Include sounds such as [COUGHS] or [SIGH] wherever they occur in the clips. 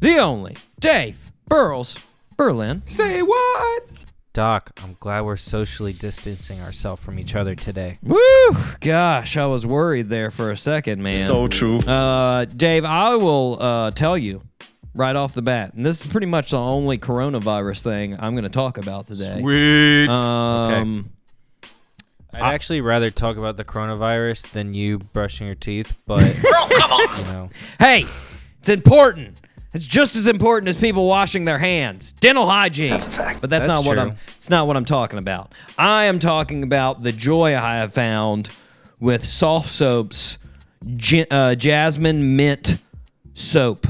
the only, Dave Burles Berlin. Say what? Doc, I'm glad we're socially distancing ourselves from each other today. Woo! Gosh, I was worried there for a second, man. So true. Uh, Dave, I will uh, tell you right off the bat, and this is pretty much the only coronavirus thing I'm going to talk about today. Sweet. Um, I'd actually rather talk about the coronavirus than you brushing your teeth, but [LAUGHS] Bro, come on! you know, Hey, it's important. It's just as important as people washing their hands. Dental hygiene. That's a fact. But that's, That's not what. I'm. It's not what I'm talking about. I am talking about the joy I have found with soft soaps, J- uh, jasmine mint soap.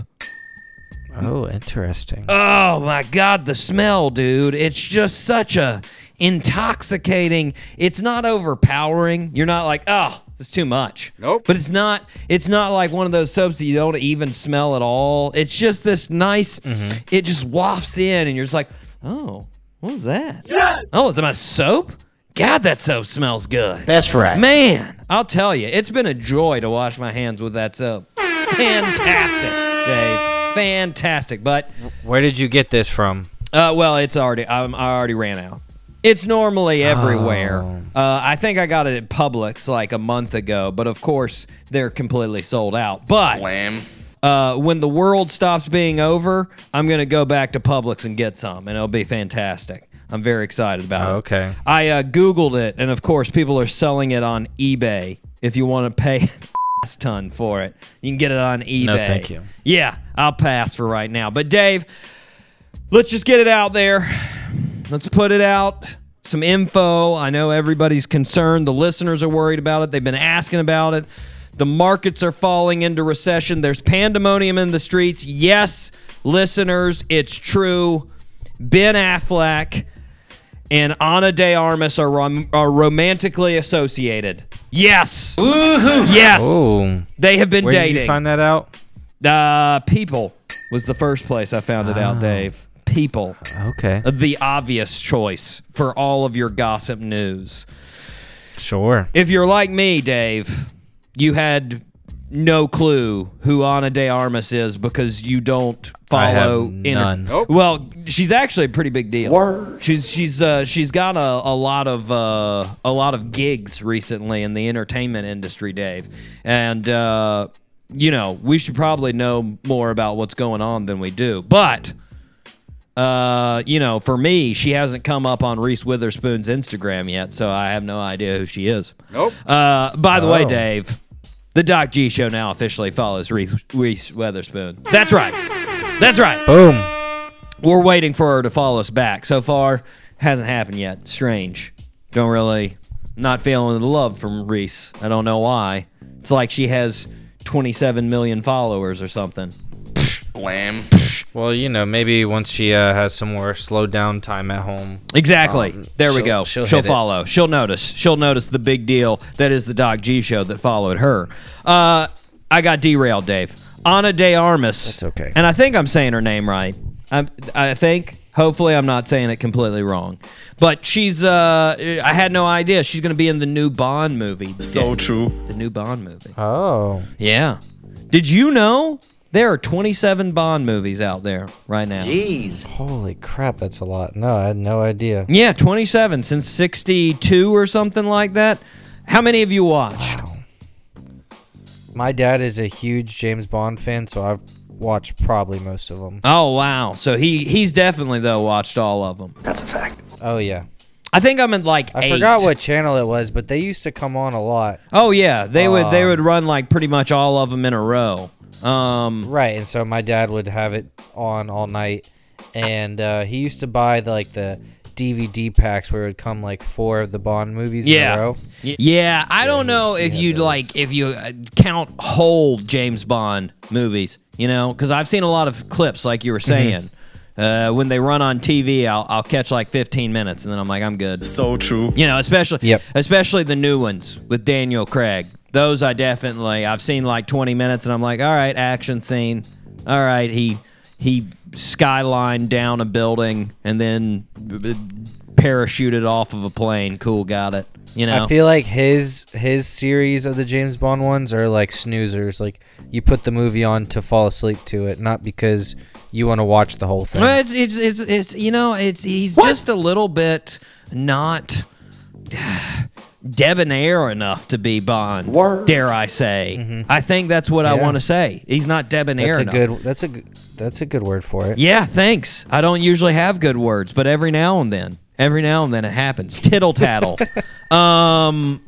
oh, interesting. Oh my god, the smell, dude. It's just such a intoxicating. It's not overpowering. You're not like, "Oh, it's too much." Nope. But it's not it's not like one of those soaps that you don't even smell at all. It's just this nice it just wafts in and you're just like, "Oh, what was that?" Yes. Oh, is it my soap? God, that soap smells good. That's right. Man, I'll tell you, it's been a joy to wash my hands with that soap. Fantastic, Dave. Fantastic. But Where did you get this from? uh, well, it's already um, I already ran out. It's normally everywhere. Oh. Uh, I think I got it at Publix like a month ago, but of course they're completely sold out. But Wham. uh, when the world stops being over, I'm gonna go back to Publix and get some, and it'll be fantastic. I'm very excited about Oh, it. okay. I uh, Googled it, and of course, people are selling it on eBay. If you want to pay [LAUGHS] a ton for it, you can get it on eBay. No, thank you. Yeah, I'll pass for right now. But Dave, let's just get it out there. Let's put it out. Some info. I know everybody's concerned. The listeners are worried about it. They've been asking about it. The markets are falling into recession. There's pandemonium in the streets. Yes, listeners, it's true. Ben Affleck and Ana de Armas are, rom- are romantically associated. Yes. Woohoo. Yes. Oh, They have been where dating. did you find that out? Uh, People was the first place I found it out, Dave. People. Okay, The obvious choice for all of your gossip news. sure. If you're like me, Dave, you had no clue who Ana de Armas is because you don't I have follow inter- none. Nope. Well, she's actually a pretty big deal. Word. She's she's uh, she's got a, a lot of uh, a lot of gigs recently in the entertainment industry, Dave, and uh, you know we should probably know more about what's going on than we do. But uh, you know, for me, she hasn't come up on Reese Witherspoon's Instagram yet, so I have no idea who she is. Nope. Uh, by the way, Oh. Dave, the Doc G Show now officially follows Reese, Reese Witherspoon. That's right. That's right. Boom. We're waiting for her to follow us back. So far, hasn't happened yet. Strange. Don't really, not feeling the love from Reese. I don't know why. It's like she has 27 million followers or something. Wham. Well, you know, maybe once she uh, has some more slow down time at home. Exactly. Um, there we she'll- go. she'll She'll, hit it. follow. She'll notice. She'll notice the big deal that is the Doc G show that followed her. Uh, I got derailed, Dave. Ana de Armas. That's okay. And I think I'm saying her name right. I, I think. Hopefully, I'm not saying it completely wrong. But she's. Uh, I had no idea she's going to be in the new Bond movie. So true. the new Bond movie. Oh, Yeah. Did you know there are 27 Bond movies out there right now? Jeez. Holy crap, that's a lot. No, I had no idea. Yeah, 27 since 62 or something like that. How many of you watch? My dad is a huge James Bond fan, so I've watched probably most of them. Oh wow. So he he's definitely though watched all of them. That's a fact. Oh yeah, I think I'm in like I eight. forgot what channel it was, but they used to come on a lot. Oh yeah, they would they Uh, would run like pretty much all of them in a row. Um Right, and so my dad would have it on all night, and uh, he used to buy the like the DVD packs where it would come like four of the Bond movies in a Yeah. row. Yeah, I don't know if you'd those. like if you uh, count whole James Bond movies, you know, because I've seen a lot of clips, like you were Mm-hmm. saying. Uh, when they run on TV, I'll, I'll catch like 15 minutes, and then I'm like, I'm good. So true. You know, especially Yep. especially the new ones with Daniel Craig. Those I definitely I've seen like 20 minutes, and I'm like, all right, action scene. All right, he he skylined down a building and then b- parachuted off of a plane. Cool, got it. You know, I feel like his his series of the James Bond ones are like snoozers. Like you put the movie on to fall asleep to it, not because you want to watch the whole thing. Well, it's, it's it's it's you know it's he's just a little bit not debonair enough to be Bond. Dare I say? I think that's what I Mm-hmm. Want to say. He's not debonair That's a enough. good. That's a good- that's a good word for it. Yeah, thanks. I don't usually have good words, but every now and then, every now and then it happens. Tittle tattle. [LAUGHS] um,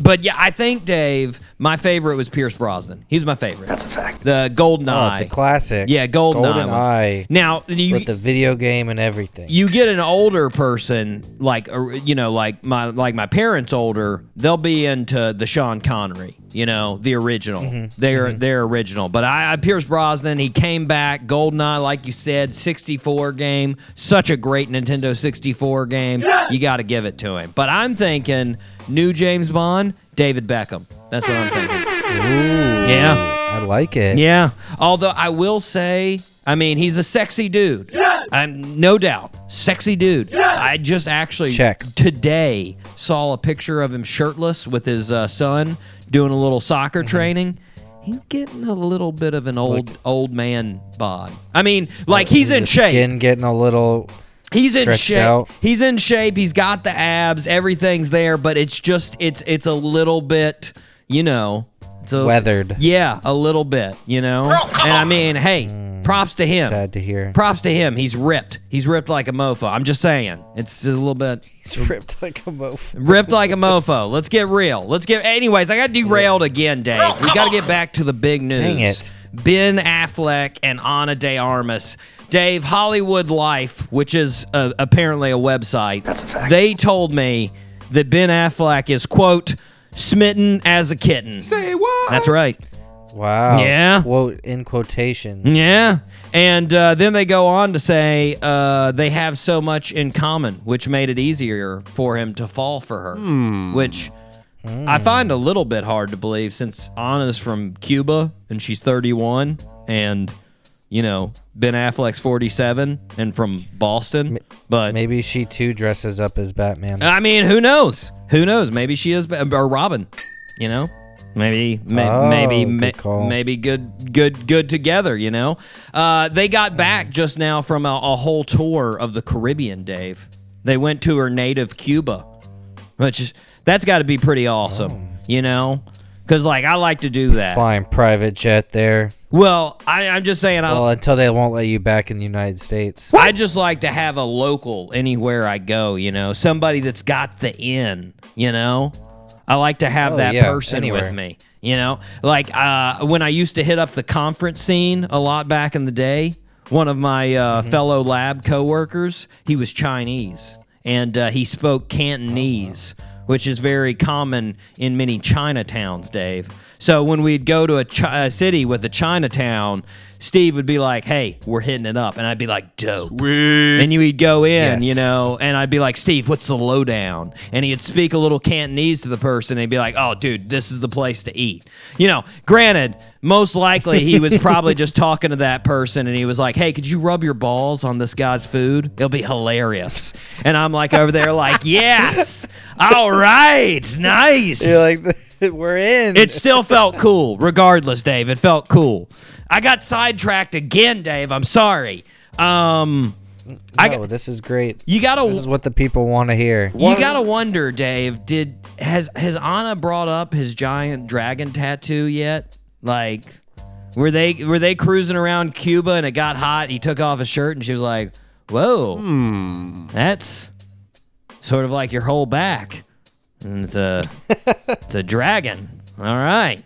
but yeah, I think Dave. My favorite was Pierce Brosnan. He's my favorite. That's a fact. The Golden Oh, Eye. the classic. Yeah, Golden, Golden Eye. Eye. Now you, with the video game and everything. you get an older person like you know like my like my parents older they'll be into the Sean Connery you know the original Mm-hmm. they're they're original but I, I Pierce Brosnan he came back Golden Eye, like you said 64 game such a great Nintendo 64 game you got to give it to him but I'm thinking new James Bond David Beckham that's what I'm thinking Ooh, Yeah. I like it. yeah. Although I will say, I mean, he's a sexy dude. I'm no doubt, sexy dude. I just actually Check. today saw a picture of him shirtless with his uh, son doing a little soccer Mm-hmm. training. He's getting a little bit of an old old man bod. I mean, like he's in The shape. Skin getting a little. He's in shape. out. He's in shape. He's got the abs. Everything's there, but it's just it's it's a little bit, you know, it's a, Weathered. Yeah, a little bit, you know. and I mean, hey, mm. props to him. Sad to hear. Props to him. He's ripped. He's ripped like a mofo. I'm just saying. It's a little bit He's ripped like a mofo. ripped like a mofo. Let's get real. Let's get. Anyways, I got derailed again, Dave. we got to get back to the big news. Dang it. Ben Affleck and Ana de Armas. Dave, Hollywood Life, which is uh, apparently a website. That's a fact. They told me that Ben Affleck is quote smitten as a kitten. Say what? That's right. Wow. Yeah. Quote in quotations. Yeah. And uh, then they go on to say uh, they have so much in common, which made it easier for him to fall for her. Which I find a little bit hard to believe since Ana's from Cuba and she's 31 and, you know, Ben Affleck's 47 and from Boston. But Maybe she too dresses up as Batman. I mean, who knows? Who knows? Maybe she is, or Robin. You know, maybe, ma- Oh, maybe, good ma- maybe good, good, good together. You know, uh, they got back just now from a, a whole tour of the Caribbean. Dave, they went to her native Cuba, which is that's got to be pretty awesome. Oh. You know, because like I like to do that. Flying private jet there. Well, I, I'm just saying, I, Well, until they won't let you back in the United States. I just like to have a local anywhere I go, you know, somebody that's got the in, you know. I like to have Oh, that yeah, person with me, you know. Like uh, when I used to hit up the conference scene a lot back in the day, one of my uh, Mm-hmm. fellow lab coworkers, he was Chinese and uh, he spoke Cantonese, which is very common in many Chinatowns, Dave. So when we'd go to a, chi- a city with a Chinatown, Steve would be like, "Hey, we're hitting it up," and I'd be like, "Dope." And you'd go in, Yes. you know, and I'd be like, Steve, what's the lowdown? And he'd speak a little Cantonese to the person and he'd be like, oh, dude, this is the place to eat. You know, granted, most likely he was probably [LAUGHS] just talking to that person and he was like, hey, could you rub your balls on this guy's food? It'll be hilarious. And I'm like over there, like, [LAUGHS] yes, all right, nice. You're like, [LAUGHS] we're in. It still felt cool, regardless, Dave. It felt cool. I got sidetracked again, Dave. I'm sorry. Um, I got, this is great. you gotta This is what the people want to hear. you gotta wonder, Dave. Did has has Ana brought up his giant dragon tattoo yet? Like, were they were they cruising around Cuba and it got hot? He took off his shirt and she was like, "Whoa, that's sort of like your whole back, and it's a it's a dragon." All right,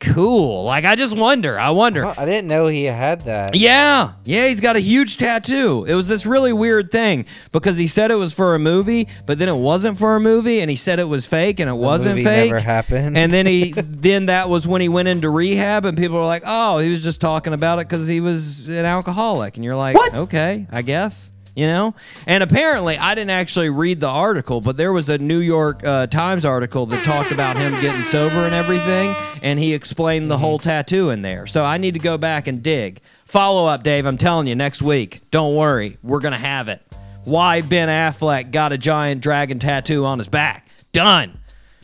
cool. Like I just wonder. I wonder. I didn't know he had that. Yeah, yeah, he's got a huge tattoo. It was this really weird thing because he said it was for a movie, but then it wasn't for a movie, and he said it was fake, and it wasn't movie fake. never happened. And then he, [LAUGHS] then that was when he went into rehab, and people were like, "Oh, he was just talking about it because he was an alcoholic," and you're like, what? "Okay, I guess." You know, and apparently I didn't actually read the article, but there was a New York uh, Times article that talked about him getting sober and everything, and he explained the whole tattoo in there. So I need to go back and dig. Follow up, Dave. I'm telling you, next week. Don't worry, we're gonna have it. Why Ben Affleck got a giant dragon tattoo on his back? Done.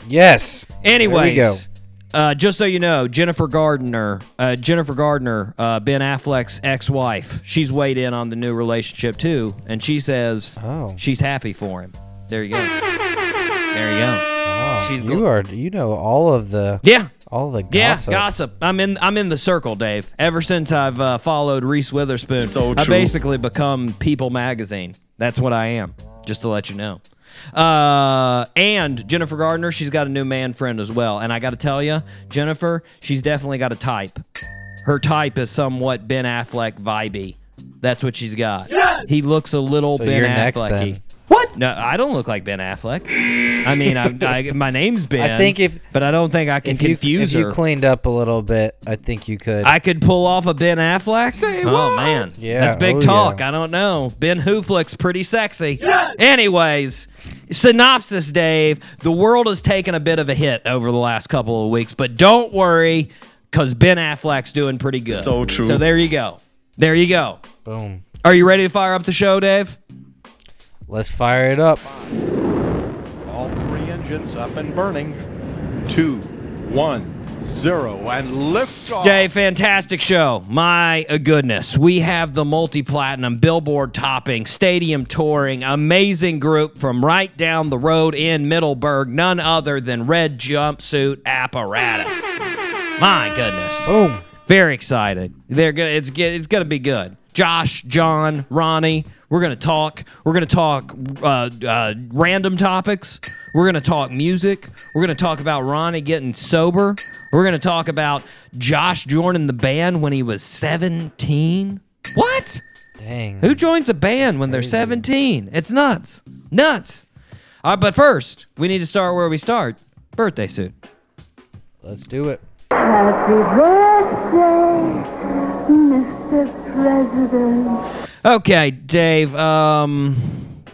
Yes. Anyways, There we go. Uh, just so you know, Jennifer Gardner, uh, Jennifer Gardner, uh, Ben Affleck's ex-wife, she's weighed in on the new relationship too, and she says Oh. she's happy for him. There you go. There you go. Oh, She's you gl- are you know all of the Yeah. all the Yeah, gossip. gossip. I'm in. I'm in the circle, Dave. Ever since I've uh, followed Reese Witherspoon, So I true. basically become People Magazine. That's what I am. Just to let you know. Uh, and Jennifer Gardner, she's got a new man friend as well. And I got to tell you, Jennifer, she's definitely got a type. Her type is somewhat Ben Affleck vibey. That's what she's got. He looks a little So Ben you're next Afflecky. What? No, I don't look like Ben Affleck. I mean, I, I, my name's Ben. I think if- but I don't think I can If you confuse if her. you cleaned up a little bit, I think you could. I could pull off a Ben Affleck. oh man, Yeah, that's big oh, talk. yeah. I don't know. Ben Hooflick's pretty sexy. Anyways, synopsis, Dave. The world has taken a bit of a hit over the last couple of weeks, but don't worry, because Ben Affleck's doing pretty good. So true. So there you go. There you go. Boom. Are you ready to fire up the show, Dave? Let's fire it up. All three engines up and burning. Two, one, zero, and lift off. Dave, fantastic show. My goodness. We have the multi platinum, billboard topping, stadium touring, amazing group from right down the road in Middleburg, none other than Red Jumpsuit Apparatus. My goodness. Boom. Very excited. They're gonna it's ge- it's gonna be good. Josh, John, Ronnie, we're gonna talk. We're gonna talk uh, uh, random topics. We're gonna talk music. We're gonna talk about Ronnie getting sober. We're gonna talk about Josh joining the band when he was 17. What? Dang. Who joins a band when they're 17? It's nuts. Nuts. All right, but first, we need to start where we start. Birthday suit. Let's do it. Happy birthday, Mr. President. Okay, Dave. Um,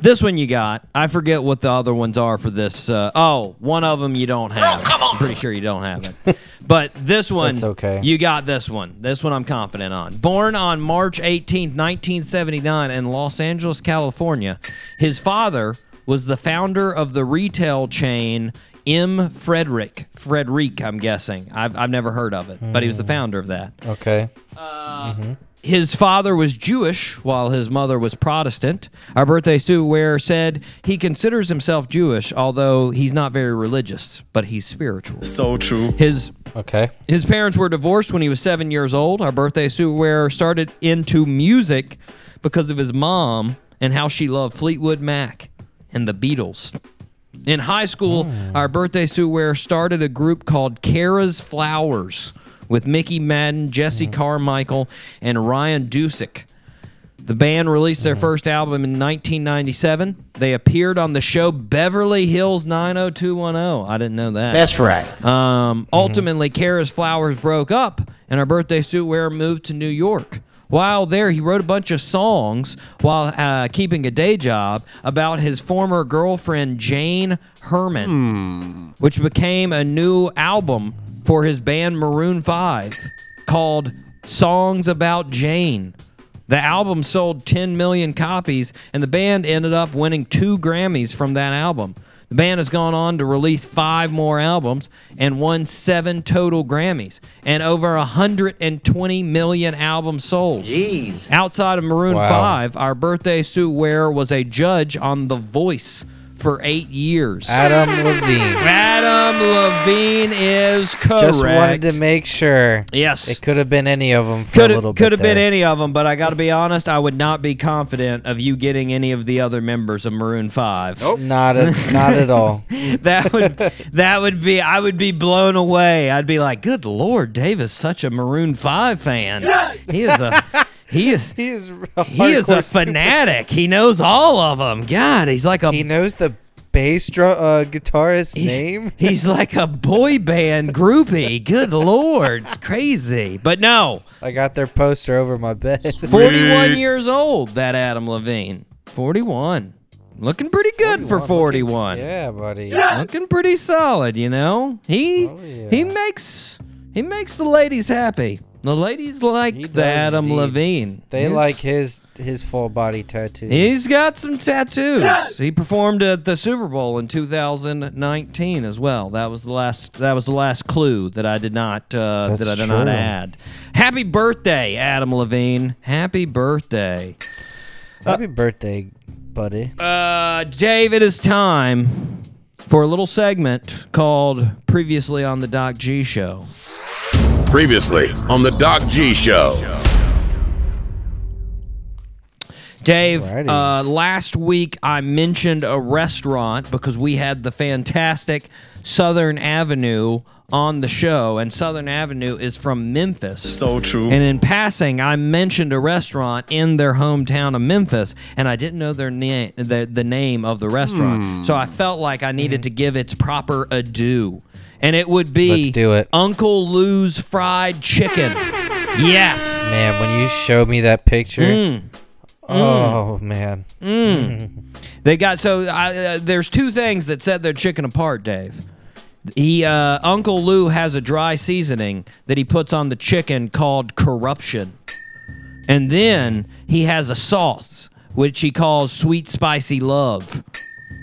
this one you got. I forget what the other ones are for this. Uh, oh, one of them you don't have. I'm pretty sure you don't have it. But this one, That's okay. You got this one. This one I'm confident on. Born on March 18th, 1979, in Los Angeles, California, his father was the founder of the retail chain M. Frederick. Frederick, I'm guessing. I've, I've never heard of it, but he was the hmm. founder of that. Okay. Uh, mm-hmm. His father was Jewish while his mother was Protestant. Our birthday suit wearer said he considers himself Jewish, although he's not very religious, but he's spiritual. So true. His Okay. his parents were divorced when he was seven years old. Our birthday suit wearer started into music because of his mom and how she loved Fleetwood Mac and the Beatles. In high school, our birthday suit wearer started a group called Kara's Flowers with Mickey Madden, Jesse Carmichael, and Ryan Dusick. The band released their first album in 1997. They appeared on the show Beverly Hills 90210. I didn't know that. That's right. Um, ultimately, Kara's Flowers broke up, and our birthday suit wearer moved to New York. While there, he wrote a bunch of songs while uh, keeping a day job about his former girlfriend, Jane Herman, which became a new album for his band Maroon 5 called Songs About Jane. The album sold 10 million copies, and the band ended up winning two Grammys from that album. The band has gone on to release five more albums and won seven total Grammys and over 120 million albums sold. Jeez. Outside of Maroon Wow. 5, our birthday suit wearer was a judge on The Voice for eight years. Adam Levine. Adam Levine is correct. Just wanted to make sure. yes. It could have been any of them for Could a little have bit. could have been any of them, but I got to be honest. I would not be confident of you getting any of the other members of Maroon Five. Not a, not at all. [LAUGHS] that would that would be I would be blown away. I'd be like, "Good lord, Dave is such a Maroon Five fan. He is a he is [LAUGHS] He is a he is a hardcore super- fanatic. He knows all of them. God, he's like a He knows the bass drum uh, guitarist's he's, name. [LAUGHS] He's like a boy band groupie. Good lord, it's crazy. But no, I got their poster over my bed. [LAUGHS] 41 years old. That Adam Levine, 41, looking pretty good for 41. yeah, buddy. looking pretty solid, you know. He Oh, yeah. he makes he makes the ladies happy. The ladies like He the Adam indeed. Levine. They He's- like his his full body tattoos. He's got some tattoos. He performed at the Super Bowl in 2019 as well. That was the last. That was the last clue that I did not uh, That's that I did not true. add. Happy birthday, Adam Levine. Happy birthday, Happy birthday, buddy. uh, Dave. It is time for a little segment called "Previously on the Doc G Show." Previously on the Doc G Show. Dave, uh, last week I mentioned a restaurant because we had the fantastic Southern Avenue on the show, and Southern Avenue is from Memphis. So true. And in passing, I mentioned a restaurant in their hometown of Memphis, and I didn't know their name, the, the name of the restaurant. Hmm. So I felt like I needed to give its proper adieu, and it would be Let's do it. Uncle Lou's Fried Chicken. Yes. Man, when you showed me that picture, Mm. oh man, [LAUGHS] They got so I, uh, there's two things that set their chicken apart, Dave. He uh, Uncle Lou has a dry seasoning that he puts on the chicken called corruption, and then he has a sauce which he calls sweet spicy love.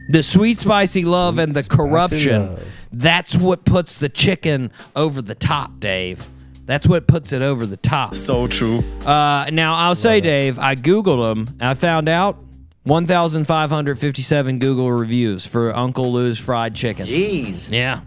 The sweet spicy love and the corruption. love. That's what puts the chicken over the top, Dave. That's what puts it over the top. So true. Uh, now I'll say, Dave, I googled them. And I found out 1,557 Google reviews for Uncle Lou's fried chicken. Jeez. Yeah.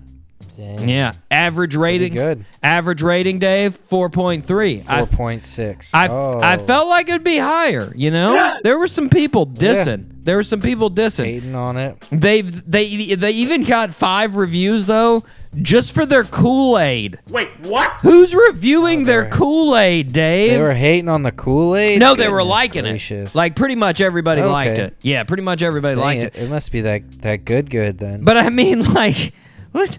Dang. Yeah. Average rating. good. Average rating, Dave, 4.3. I, four point six. I, oh, I felt like it'd be higher. You know, there were some people dissing. There were some people dissing. hating on it. They've they they even got five reviews though, just for their Kool Aid. Wait, what? Who's reviewing oh, their were- Kool Aid, Dave? They were hating on the Kool Aid. No, they were liking gracious. it. Like pretty much everybody Okay. liked it. Yeah, pretty much everybody Dang liked it. it. It must be that that good, good then. But I mean, [LAUGHS] like, what?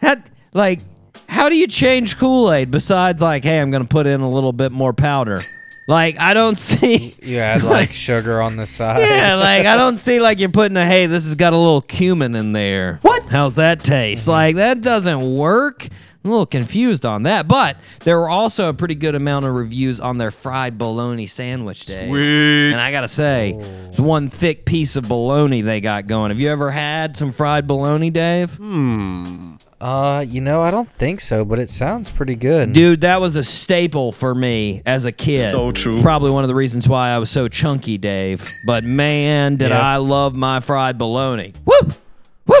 How, like, how do you change Kool Aid besides like, hey, I'm gonna put in a little bit more powder? Like, I don't [LAUGHS] see. you add like sugar on the [LAUGHS] side. Yeah, like I don't see like you're putting a hey, this has got a little cumin in there. What? How's that taste? Mm-hmm. Like that doesn't work. I'm a little confused on that, but there were also a pretty good amount of reviews on their fried bologna sandwich day. Sweet. And I gotta say, it's one thick piece of bologna they got going. Have you ever had some fried bologna, Dave? Hmm. Uh, you know, I don't think so, but it sounds pretty good. Dude, that was a staple for me as a kid. So true. Probably one of the reasons why I was so chunky, Dave. But man, did Yep. I love my fried bologna. Woo! Woo!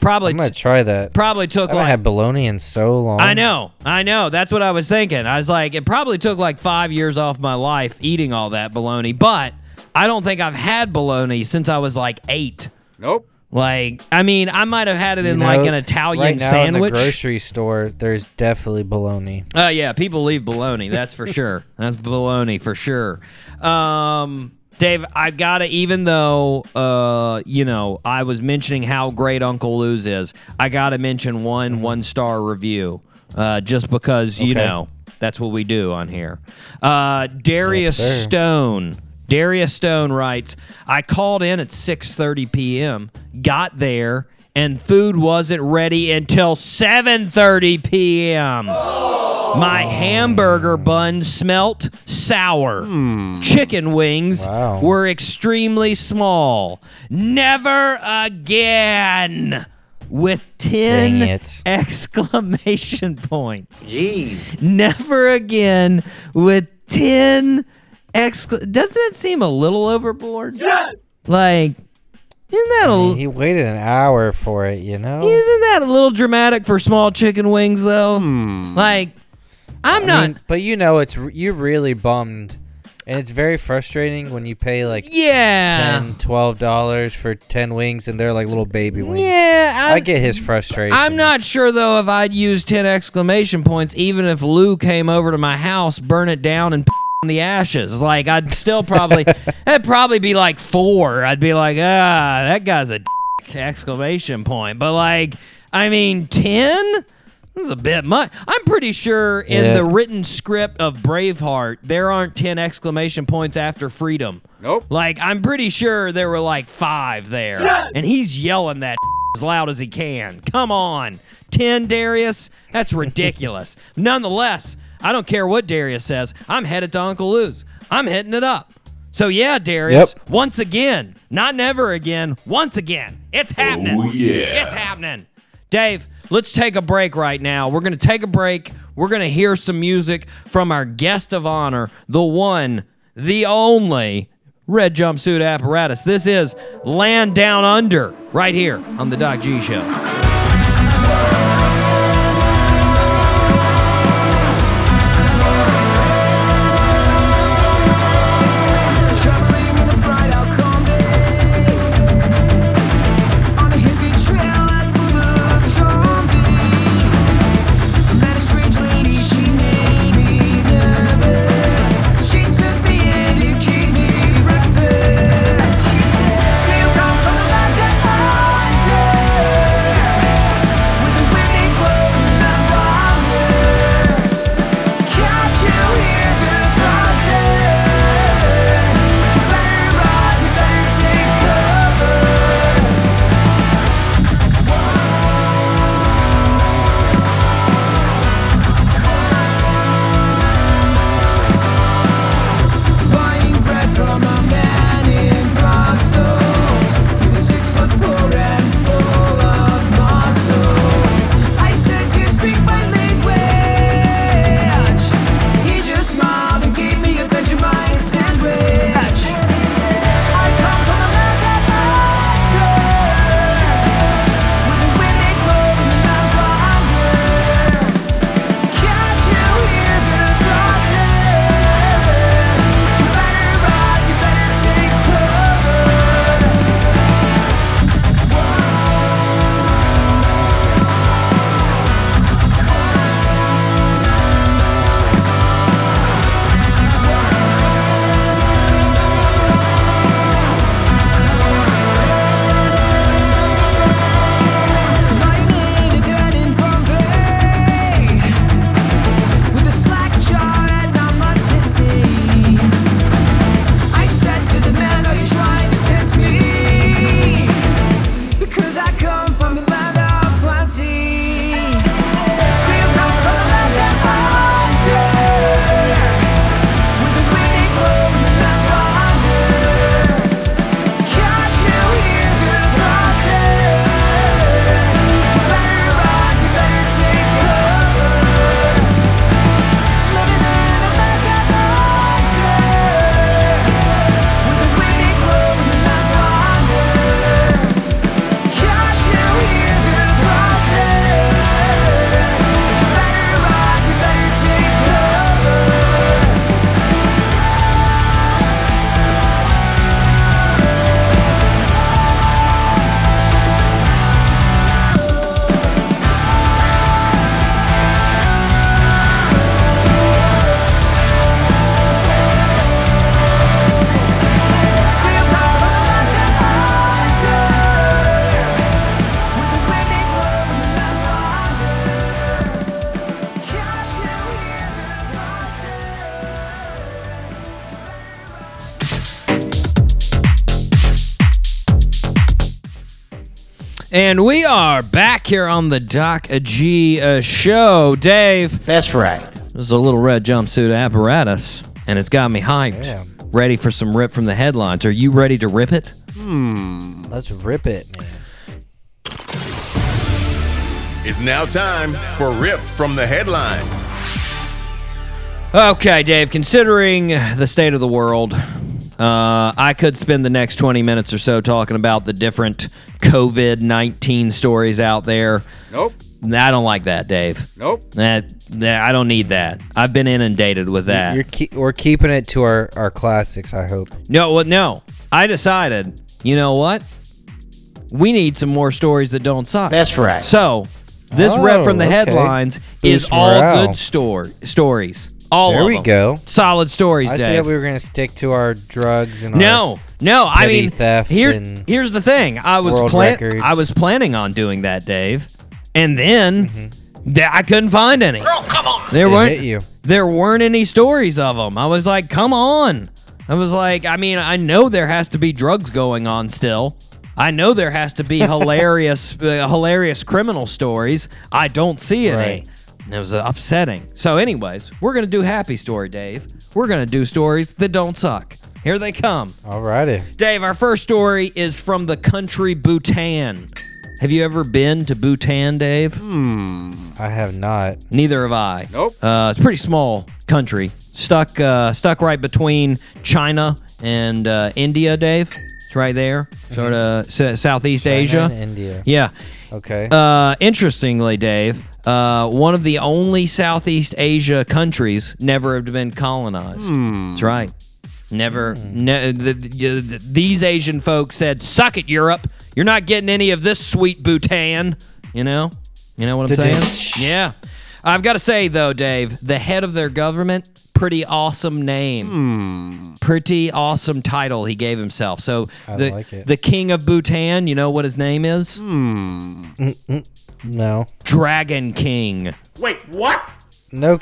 Probably I'm gonna try that. probably took I haven't like had bologna in so long. I know, I know. That's what I was thinking. I was like, it probably took like five years off my life eating all that bologna, but I don't think I've had bologna since I was like eight. Nope. Like, I mean, I might have had it You in know, like an Italian right now sandwich. in the grocery store, there's definitely bologna. Oh yeah, people leave bologna. That's for sure. [LAUGHS] That's bologna for sure. Um, Dave, I've gotta. Even though, uh, you know, I was mentioning how great Uncle Lou's is, I gotta mention one one star review, uh, just because you Okay. know that's what we do on here. Uh, Darius Yes. Stone. Darius Stone writes, I called in at 6:30 p.m., got there, and food wasn't ready until 7:30 p.m. My hamburger bun smelt sour. Hmm. Chicken wings Wow. were extremely small. Never again. With 10 exclamation points. Jeez. Never again with 10 excla- Doesn't that seem a little overboard? Yes. Like Isn't that I a mean, he waited an hour for it, you know. isn't that a little dramatic for small chicken wings though? Hmm. Like, I'm I not. mean, but you know, it's you're really bummed, and it's very frustrating when you pay like yeah, 10 12 dollars for 10 wings and they're like little baby wings yeah. I'm, i get his frustration I'm not sure though if I'd use ten exclamation points, even if Lou came over to my house, burn it down, and in the ashes. Like I'd still probably [LAUGHS] that'd probably be like four. I'd be like, ah, that guy's a dick, exclamation point. But like, I mean, ten. This is a bit much. I'm pretty sure in Yeah. the written script of Braveheart, there aren't 10 exclamation points after freedom. Nope. Like, I'm pretty sure there were like five there. And he's yelling that [LAUGHS] as loud as he can. Come on. 10, Darius? That's ridiculous. [LAUGHS] Nonetheless, I don't care what Darius says. I'm headed to Uncle Lou's. I'm hitting it up. So, yeah, Darius, Yep. once again, not never again, once again, it's happening. Oh, yeah. It's happening. Dave, let's take a break right now. We're going to take a break. We're going to hear some music from our guest of honor, the one, the only red jumpsuit apparatus. This is Land Down Under right here on the Doc G Show. And we are back here on the Doc G uh, Show. Dave, That's right. this is a little red jumpsuit apparatus, and it's got me hyped. Yeah. Ready for some rip from the headlines. Are you ready to rip it? Hmm. Let's rip it man It's now time for Rip from the Headlines. Okay, Dave, considering the state of the world, Uh, I could spend the next 20 minutes or so talking about the different COVID 19 stories out there. Nope. I don't like that, Dave. Nope. That, that I don't need that. I've been inundated with that. You're keep, we're keeping it to our, our classics. I hope. No, well, no. I decided. You know what? We need some more stories that don't suck. That's right. So, this rep Oh, from the oh, okay. headlines is Boost all morale. good story stories. All There of we them. go. Solid stories, I Dave. thought we were gonna stick to our drugs and our- no, no. I mean, theft here, and here's the thing. I was world plan- I was planning on doing that, Dave, and then Mm-hmm. th- I couldn't find any. Girl, come on. There It weren't. hit you. There weren't any stories of them. I was like, come on. I was like, I mean, I know there has to be drugs going on still. I know there has to be [LAUGHS] hilarious, uh, hilarious criminal stories. I don't see any. Right. It was upsetting. So, anyways, we're gonna do happy story, Dave. We're gonna do stories that don't suck. Here they come. Alrighty. Dave, our first story is from the country Bhutan. Have you ever been to Bhutan, Dave? Hmm. I have not. Neither have I. Nope. Uh, it's a pretty small country, stuck uh, stuck right between China and uh, India. Dave, it's right there, sort of s- Southeast Asia. and India. Yeah. Okay. Uh, interestingly, Dave, uh, one of the only Southeast Asia countries never have been colonized. Hmm. That's right. Never. Ne- the, the, the- these Asian folks said, "Suck it, Europe. You're not getting any of this sweet Bhutan." You know. You know what I'm Da-dum. saying? Yeah. I've got to say though, Dave, the head of their government, pretty awesome name. Hmm. Pretty awesome title he gave himself. So I the like it. the king of Bhutan, you know what his name is? Hmm. No. Dragon King. Wait, what? No.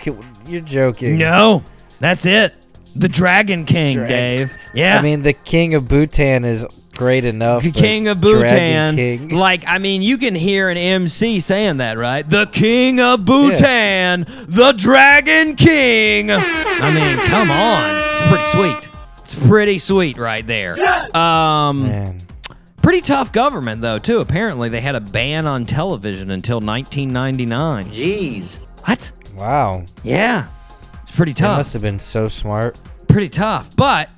You're joking. No, that's it. The Dragon King, Drag- Dave. Yeah. I mean, the king of Bhutan is great enough. the King of Bhutan. King- [LAUGHS] Like, I mean, you can hear an MC saying that, right? The King of Bhutan, the Dragon King. I mean, come on. It's pretty sweet. It's pretty sweet right there. Um, Man. Pretty tough government though, too. Apparently, they had a ban on television until 1999. Jeez. What? Wow. Yeah. It's pretty They tough. must have been so smart. pretty tough. But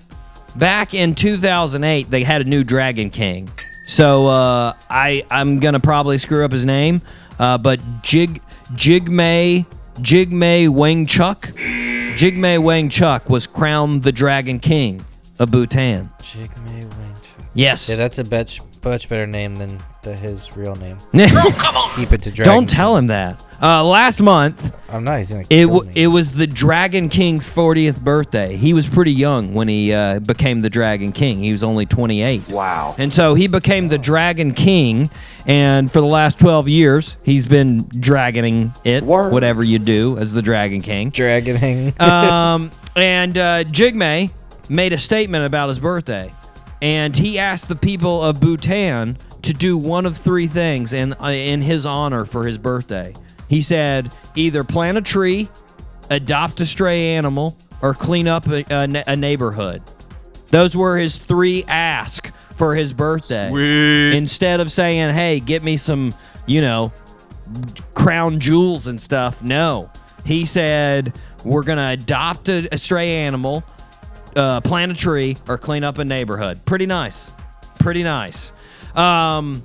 back in 2008, they had a new Dragon King. So uh, I I'm gonna probably screw up his name, uh, but Jig Jigme Jigme Wangchuck Jigme Wangchuck was crowned the Dragon King of Bhutan. Jigme Wangchuck. Yes. Yeah, that's a much, much better name than the, his real name. [LAUGHS] Don't Keep it to Dragon. Don't tell him that. Uh, last month, I'm not. He's gonna It kill w- me. it was the Dragon King's 40th birthday. He was pretty young when he uh, became the Dragon King. He was only 28. Wow. And so he became the Dragon King, and for the last 12 years, he's been dragoning it, Word. whatever you do as the Dragon King. Dragon Hang. um, and uh, Jigme made a statement about his birthday, and he asked the people of Bhutan to do one of three things in uh, in his honor for his birthday. He said either plant a tree, adopt a stray animal, or clean up a, a, a neighborhood. Those were his three asks for his birthday. Sweet. Instead of saying, "Hey, get me some," you know, crown jewels and stuff. No, he said we're gonna adopt a, a stray animal, uh, plant a tree, or clean up a neighborhood. Pretty nice, pretty nice. Um,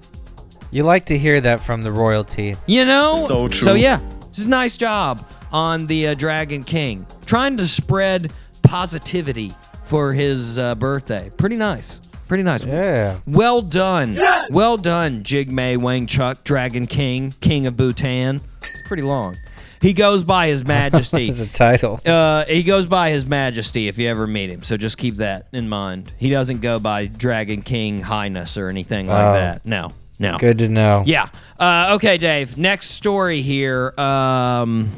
you like to hear that from the royalty. you know, So true. So yeah, this is a nice job on the uh, Dragon King, trying to spread positivity for his uh, birthday. Pretty nice, pretty nice. Yeah. Well done. Well done, Jigme Wangchuck, Dragon King, King of Bhutan. Pretty long. He goes by His Majesty. [LAUGHS] As a title. Uh, he goes by His Majesty if you ever meet him. So just keep that in mind. He doesn't go by Dragon King Highness or anything like Oh. that. No, no. Good to know. Yeah. Uh, okay, Dave. Next story here. Um,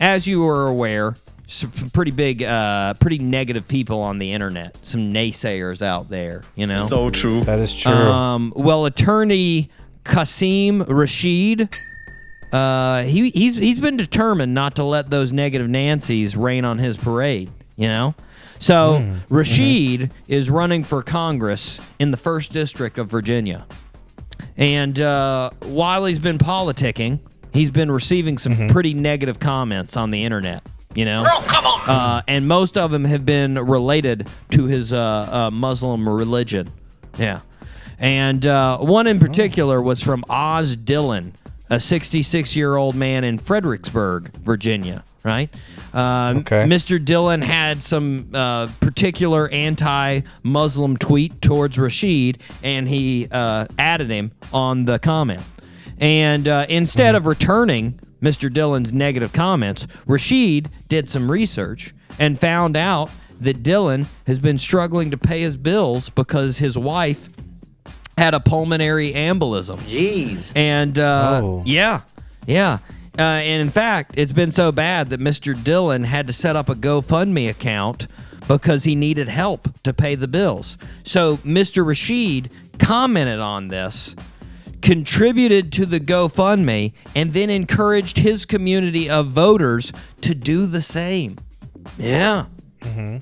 as you are aware, some pretty big, uh, pretty negative people on the internet. Some naysayers out there. You know. So true. That is true. Um, well, attorney Qasim Rashid, uh, he he's he's been determined not to let those negative Nancys rain on his parade. You know. So Rashid is running for Congress in the first district of Virginia, and uh, while he's been politicking, he's been receiving some pretty negative comments on the internet. You know, come on. Uh, and most of them have been related to his uh, uh, Muslim religion. Yeah, and uh, one in particular was from Oz Dillon, a 66 year old man in Fredericksburg, Virginia. Right. Um, Okay. Mr. Dillon had some uh, particular anti-Muslim tweet towards Rashid, and he uh, added him on the comment. And uh, instead of returning Mr. Dillon's negative comments, Rashid did some research and found out that Dillon has been struggling to pay his bills because his wife had a pulmonary embolism. Jeez. And uh, Oh. yeah, yeah. Uh, and in fact, it's been so bad that Mr. Dillon had to set up a GoFundMe account because he needed help to pay the bills. So Mr. Rashid commented on this, contributed to the GoFundMe, and then encouraged his community of voters to do the same. Yeah.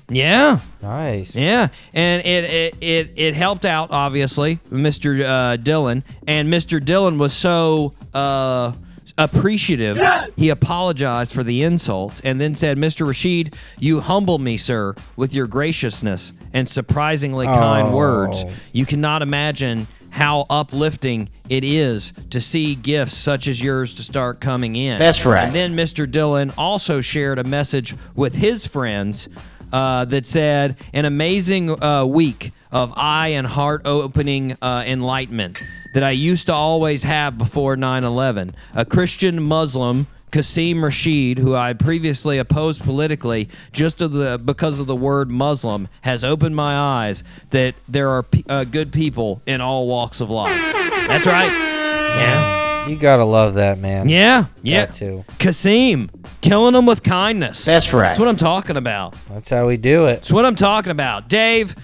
Yeah. Nice. Yeah, and it it it, it helped out obviously, Mr. Uh, Dillon, and Mr. Dylan was so uh, appreciative. He apologized for the insults and then said, "Mr. Rashid, you humble me, sir, with your graciousness and surprisingly kind Oh. words. You cannot imagine." How uplifting it is to see gifts such as yours to start coming in. That's right. And then Mr. Dillon also shared a message with his friends uh, that said, An amazing uh, week of eye and heart opening uh, enlightenment that I used to always have before 9 11. A Christian Muslim. Qasim Rashid, who I previously opposed politically just of the, because of the word Muslim, has opened my eyes that there are pe- uh, good people in all walks of life. That's right. Yeah. You gotta love that man. Yeah, yeah. That too. Qasim, killing them with kindness. That's right. That's what I'm talking about. That's how we do it. That's what I'm talking about. Dave,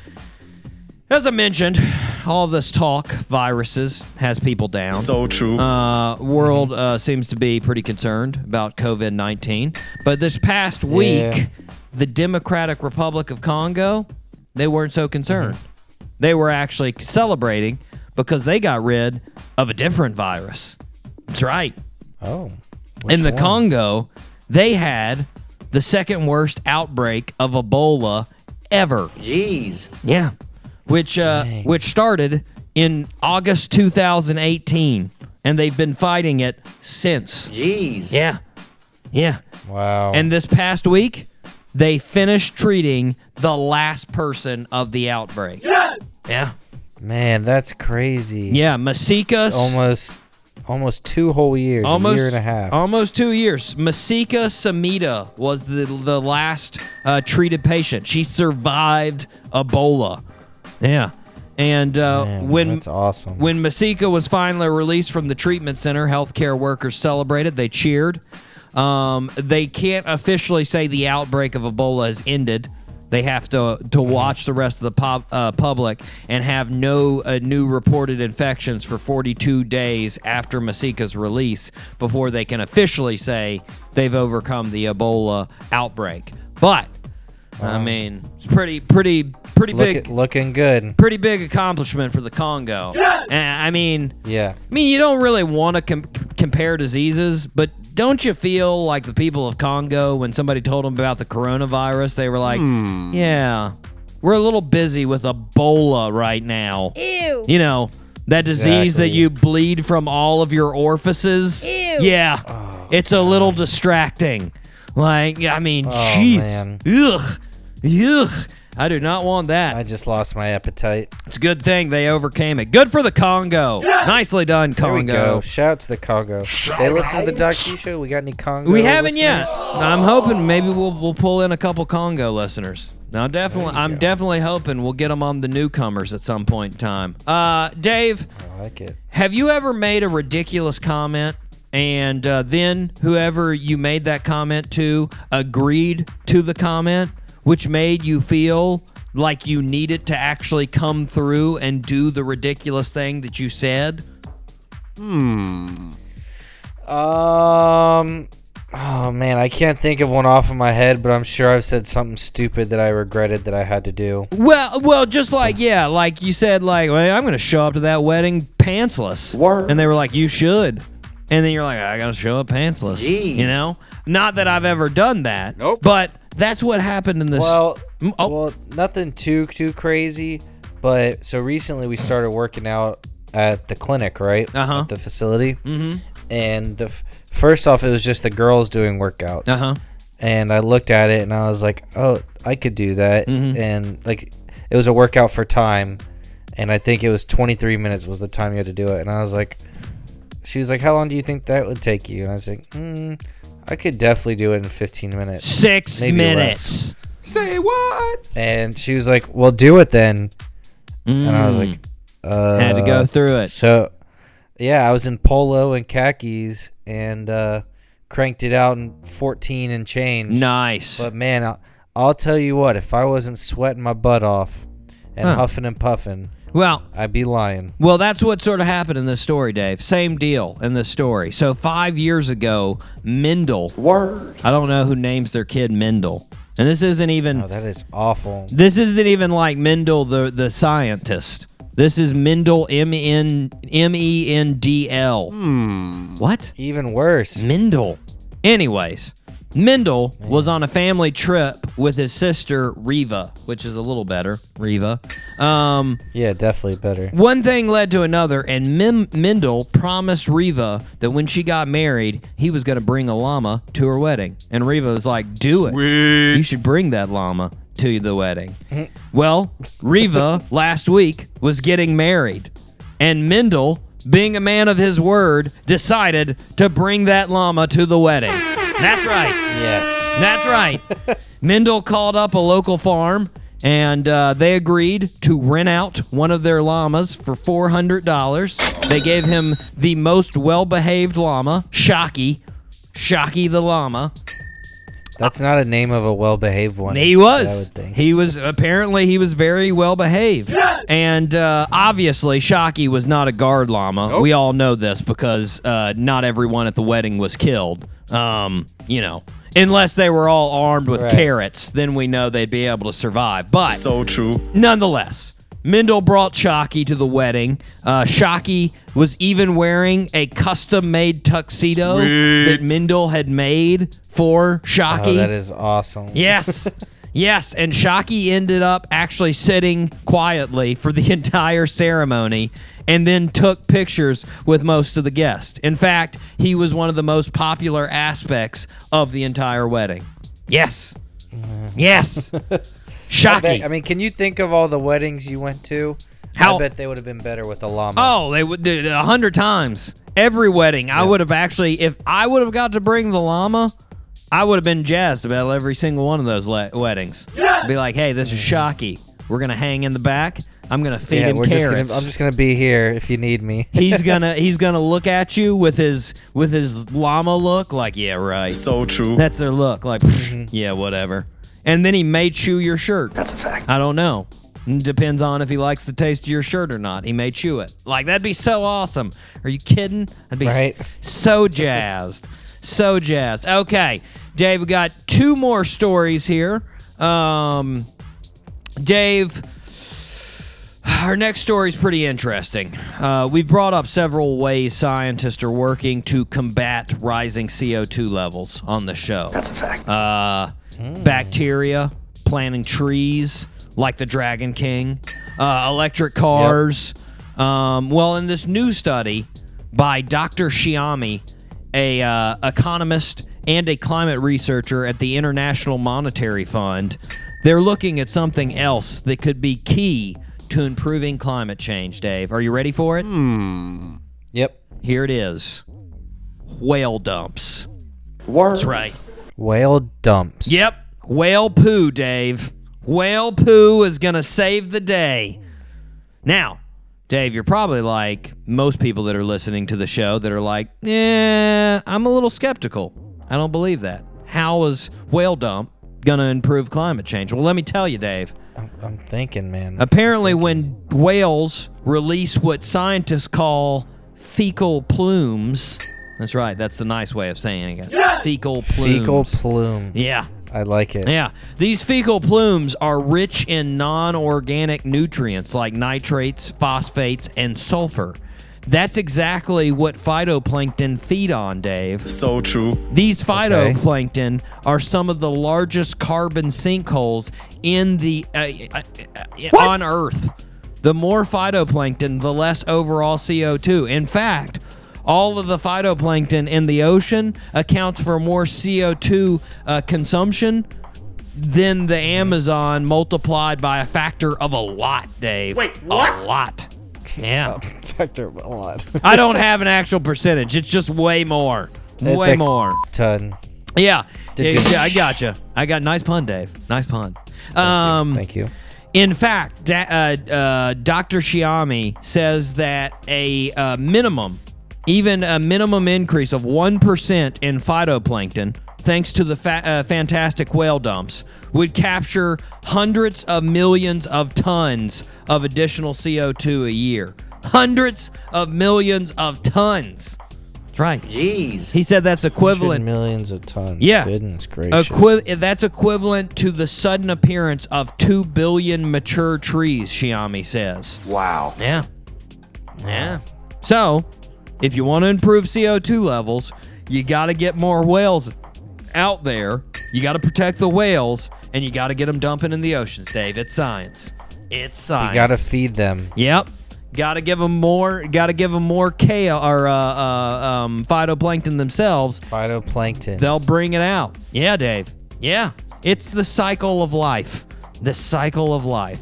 as I mentioned, all this talk, viruses, has people down. So true. Uh, world uh, seems to be pretty concerned about COVID 19. But this past week, Yeah. the Democratic Republic of Congo, they weren't so concerned. They were actually celebrating because they got rid of a different virus. That's right. Oh. In the one? Congo, they had the second worst outbreak of Ebola ever. Jeez. Yeah, which uh, Dang. which started in August 2018, and they've been fighting it since. Jeez. Yeah, yeah. Wow. And this past week, they finished treating the last person of the outbreak. Yes. Yeah, man, that's crazy. yeah. Masika, Almost almost two whole years. almost a year and a half. Almost two years. Masika Semida was the the last uh, treated patient. She survived Ebola. Yeah, and uh, Man, when that's awesome. when Masika was finally released from the treatment center, healthcare workers celebrated. They cheered. Um, they can't officially say the outbreak of Ebola has ended. They have to to watch the rest of the pub, uh, public and have no uh, new reported infections for 42 days after Masika's release before they can officially say they've overcome the Ebola outbreak. But I um, mean, it's pretty pretty pretty Look big looking good. pretty big accomplishment for the Congo. And, I mean, Yeah. I mean, you don't really want to com- compare diseases, but don't you feel like the people of Congo, when somebody told them about the coronavirus, they were like, hmm. "Yeah, we're a little busy with Ebola right now." Ew. You know, that disease that you bleed from all of your orifices. Ew. Yeah, oh, it's a little distracting. Like, I mean, jeez, man. ugh, ugh. I do not want that. I just lost my appetite. It's a good thing they overcame it. Good for the Congo. Nicely done, There we Congo. go. Shout to the Congo. they listen to the Doc G show. We got any Congo? We haven't yet. listeners? I'm hoping maybe we'll we'll pull in a couple Congo listeners. Now, definitely, I'm definitely hoping we'll get them on the newcomers at some point in time. Uh, Dave, I like it. have you ever made a ridiculous comment and uh, then whoever you made that comment to agreed to the comment, which made you feel like you needed to actually come through and do the ridiculous thing that you said? Hmm. Um. Oh man, I can't think of one off of my head, but I'm sure I've said something stupid that I regretted that I had to do. Well, well, just like yeah, like you said, like well, I'm going to show up to that wedding pantsless, Word. and they were like, you should, and then you're like, I gotta show up pantsless. Jeez. You know, not that I've ever done that. Nope. But that's what happened in this. Well, oh. well, nothing too too crazy, but so recently we started working out at the clinic, right? Uh-huh. At the facility. Mm-hmm. And the f- first off, it was just the girls doing workouts. uh huh. And I looked at it and I was like, oh, I could do that. Mm-hmm. And like, it was a workout for time, and I think it was 23 minutes was the time you had to do it. And I was like, she was like, how long do you think that would take you? And I was like, mm, I could definitely do it in 15 minutes. Six Maybe minutes. Say what? And she was like, "Well, do it then." And I was like, uh, Mm. had to go through it. So, yeah, I was in polo and khakis and uh, cranked it out in 14 and change. Nice. But man, I'll, I'll tell you what, if I wasn't sweating my butt off and Huh. huffing and puffing, well, I'd be lying. Well, that's what sort of happened in this story, Dave. Same deal in this story. So five years ago, Mendel. Word. I don't know who names their kid Mendel, and this isn't even. Oh, that is awful. This isn't even like Mendel the the scientist. This is Mendel M N M E N D L. Hmm. What? Even worse. Mendel. Anyways, Mendel was on a family trip with his sister Riva, which is a little better. Riva. Um, Yeah, definitely better. one thing led to another, and Mim- Mendel promised Riva that when she got married, he was going to bring a llama to her wedding. And Riva was like, "Do it. You should bring that llama to the wedding." well, Riva [LAUGHS] last week was getting married, and Mendel, being a man of his word, decided to bring that llama to the wedding. That's right. Yes. That's right. [LAUGHS] Mendel called up a local farm and uh, they agreed to rent out one of their llamas for $400. They gave him the most well behaved llama, Shocky. Shocky the llama. That's not a name of a well-behaved one. He I was. would think. He was apparently he was very well behaved, and uh, obviously Shocky was not a guard llama. We all know this because uh, not everyone at the wedding was killed. Um, you know, unless they were all armed with Right. carrots, then we know they'd be able to survive. But So true. nonetheless, Mendel brought Shocky to the wedding. Uh, Shocky was even wearing a custom-made tuxedo that Mendel had made for Shocky. Oh, that is awesome. Yes. [LAUGHS] Yes, and Shocky ended up actually sitting quietly for the [LAUGHS] entire ceremony and then took pictures with most of the guests. In fact, he was one of the most popular aspects of the entire wedding. Yes. Mm-hmm. Yes. [LAUGHS] I, bet- I mean, can you think of all the weddings you went to? How- I bet they would have been better with a llama. Oh, they would a hundred times. Every wedding, I would have actually, if I would have got to bring the llama, I would have been jazzed about every single one of those le- weddings. Be like, hey, this is mm. Shocky. We're gonna hang in the back. I'm gonna feed yeah, him we're carrots. just gonna. I'm just gonna be here if you need me. [LAUGHS] he's gonna [LAUGHS] he's gonna look at you with his with his llama look, like, yeah, right. So true. That's their look, like, Mm-hmm. yeah, whatever. And then he may chew your shirt. That's a fact. I don't know. Depends on if he likes the taste of your shirt or not. He may chew it. Like that'd be so awesome. Are you kidding? I'd be s- Right. so jazzed. So jazzed. Okay, Dave, we got two more stories here. Um, Dave, our next story is pretty interesting. Uh, we've brought up several ways scientists are working to combat rising CO2 levels on the show. That's a fact. Uh, Bacteria, planting trees like the Dragon King, uh, electric cars. Um, well, in this new study by Dr. Chami, a uh, economist and a climate researcher at the International Monetary Fund, they're looking at something else that could be key to improving climate change. Dave, are you ready for it? Hmm. Yep. Here it is: whale dumps. That's right. Whale dumps. Yep, whale poo, Dave. Whale poo is gonna save the day. Now, Dave, you're probably like most people that are listening to the show that are like, yeah, I'm a little skeptical. I don't believe that. How is whale dump gonna improve climate change? Well, let me tell you, Dave. I'm, I'm thinking, man. Apparently, when whales release what scientists call fecal plumes, that's right, that's the nice way of saying it. Fecal plumes. Fecal plume. yeah. I like it. Yeah, these fecal plumes are rich in non organic nutrients like nitrates, phosphates, and sulfur. That's exactly what phytoplankton feed on, Dave. So true. These phytoplankton are some of the largest carbon sinkholes in the uh, uh, uh, on Earth. The more phytoplankton, the less overall CO2. In fact, all of the phytoplankton in the ocean accounts for more CO2 uh, consumption than the Amazon multiplied by a factor of a lot, Dave. Wait, what? A lot. Yeah. [LAUGHS] Factor a lot. [LAUGHS] I don't have an actual percentage. It's just way more. It's way a more. Ton. Yeah. Did yeah, you- I gotcha. I got nice pun, Dave. Nice pun. Thank Um, Thank you. in fact, da- uh, uh, Dr. Chami says that a uh, minimum, even a minimum increase of 1% in phytoplankton, thanks to the fa- uh, fantastic whale dumps, would capture hundreds of millions of tons of additional CO2 a year. Hundreds of millions of tons. That's right. Jeez. He said that's equivalent Millions of tons. Yeah. Goodness gracious. Equi- that's equivalent to the sudden appearance of 2 billion mature trees, Chami says. Wow. Yeah. Yeah. So, if you want to improve CO2 levels, you got to get more whales out there. You got to protect the whales, and you got to get them dumping in the oceans, Dave. It's science. It's science. you gotta feed them. Yep. Got to give them more. Got to give them more K or uh, uh, um, phytoplankton themselves. Phytoplankton. They'll bring it out. Yeah, Dave. Yeah. It's the cycle of life. The cycle of life.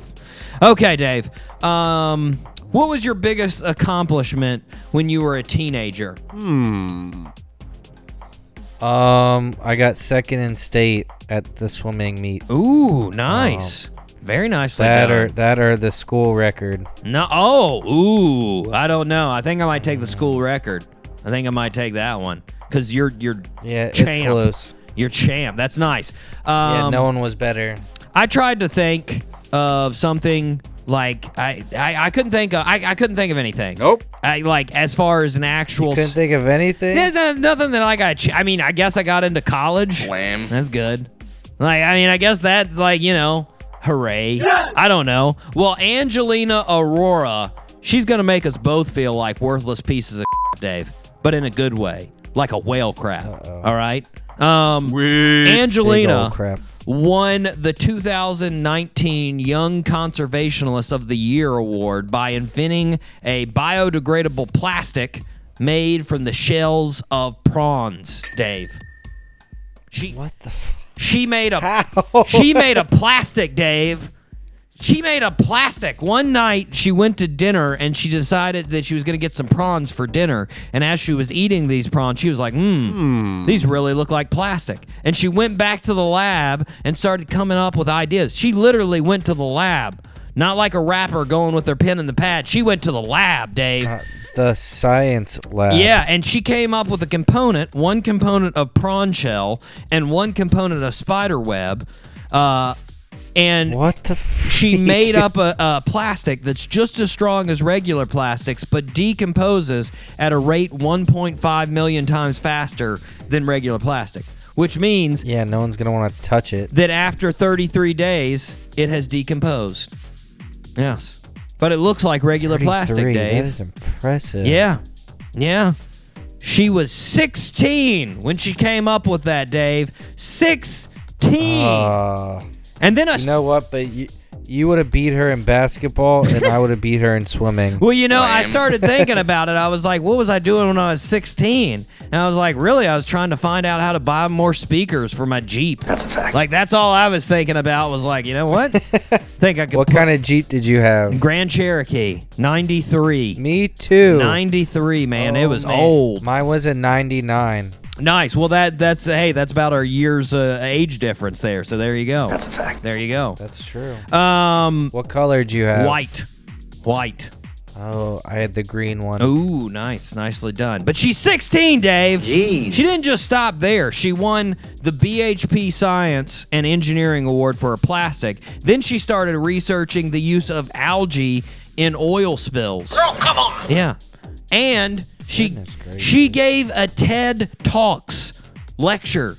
Okay, Dave. Um, what was your biggest accomplishment when you were a teenager? Um, I got second in state at the swimming meet. Ooh, nice. Very nicely That done. or that or the school record. no. Oh, ooh. I don't know. I think I might take the school record. I think I might take that one because you're you're Yeah, it's close. You're champ. That's nice. Um, Yeah, no one was better. I tried to think of something like I I, I couldn't think of I, I couldn't think of anything. Nope. I like as far as an actual. Couldn't think of anything. There's no- nothing that I got. ch- I mean, I guess I got into college. Wham. That's good. Like, I mean, I guess that's like you know, hooray. I don't know. Well, Angelina Arora, she's gonna make us both feel like worthless pieces of Dave, but in a good way, like a whale crap. All right. Um, Sweet. Big Angelina old crap. Won the 2019 Young Conservationalist of the Year award by inventing a biodegradable plastic made from the shells of prawns. Dave, she What the? F- she made a How? she made a plastic, Dave. She made a plastic. One night she went to dinner and she decided that she was going to get some prawns for dinner. And as she was eating these prawns, she was like, hmm, these really look like plastic. And she went back to the lab and started coming up with ideas. She literally went to the lab. Not like a rapper going with their pen and the pad. She went to the lab, Dave. the science lab. Yeah, and she came up with a component, one component of prawn shell and one component of spider web. Uh, and What the? F- she made up a, a plastic that's just as strong as regular plastics, but decomposes at a rate 1.5 million times faster than regular plastic, which means Yeah, no one's gonna want to touch it. that after 33 days, it has decomposed. Yes. But it looks like regular plastic, 33, Dave. That is impressive. Yeah. Yeah. She was 16 when she came up with that, Dave. 16. Uh, and then I you know what? But you you would have beat her in basketball, and I would have beat her in swimming. Well, you know, I started thinking [LAUGHS] about it. I was like, what was I doing when I was 16? And I was like, really? I was trying to find out how to buy more speakers for my Jeep. That's a fact. Like, that's all I was thinking about was like, you know what? [LAUGHS] think I could What kind of Jeep did you have? Grand Cherokee, 93. Me too. 93, man. Oh, it Oh, was man. old. Mine was a 99. Nice. Well, that that's hey, that's about our years uh, age difference there. So there you go. That's a fact. There you go. That's true. Um, What color do you have? white, white. Oh, I had the green one. Ooh, nice, nicely done. But she's 16, Dave. Jeez. She didn't just stop there. She won the BHP Science and Engineering Award for her plastic. Then she started researching the use of algae in oil spills. Girl, come on. Yeah, and she she gave a TED Talks lecture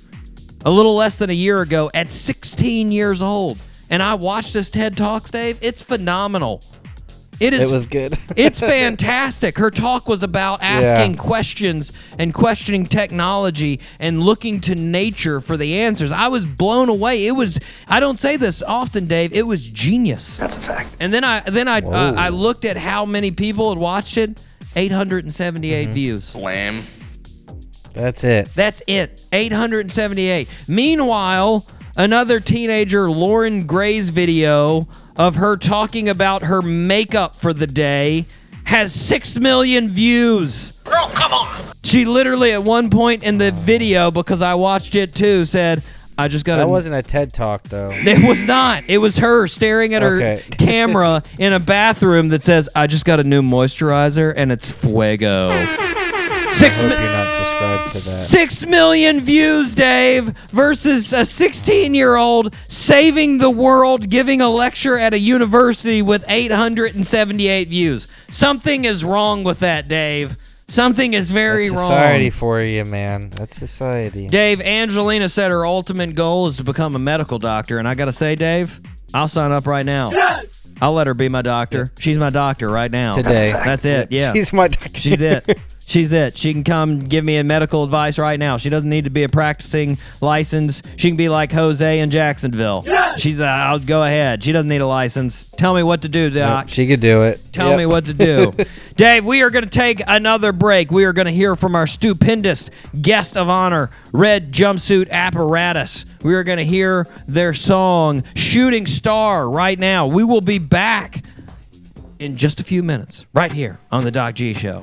a little less than a year ago at 16 years old. And I watched this TED Talks, Dave. It's phenomenal. It is. It was good. [LAUGHS] it's fantastic. Her talk was about asking questions and questioning technology and looking to nature for the answers. I was blown away. It was. I don't say this often, Dave. It was genius. That's a fact. And then I then I uh, I looked at how many people had watched it. 878 Mm-hmm. views. Lamb. That's it. That's it. 878. Meanwhile, another teenager, Loren Gray's video of her talking about her makeup for the day has 6 million views. Girl, come on. She literally at one point in the video because I watched it too said, I just got That a wasn't a TED talk though. [LAUGHS] it was not. It was her staring at her Okay. [LAUGHS] camera in a bathroom that says, "I just got a new moisturizer and it's Fuego." Six mi- you're not subscribed to that. Six million views, Dave, versus a 16 year old saving the world, giving a lecture at a university with 878 views. Something is wrong with that, Dave. Something is very That's wrong. society for you, man. That's society. Dave, Angelina said her ultimate goal is to become a medical doctor, and I gotta say, Dave, I'll sign up right now. I'll let her be my doctor. She's my doctor right now. Today. That's it. Yeah. [LAUGHS] She's my doctor. She's it. She's it. She can come give me a medical advice right now. She doesn't need to be a practicing license. She can be like Jose in Jacksonville. Yes! She's. Uh, I'll go ahead. She doesn't need a license. Tell me what to do, Doc. Yep, she could do it. Tell Yep. me what to do. [LAUGHS] Dave, we are going to take another break. We are going to hear from our stupendous guest of honor, Red Jumpsuit Apparatus. We are going to hear their song, Shooting Star, right now. We will be back in just a few minutes, right here on The Doc G Show.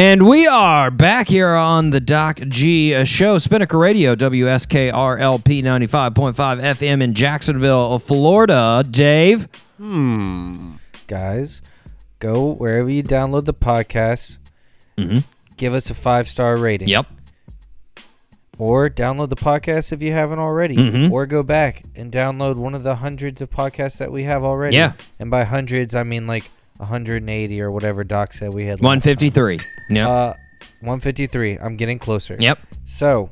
And we are back here on the Doc G uh, show, Spinnaker Radio, WSKRLP 95.5 FM in Jacksonville, uh, Florida. Dave? Hmm. Guys, go wherever you download the podcast. Mm-hmm. Give us a five star rating. Yep. Or download the podcast if you haven't already. Mhm. Or go back and download one of the hundreds of podcasts that we have already. Yeah. And by hundreds, I mean like 180 or whatever Doc said we had. 153. Yep. Uh, 153. I'm getting closer. yep. So,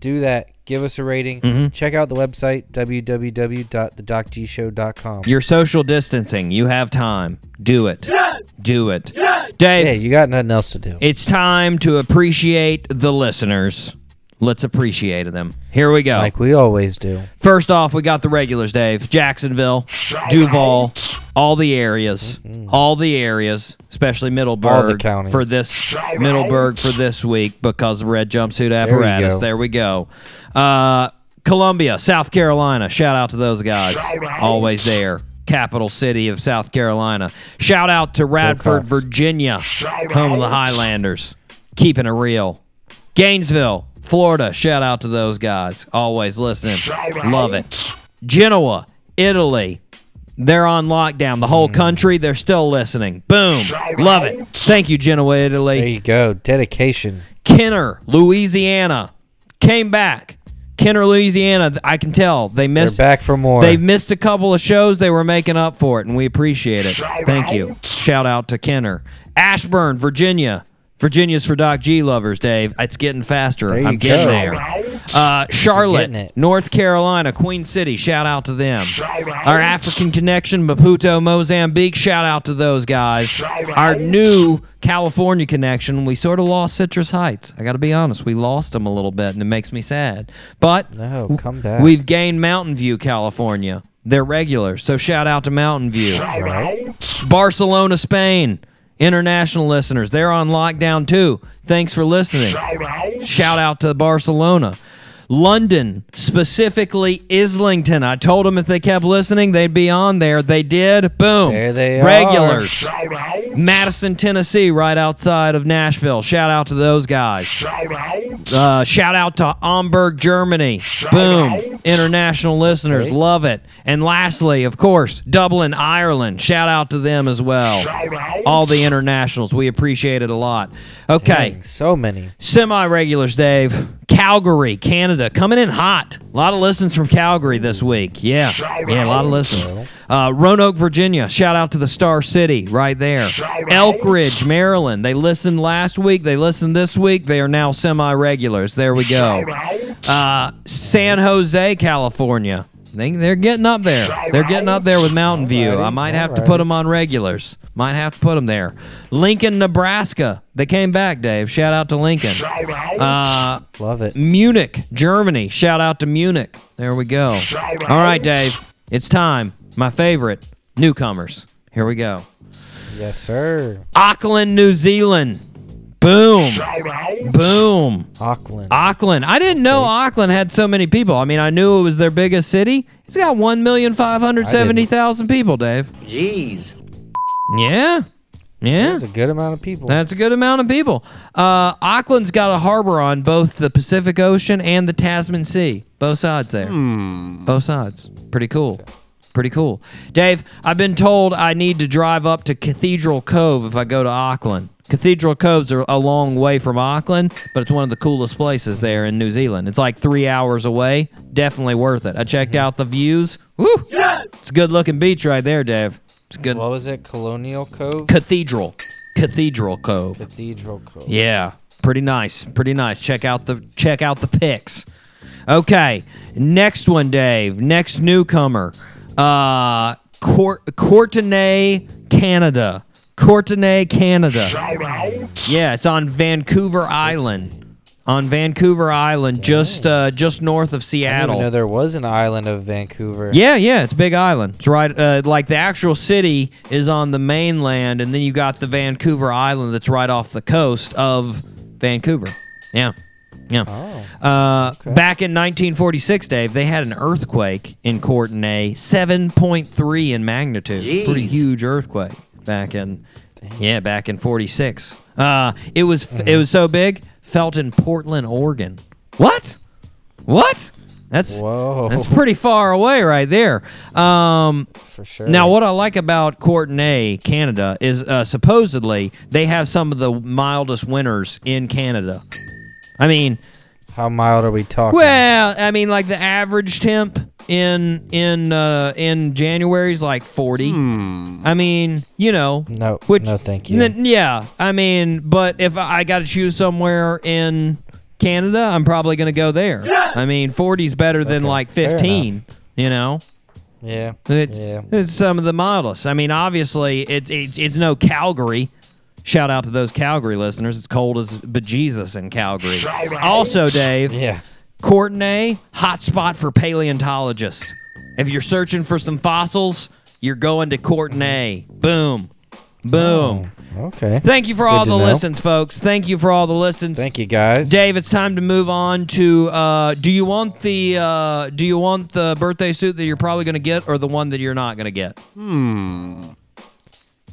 do that. Give us a rating. Mhm. Check out the website www.thedocgshow.com. You're social distancing. You have time. Do it. Yes! Do it. Yes! Dave, Hey, you got nothing else to do. it's time to appreciate the listeners. Let's appreciate them. Here we go. Like we always do. First off, we got the regulars, Dave. Jacksonville, Duval, all the areas, all the areas, especially Middleburg All the counties. for this Middleburg for this week because of red jumpsuit apparatus. go. There we go. Uh, Columbia, South Carolina. Shout out to those guys. Always there. Capital city of South Carolina. Shout out to Radford, Cox. Virginia, home of the Highlanders. Keeping it real. Gainesville, Florida. Shout out to those guys. Always listening. Love it. Genoa, Italy. They're on lockdown. The whole country, they're still listening. Boom. Love it. Thank you, Genoa, Italy. There you go. Dedication. Kenner, Louisiana. Came back. Kenner, Louisiana. I can tell they They're missed. back for more. They missed a couple of shows. They were making up for it, and we appreciate it. Thank you. Shout out to Kenner. Ashburn, Virginia. Virginia's for Doc G lovers, Dave. It's getting faster. There I'm getting go. there. Uh, Charlotte, getting. North Carolina, Queen City. Shout out to them. Our African connection, Maputo, Mozambique. Shout out to those guys. Our new California connection, we sort of lost Citrus Heights. I got to be honest, we lost them a little bit, and it makes me sad. But No, come back. We've gained Mountain View, California. They're regulars, so shout out to Mountain View. Barcelona, Spain. International listeners, they're on lockdown too. Thanks for listening. Shout out to Barcelona. London, specifically Islington. I told them if they kept listening, they'd be on there. They did. Boom. There they are. Regulars. Madison, Tennessee, right outside of Nashville. Shout out to those guys. Shout Uh, shout out to Hamburg, Germany. Boom. International listeners. Love it. And lastly, of course, Dublin, Ireland. Shout out to them as well. All the internationals. We appreciate it a lot. Okay. Dang, so many. Semi regulars, Dave. Calgary, Canada, coming in hot. A lot of listens from Calgary this week. Yeah, yeah, a lot of listens. Uh, Roanoke, Virginia. Shout out to the Star City right there. Elkridge, Maryland. They listened last week. They listened this week. They are now semi regulars. There we go. Uh, San Jose, California. They, they're getting up there. They're getting up there with Mountain View. I might have to put them on regulars. Might have to put them there. Lincoln, Nebraska. They came back, Dave. Shout out to Lincoln. Uh, Love it. Munich, Germany. Shout out to Munich. There we go. All right, Dave. It's time. My favorite newcomers. Here we go. Yes, sir. Auckland, New Zealand. Boom. Boom. Auckland. Auckland. I didn't know Auckland had so many people. I mean, I knew it was their biggest city. It's got 1,570,000 people, Dave. Jeez. Yeah. Yeah. That's a good amount of people. That's a good amount of people. Uh, Auckland's got a harbor on both the Pacific Ocean and the Tasman Sea. Both sides there. Both sides. Pretty cool. Pretty cool. Dave, I've been told I need to drive up to Cathedral Cove if I go to Auckland. Cathedral Coves are a long way from Auckland, but it's one of the coolest places there in New Zealand. It's like three hours away. Definitely worth it. I checked out the views. Woo! It's a good looking beach right there, Dave. It's good. what was it? Colonial Cove? Cathedral. Cathedral Cove. Cathedral Cove. Yeah, pretty nice, pretty nice. Check out the check out the pics. Okay, next one, Dave. Next newcomer, uh, Court Courtenay, Canada. Courtenay, Canada. Yeah, it's on Vancouver Island. On Vancouver Island, just uh, just north of Seattle. I didn't know there was an island of Vancouver. Yeah, yeah, it's a big island. It's right, uh, like the actual city is on the mainland, and then you got the Vancouver Island that's right off the coast of Vancouver. Yeah, yeah. Oh. Uh, Back in 1946, Dave, they had an earthquake in Courtenay, 7.3 in magnitude. Pretty huge earthquake back in Yeah, back in '46. Uh, it was it was so big, felt in Portland, Oregon. What? What? That's Whoa. that's pretty far away right there. Um, For sure. now, what I like about Courtenay, Canada, is uh, supposedly they have some of the mildest winters in Canada. I mean, How mild are we talking? well, I mean, like the average temp in in uh, in January is like forty. I mean, you know, no, which no, thank you. N- yeah, I mean, but if I got to choose somewhere in Canada, I'm probably going to go there. I mean, 40's better than Okay, like 15. You know, yeah, it's, yeah. it's some of the mildest. I mean, obviously, it's it's it's no Calgary. Shout out to those Calgary listeners. It's cold as bejesus in Calgary. Also, Dave, Yeah. Courtenay, hot spot for paleontologists. If you're searching for some fossils, you're going to Courtenay. Boom. Boom. Okay. Thank you for Good all the know. listens, folks. Thank you for all the listens. Thank you, guys. Dave, it's time to move on to uh, do you want the uh, do you want the birthday suit that you're probably going to get or the one that you're not going to get?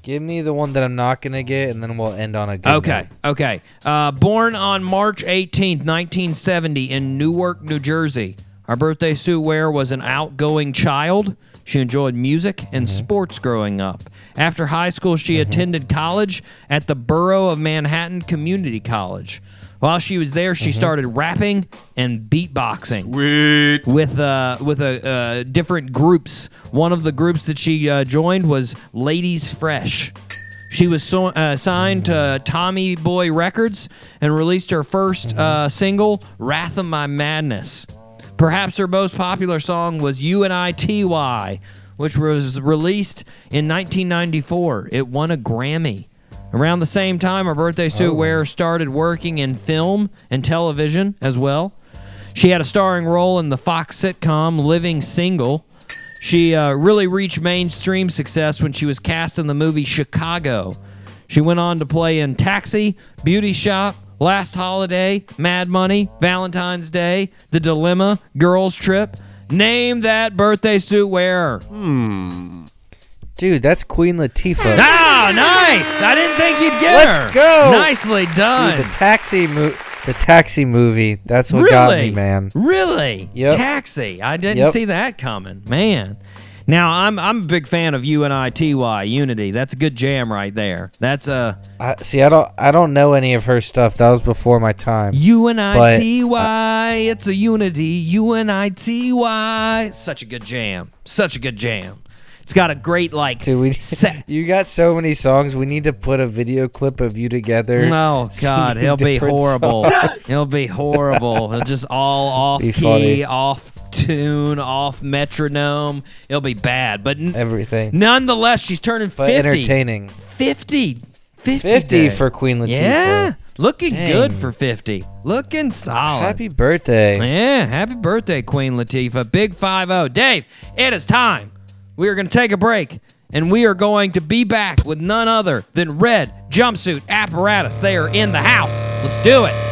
Give me the one that I'm not gonna get, and then we'll end on a good. Okay, okay. Uh, born on March 18th, 1970, in Newark, New Jersey. Our birthday suit wearer was an outgoing child. She enjoyed music and sports growing up. After high school, she attended college at the Borough of Manhattan Community College. While she was there, she started rapping and beatboxing with uh, with a uh, different groups. One of the groups that she uh, joined was Ladies Fresh. She was so, uh, signed to Tommy Boy Records and released her 1st uh, single, "Wrath of My Madness." Perhaps her most popular song was "UNITY," which was released in 1994. It won a Grammy. Around the same time, her birthday suit wearer started working in film and television as well. She had a starring role in the Fox sitcom Living Single. She uh, really reached mainstream success when she was cast in the movie Chicago. She went on to play in Taxi, Beauty Shop, Last Holiday, Mad Money, Valentine's Day, The Dilemma, Girls Trip. Name that birthday suit wearer. Dude, that's Queen Latifah. Ah, nice! I didn't think you'd get her. Let's go! Nicely done. Dude, the taxi mo- the taxi movie. That's what got me, man. Really? Yep. Taxi. I didn't Yep. see that coming, man. Now I'm I'm a big fan of UNITY Unity. That's a good jam right there. That's a I, see, I don't, I don't know any of her stuff. That was before my time. UNITY. it's a unity. UNITY. Such a good jam. Such a good jam. It's got a great like. Dude, we, [LAUGHS] set. you got so many songs. We need to put a video clip of you together. Oh God, [LAUGHS] he'll be horrible. songs. He'll be horrible. He'll just all off Be key, funny. off tune, off metronome. It'll be bad, but n- Everything, nonetheless, she's turning but 50. entertaining. 50. 50. 50 for Queen Latifah. Yeah. Looking good for 50. Looking solid. Happy birthday. Yeah, happy birthday, Queen Latifah. Big 5 0. Dave, it is time. We are going to take a break, and we are going to be back with none other than Red Jumpsuit Apparatus. They are in the house. Let's do it.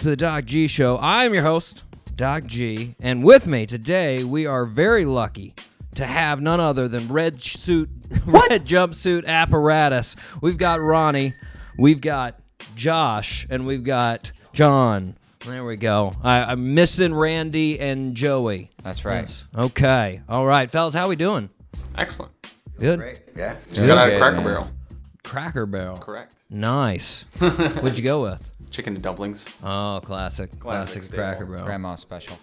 To the Doc G Show. I am your host, Doc G, and with me today we are very lucky to have none other than red suit, [LAUGHS] red jumpsuit apparatus. We've got Ronnie, we've got Josh, and we've got John. There we go. I, I'm missing Randy and Joey. That's right. Yes. Okay. All right, fellas. How we doing? Excellent. Good. Yeah. Just got out of Cracker. Barrel. Cracker Barrel. Correct. Nice. [LAUGHS] What'd you go with? Chicken and dumplings. Oh, classic. Classic, staple. Cracker Barrel. Grandma special.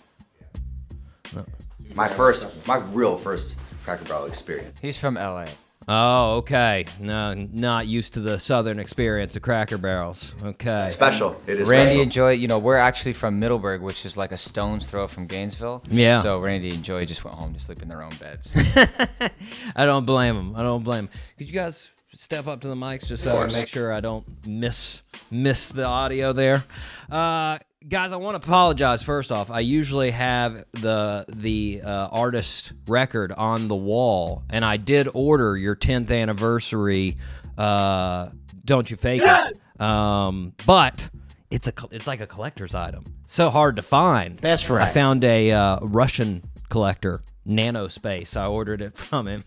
My first, my real first Cracker Barrel experience. He's from LA. Oh, okay. No, not used to the southern experience of Cracker Barrels. Okay. Special. It is Randy special. and Joey, you know, we're actually from Middleburg, which is like a stone's throw from Gainesville. Yeah. So Randy and Joey just went home to sleep in their own beds. [LAUGHS] I don't blame them. I don't blame 'em. Could you guys step up to the mics just so I make sure I don't miss miss the audio there? Uh, guys, I want to apologize first off. I usually have the the uh, artist record on the wall, and I did order your 10th anniversary. Uh, don't you fake it? Um, but it's a it's like a collector's item. So hard to find. That's right. I found a uh, Russian collector, Nanospace. I ordered it [LAUGHS] from him.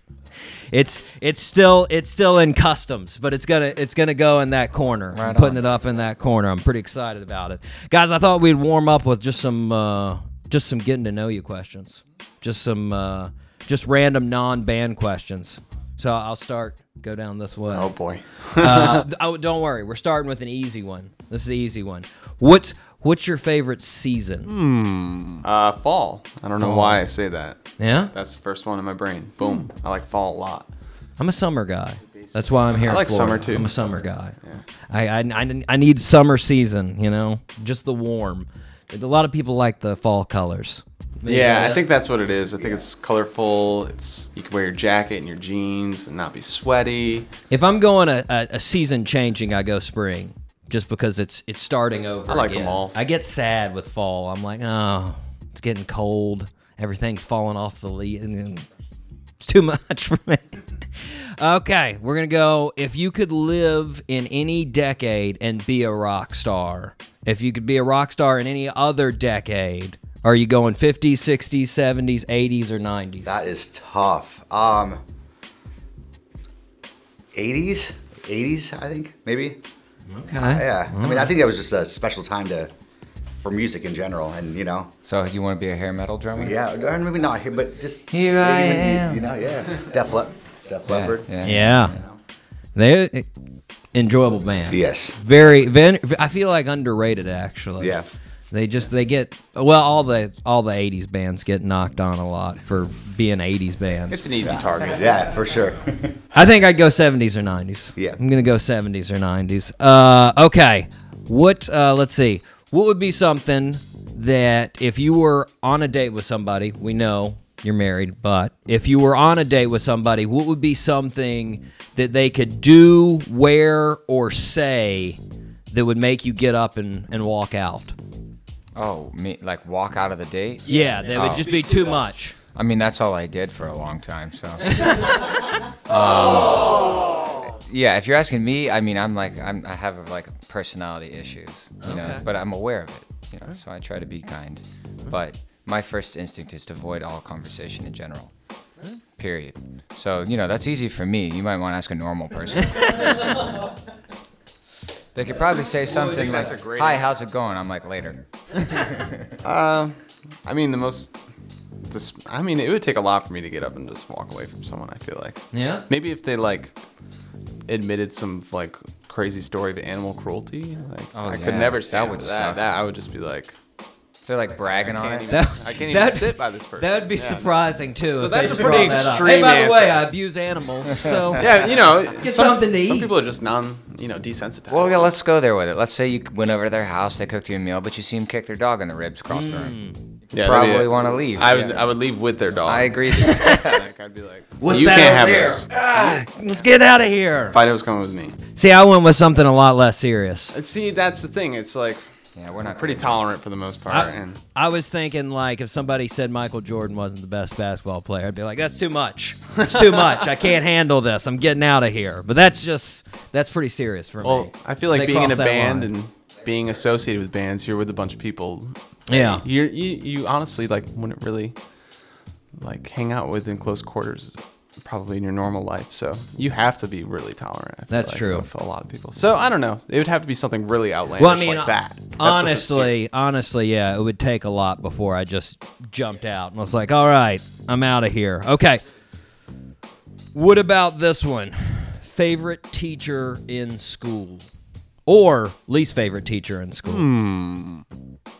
It's it's still it's still in customs, but it's gonna it's gonna go in that corner. I'm putting on. it up in that corner. I'm pretty excited about it, guys. I thought we'd warm up with just some uh, just some getting to know you questions, just some uh, just random non-band questions. So I'll start go down this way. Oh boy. uh, [LAUGHS] oh, don't worry, we're starting with an easy one. This is the easy one. What's what's your favorite season? Uh, fall. I don't know why I say that. Yeah, That's the first one in my brain. Boom. I like fall a lot. I'm a summer guy. That's why I'm here. I in like Florida. summer, too. I'm a summer guy. I, I, I, I need summer season. You know, just the warm. A lot of people like the fall colors. Yeah, I think that's what it is. I think it's colorful. It's you can wear your jacket and your jeans and not be sweaty. if I'm going a, a, a season changing, I go spring, just because it's it's starting over. I like again. all. I get sad with fall. I'm like, oh, it's getting cold. Everything's falling off the leaf. It's too [LAUGHS] much for me. okay, we're gonna go. If you could live in any decade and be a rock star, if you could be a rock star in any other decade, are you going 50s, 60s, 70s, 80s, or 90s? That is tough. Um, 80s, 80s, I think maybe. Okay. Uh, yeah. I mean, I think that was just a special time to for music in general, and you know, so you want to be a hair metal drummer? yeah, or maybe not here, but just Here I maybe you- am. You know, yeah. Def, Le- Def Yeah, Leppard. yeah. Yeah. They enjoyable band. Yes. Very, very I feel like underrated actually. Yeah. They just they get well all the all the 80s bands get knocked on a lot for being 80s bands. It's an easy target. Yeah, for sure. [LAUGHS] I think I'd go 70s or 90s. Yeah. I'm going to go 70s or 90s. Uh okay. What uh let's see. What would be something that if you were on a date with somebody, we know you're married, but if you were on a date with somebody, what would be something that they could do, wear, or say that would make you get up and, and walk out? Oh, me like walk out of the date? Yeah, that would Oh. just be too much. I mean, that's all I did for a long time. So. [LAUGHS] um, yeah, if you're asking me, I mean, I'm like, I'm, I have like personality issues, you know, but I'm aware of it, you know, so I try to be kind. But my first instinct is to avoid all conversation in general. Period. So you know, that's easy for me. You might want to ask a normal person. [LAUGHS] [LAUGHS] They could probably say something like, that's a great "Hi, answer. how's it going?" I'm like, "Later." [LAUGHS] Uh, I mean the most. This, I mean, it would take a lot for me to get up and just walk away from someone. I feel like. Yeah. Maybe if they like admitted some like crazy story of animal cruelty, like Oh, I yeah, could never that stand would that. suck. That I would just be like, If they're like bragging on can't it. even, I can't even that- sit by this person. That would be Yeah. surprising too. So that's a pretty brought that up. extreme Hey, by the way, answer. I abuse animals, [LAUGHS] so Yeah, you know, [LAUGHS] Get some, something to Some people are just non, you know, desensitized. Well, yeah, let's go there with it. Let's say you went over to their house, they cooked you a meal, but you see them kick their dog in the ribs across the room. yeah, probably wanna leave, I would, yeah. I would leave with their dog. I agree. [LAUGHS] like, I'd be like, What's you that can't have there? this. Ah, let's get out of here. Fido's coming with me. See, I went with something a lot less serious. See, that's the thing. It's like, Yeah, we're not pretty tolerant for the most part. I, and I was thinking like if somebody said Michael Jordan wasn't the best basketball player, I'd be like, that's too much. It's too much. I can't handle this. I'm getting out of here. But that's just that's pretty serious for well, me. I feel like They being in a band line. and being associated with bands, you're with a bunch of people. Yeah. You you you honestly like wouldn't really like hang out with in close quarters probably in your normal life. So you have to be really tolerant. That's like, true. With a lot of people. So I don't know. It would have to be something really outlandish Well, I mean, like that. That's honestly, honestly, yeah, it would take a lot before I just jumped out and was like, "All right, I'm out of here." Okay. What about this one? Favorite teacher in school, or least favorite teacher in school?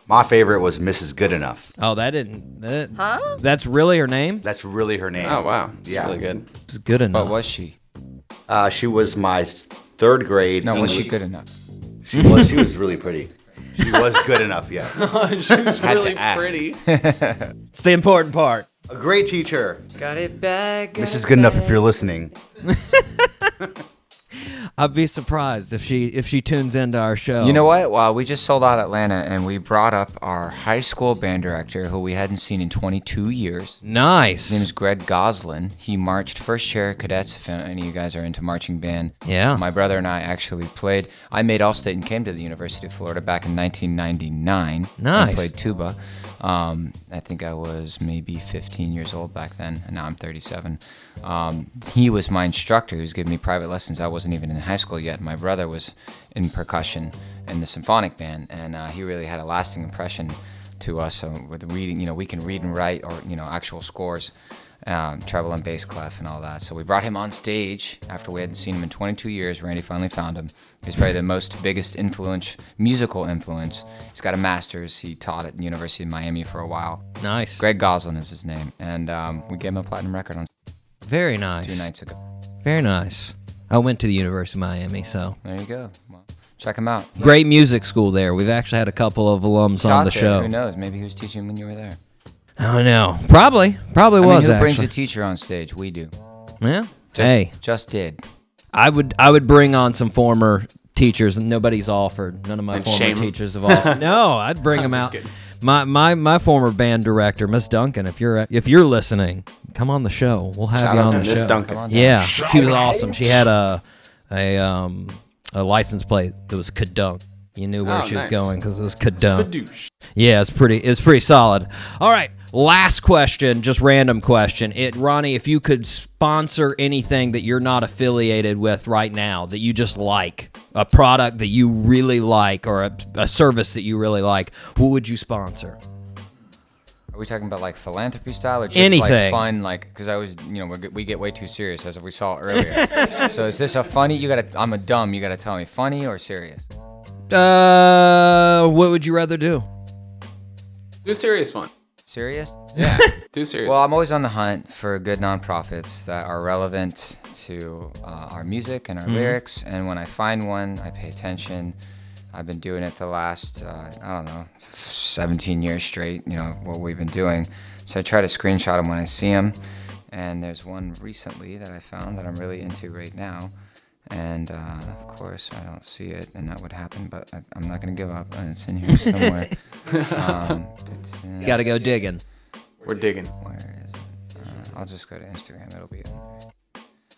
My favorite was Mrs. Goodenough. Oh, that didn't. That, huh? That's really her name. That's really her name. Oh wow, that's Yeah. really good. It's good enough. But was she? Uh, she was my third grade. No, was she English- good enough? She was. She was really pretty. She was good enough. Yes. [LAUGHS] she was really pretty. [LAUGHS] It's the important part. A great teacher. Got it back. Mrs. Goodenough, if you're listening. [LAUGHS] I'd be surprised if she if she tunes into our show. You know what? Well, we just sold out Atlanta, and we brought up our high school band director, who we hadn't seen in 22 years. Nice. His name is Greg Goslin. He marched first chair cadets. If any of you guys are into marching band, Yeah. My brother and I actually played. I made All-State and came to the University of Florida back in 1999. Nice. I played tuba. Um, I think I was maybe 15 years old back then, and now I'm 37. Um, he was my instructor who was giving me private lessons. I wasn't even in high school yet. My brother was in percussion in the symphonic band, and uh, he really had a lasting impression to us. So with reading, you know, we can read and write, or you know, actual scores, um, treble and bass clef, and all that. So we brought him on stage after we hadn't seen him in 22 years. Randy finally found him. He's probably the most biggest influence, musical influence. He's got a master's. He taught at the University of Miami for a while. Nice. Greg Goslin is his name, and um, we gave him a platinum record on Very nice. two nights ago. Very nice. I went to the University of Miami, so There you go. Well, check him out. great music school there. We've actually had a couple of alums on the there. show. Who knows? Maybe he was teaching when you were there. I know. Probably. Probably I mean, was who actually. brings a teacher on stage? We do. yeah. Just, hey, just did. I would I would bring on some former teachers, and nobody's offered. None of my And former teachers have offered. [LAUGHS] no, I'd bring them Just out. kidding. My, my my former band director, Miss Duncan. If you're if you're listening, come on the show. We'll have Shout you on the Miss show. Duncan. On down. Yeah, she was awesome. She had a a um a license plate that was Kadunk. You knew where Oh, she was going because it was Kadunk. Spadoosh. Yeah, it's pretty. It's pretty solid. All right, last question, just random question. It, Ronnie, if you could sponsor anything that you're not affiliated with right now that you just like, a product that you really like, or a, a service that you really like, who would you sponsor? Are we talking about like philanthropy style or just Anything. like fun? Like, because I was, you know, we get, we get way too serious as we saw earlier. [LAUGHS] so is this a funny? You gotta. I'm a dumb. You gotta tell me funny or serious. Uh, what would you rather do? Do a serious one. Serious? [LAUGHS] Yeah. Do a serious. Well, I'm always on the hunt for good nonprofits that are relevant to uh, our music and our lyrics. And when I find one, I pay attention. I've been doing it the last, uh, I don't know, 17 years straight, you know, what we've been doing. So I try to screenshot them when I see them. And there's one recently that I found that I'm really into right now. And uh, of course, I don't see it, and that would happen, but I, I'm not going to give up. Uh, It's in here somewhere. [LAUGHS] um, You got to go digging. We're digging. where is it? Uh, I'll just go to Instagram. It'll be in there.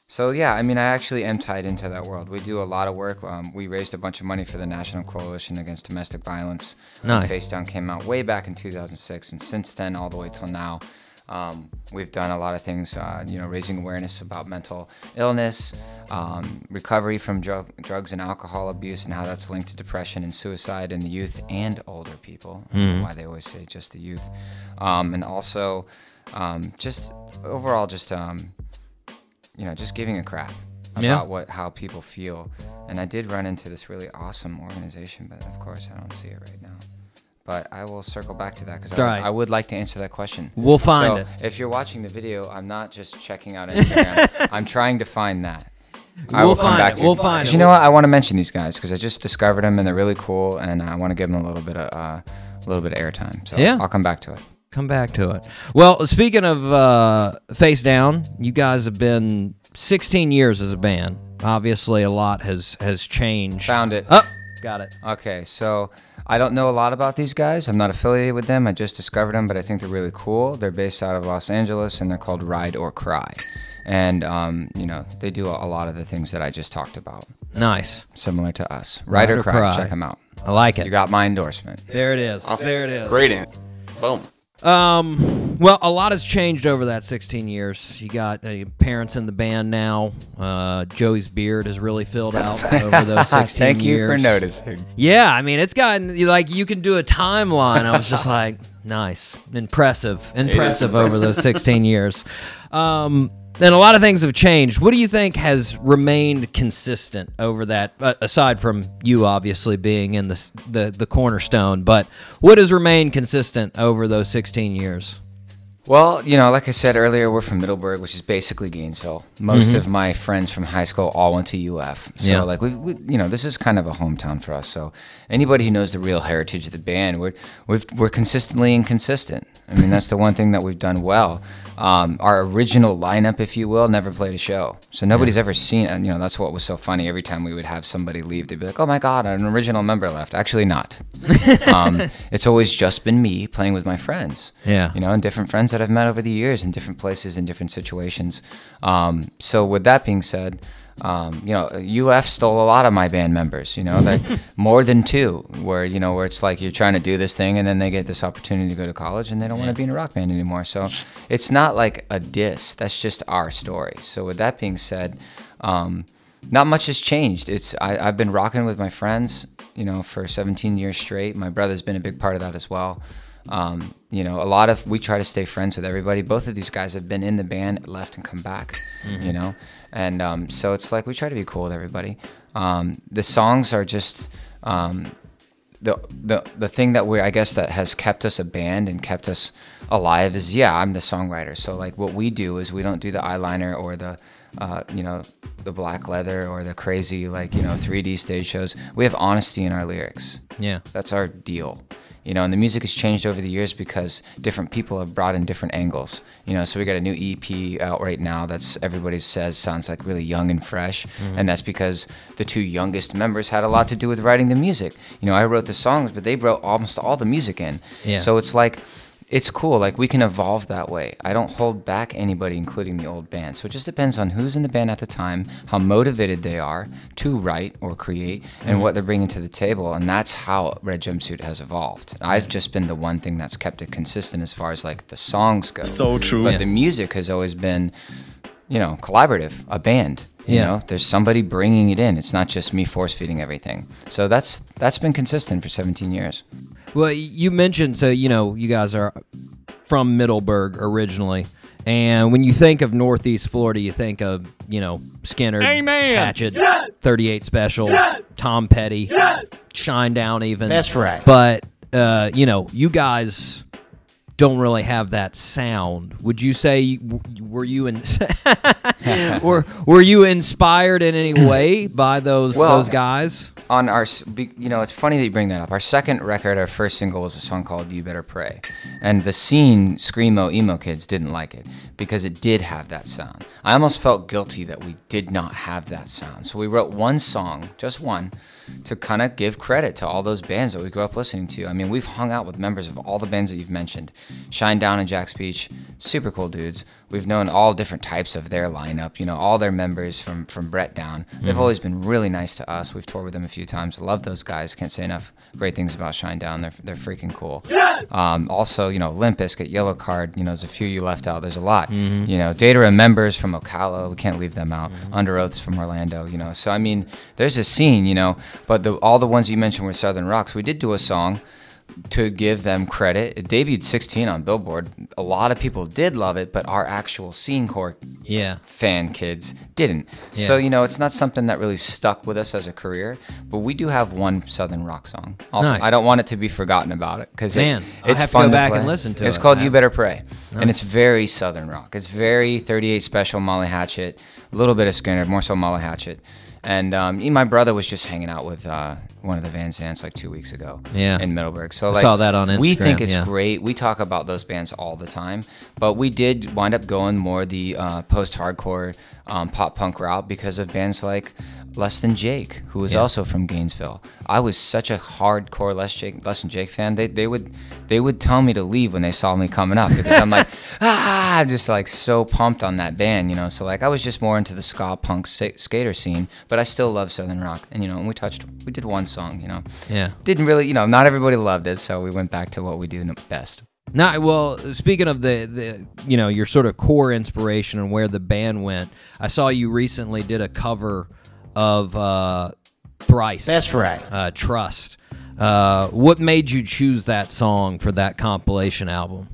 So yeah, I mean, I actually am tied into that world. We do a lot of work. Um, we raised a bunch of money for the National Coalition Against Domestic Violence. Nice. Face Down came out way back in 2006, and since then, all the way till now, um, we've done a lot of things. Uh, you know, raising awareness about mental illness, um, recovery from drug, drugs and alcohol abuse, and how that's linked to depression and suicide in the youth and older people. Don't why they always say just the youth, um, and also um, just overall, just um, you know, just giving a crap about Yeah. what how people feel. And I did run into this really awesome organization, but of course I don't see it right now. But I will circle back to that because I, right. I would like to answer that question. We'll find so it. If you're watching the video, I'm not just checking out [LAUGHS] Instagram. I'm trying to find that. I We'll will come find back it. to you. We'll find it. You know what? I want to mention these guys because I just discovered them and they're really cool, and I want to give them a little bit of uh, a little bit of airtime. So Yeah. I'll come back to it. Come back to it. Well, speaking of uh, Face Down, you guys have been 16 years as a band. Obviously, a lot has has changed. Found it. Oh, got it. Okay, so I don't know a lot about these guys. I'm not affiliated with them. I just discovered them, but I think they're really cool. They're based out of Los Angeles, and they're called Ride or Cry. And um, you know, they do a, a lot of the things that I just talked about, Nice. similar to us. Ride, or, Cry. Check them out. I like it. You got my endorsement. there it is. There it is. Great. Boom. Um, well, a lot has changed over that 16 years. You got uh, parents in the band now. Uh, Joey's beard has really filled out over those [LAUGHS] 16 Thank you years. for noticing. Yeah, I mean, it's gotten you- like you can do a timeline. I was just like, nice, impressive, impressive over those 16 years. Um, and a lot of things have changed. What do you think has remained consistent over that? Uh, aside from you, obviously being in the, the the cornerstone, but what has remained consistent over those 16 years? Well, you know, like I said earlier, we're from Middleburg, which is basically Gainesville. Most of my friends from high school all went to UF. So, Yeah. like, we, we, you know, this is kind of a hometown for us. So, anybody who knows the real heritage of the band, we're we've, we're consistently inconsistent. I mean, that's the one thing that we've done well. Um, our original lineup, if you will, never played a show, so nobody's ever seen. And you know, that's what was so funny. Every time we would have somebody leave, they'd be like, "Oh my God, an original member left." Actually, not. [LAUGHS] um, it's always just been me playing with my friends Yeah. you know, and different friends that I've met over the years in different places in different situations. Um, so with that being said, um, you know, UF stole a lot of my band members. You know, like [LAUGHS] more than two, where you know, where it's like you're trying to do this thing, and then they get this opportunity to go to college, and they don't want to be in a rock band anymore. So it's not like a diss. That's just our story. So with that being said. Um, not much has changed. It's I, I've been rocking with my friends, you know, for 17 years straight. My brother's been a big part of that as well. Um, you know, a lot of we try to stay friends with everybody. Both of these guys have been in the band, left and come back. You know, and um, so it's like we try to be cool with everybody. Um, the songs are just um, the the the thing that we I guess that has kept us a band and kept us alive is yeah I'm the songwriter so like what we do is we don't do the eyeliner or the uh, you know the black leather or the crazy like you know 3D stage shows we have honesty in our lyrics Yeah. that's our deal you know and the music has changed over the years because different people have brought in different angles. You know so we got a new ep out right now that's everybody says sounds like really young and fresh. Mm-hmm. And that's because the two youngest members had a lot to do with writing the music. You know i wrote the songs but they wrote almost all the music in. Yeah. so it's like it's cool like we can evolve that way. I don't hold back anybody including the old band. So it just depends on who's in the band at the time how motivated they are to write or create and what they're bringing to the table and that's how red jumpsuit has evolved. I've just been the one thing that's kept it consistent as far as like the songs go. So true. but Yeah. the music has always been you know collaborative a band you Yeah. know? There's somebody bringing it in. It's not just me force feeding everything. So that's that's been consistent for 17 years Well, you mentioned so you know you guys are from Middleburg originally, and when you think of Northeast Florida, you think of you know Skynyrd, Hatchet, Thirty Eight Special, Tom Petty, Shinedown, even. That's right. But uh, you know, you guys don't really have that sound. Would you say were you in [LAUGHS] were were you inspired in any [CLEARS THROAT] way by those Well- those guys? on our you know it's funny that you bring that up our second record our first single was a song called you better pray and the scene screamo emo kids didn't like it because it did have that sound. I almost felt guilty that we did not have that sound. So we wrote one song just one to kind of give credit to all those bands that we grew up listening to. I mean we've hung out with members of all the bands that you've mentioned. Shinedown and Jax Beach super cool dudes we've known all different types of their lineup you know all their members from from brett down. They've mm-hmm. always been really nice to us. We've toured with them a few times. Love those guys. Can't say enough great things about Shinedown. They're, they're freaking cool. Um, also you know limp Bizkit, Yellowcard you know there's a few you left out. There's a lot. Mm-hmm. You know data members from ocala we can't leave them out. Mm-hmm. Under oaths from orlando you know. So i mean there's a scene you know but the, all the ones you mentioned were southern rocks. We did do a song to give them credit, it debuted 16 on Billboard. A lot of people did love it, but our actual scene core Yeah. fan kids didn't. So, you know, it's not something that really stuck with us as a career, but we do have one Southern rock song. Nice. I don't want it to be forgotten about it because Man, I'll it's have to go back play. and listen to It's it. called I- You Better Pray, and it's very Southern rock. It's very 38 Special, Molly Hatchet, a little bit of Skynyrd, more so Molly Hatchet. And um, my brother was just hanging out with uh, one of the Van Zants like two weeks ago Yeah. in Middleburg. So I like, saw that on Instagram. We think it's yeah. great. We talk about those bands all the time, but we did wind up going more the uh, post-hardcore um, pop punk route because of bands like Less Than Jake, who was Yeah. also from Gainesville. I was such a hardcore Less Jake, Less Than Jake fan. They, they would they would tell me to leave when they saw me coming up because I'm like [LAUGHS] ah, I'm just like so pumped on that band, you know. So like I was just more into the ska punk skater scene, but I still love Southern rock. And you know, and we touched, we did one song, you know. Yeah. Didn't really, you know, not everybody loved it, so we went back to what we do best. Now, well, speaking of the, the you know your sort of core inspiration and where the band went, I saw you recently did a cover of uh, Thrice. That's right. Uh, Trust. Uh, what made you choose that song for that compilation album?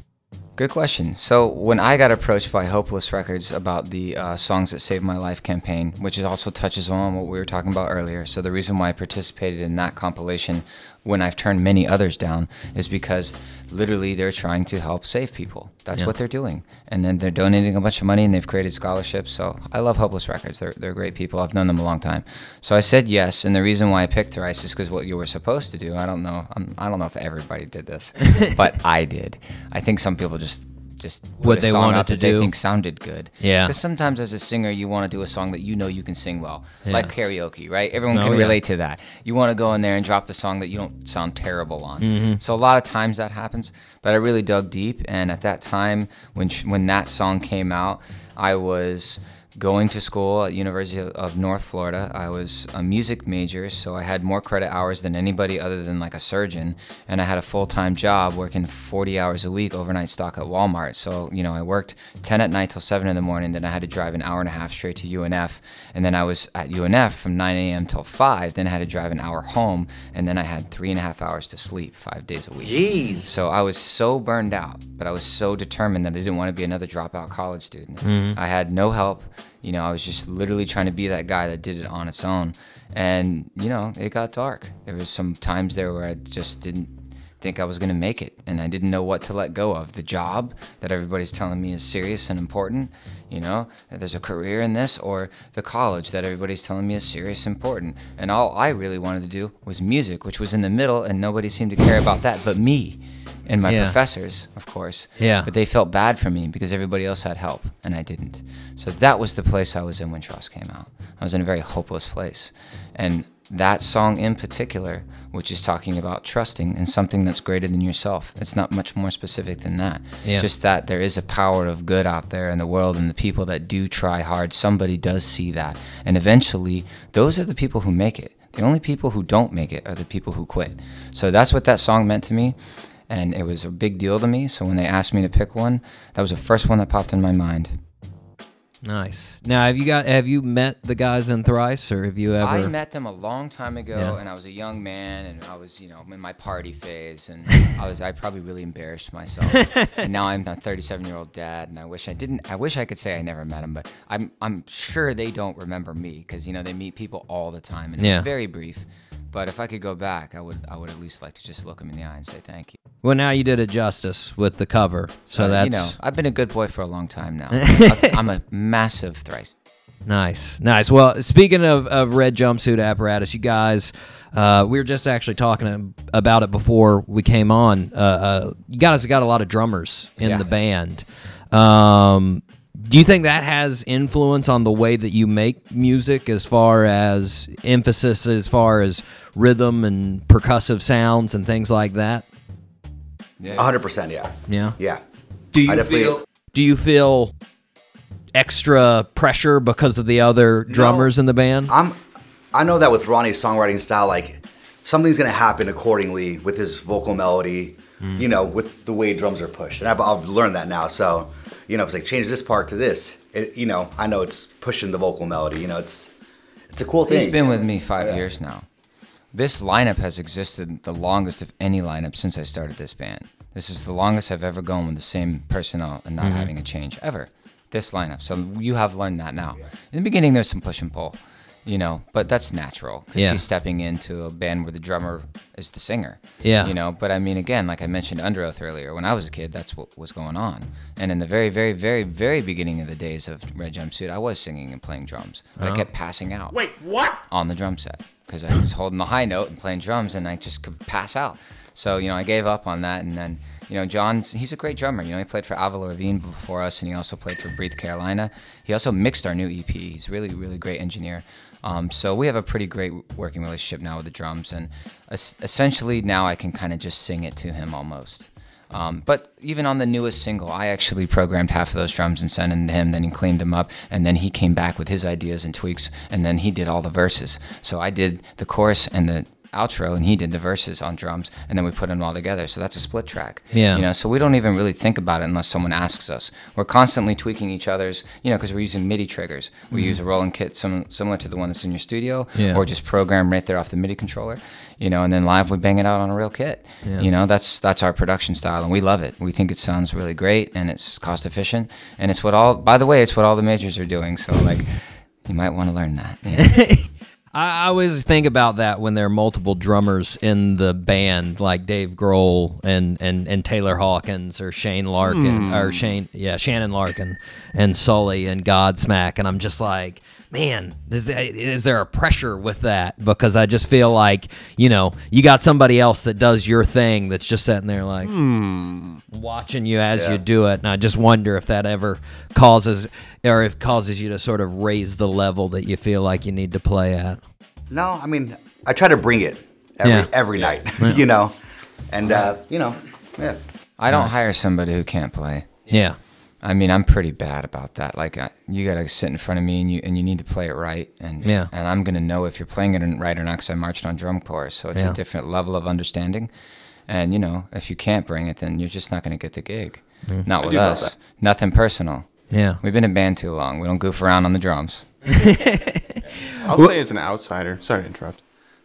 Good question. So when I got approached by Hopeless Records about the uh, Songs That Saved My Life campaign, which also touches on what we were talking about earlier, so the reason why I participated in that compilation when I've turned many others down is because literally they're trying to help save people. That's Yeah. what they're doing, and then they're donating a bunch of money and they've created scholarships. So I love Hopeless Records. They're they're great people. I've known them a long time. So I said yes, and the reason why I picked Thrice is because what you were supposed to do. I don't know. I'm, I don't know if everybody did this, [LAUGHS] but I did. I think some people just just What they wanted to that they do. think sounded good. Yeah. Because sometimes as a singer, you want to do a song that you know you can sing well, like karaoke, right? Everyone can yeah. relate to that. You want to go in there and drop the song that you don't sound terrible on. Mm-hmm. So a lot of times that happens. But I really dug deep, and at that time, when sh- when that song came out, I was going to school at University of- North Florida. I was a music major, so I had more credit hours than anybody other than like a surgeon, and I had a full-time job working 40 hours a week overnight stock at Walmart. So, you know, I worked 10 at night till 7 in the morning, then I had to drive an hour and a half straight to UNF, and then I was at UNF from 9 a.m. till 5, then I had to drive an hour home, and then I had three and a half hours to sleep five days a week. Jeez. So I was so burned out, but I was so determined that I didn't want to be another dropout college student. Mm-hmm. I had no help. You know, I was just literally trying to be that guy that did it on its own. And, you know, it got dark. There was some times there where I just didn't think I was going to make it and I didn't know what to let go of. The job that everybody's telling me is serious and important, you know, that there's a career in this or the college that everybody's telling me is serious and important. And all I really wanted to do was music, which was in the middle and nobody seemed to care about that but me and my Yeah. professors, of course. Yeah. But they felt bad for me because everybody else had help and I didn't. So that was the place I was in when Trust came out. I was in a very hopeless place. And that song in particular, which is talking about trusting in something that's greater than yourself. It's not much more specific than that. Yeah. Just that there is a power of good out there in the world and the people that do try hard, somebody does see that. And eventually, those are the people who make it. The only people who don't make it are the people who quit. So that's what that song meant to me. And it was a big deal to me. So when they asked me to pick one, that was the first one that popped in my mind. Nice. Now, have you got have you met the guys in Thrice, or have you ever? I met them a long time ago, Yeah. and I was a young man, and I was, you know, in my party phase, and [LAUGHS] I was, I probably really embarrassed myself. [LAUGHS] and now I'm a 37 year old dad, and I wish I didn't. I wish I could say I never met them, but I'm, I'm sure they don't remember me because you know they meet people all the time, and Yeah. it's very brief. But if I could go back, I would, I would at least like to just look him in the eye and say thank you. well, now you did it justice with the cover, so Uh, that's you know, I've been a good boy for a long time now. [LAUGHS] I'm a massive thrice. Nice, nice. Well, speaking of, of red jumpsuit apparatus, you guys, uh, we were just actually talking about it before we came on. Uh, uh, you guys got a lot of drummers in Yeah. the band. Um, do you think that has influence on the way that you make music, as far as emphasis, as far as rhythm and percussive sounds and things like that? Yeah. 100%, yeah. Yeah. Yeah. Do you feel? Do you feel extra pressure because of the other drummers in the band? I'm I know that with Ronnie's songwriting style, like something's gonna happen accordingly with his vocal melody, mm. you know, with the way drums are pushed. And I've, I've learned that now. So, you know, if it's like change this part to this, it, you know, I know it's pushing the vocal melody. You know, it's it's a cool thing. He's been with me five years now. This lineup has existed the longest of any lineup since I started this band. This is the longest I've ever gone with the same personnel and not Mm-hmm. having a change ever. This lineup. So you have learned that now. In the beginning, there's some push and pull, you know, but that's natural because Yeah. he's stepping into a band where the drummer is the singer. Yeah. You know, but I mean, again, like I mentioned Underoath earlier, when I was a kid, that's what was going on. And in the very, very, very, very beginning of the days of Red Jumpsuit, I was singing and playing drums, but I oh. kept passing out Wait, what? on the drum set because I was holding the high note and playing drums and I just could pass out. So, you know, I gave up on that and then, You know, John's he's a great drummer. You know, he played for Avril Lavigne before us, and he also played for Breathe Carolina. He also mixed our new EP. He's really, really great engineer. Um, so we have a pretty great working relationship now with the drums, and es- essentially now I can kind of just sing it to him almost. Um, but even on the newest single, I actually programmed half of those drums and sent them to him. Then he cleaned them up, and then he came back with his ideas and tweaks, and then he did all the verses. So I did the chorus and the outro, and he did the verses on drums, and then we put them all together. So that's a split track. Yeah. You know, so we don't even really think about it unless someone asks us. We're constantly tweaking each other's, you know, because we're using MIDI triggers. We mm-hmm. use a rolling kit sim- similar to the one that's in your studio, Yeah. or just program right there off the MIDI controller. You know, and then live we bang it out on a real kit. You know, that's that's our production style, and we love it. We think it sounds really great, and it's cost efficient, and it's what all. By the way, it's what all the majors are doing. So like, you might want to learn that. [LAUGHS] Yeah. I I always think about that when there are multiple drummers in the band, like Dave Grohl and, and, and Taylor Hawkins or Shane Larkin or hmm. Shane, yeah, Shannon Larkin and Sully and Godsmack, and I'm just like, man, is, is there a pressure with that? Because I just feel like you know you got somebody else that does your thing that's just sitting there like watching you as you do it, and I just wonder if that ever causes or if causes you to sort of raise the level that you feel like you need to play at. No, I mean, I try to bring it every Yeah. every night, [LAUGHS] you know, and uh, you know, yeah. I don't hire somebody who can't play. Yeah. I mean, I'm pretty bad about that. Like, I, you gotta sit in front of me and you and you need to play it right, and Yeah. and I'm gonna know if you're playing it right or not because I marched on drum corps, so it's Yeah. a different level of understanding. And you know, if you can't bring it, then you're just not gonna get the gig. Not with us. Nothing personal. Yeah. We've been in band too long. We don't goof around on the drums. [LAUGHS] I'll say as an outsider. Sorry to interrupt.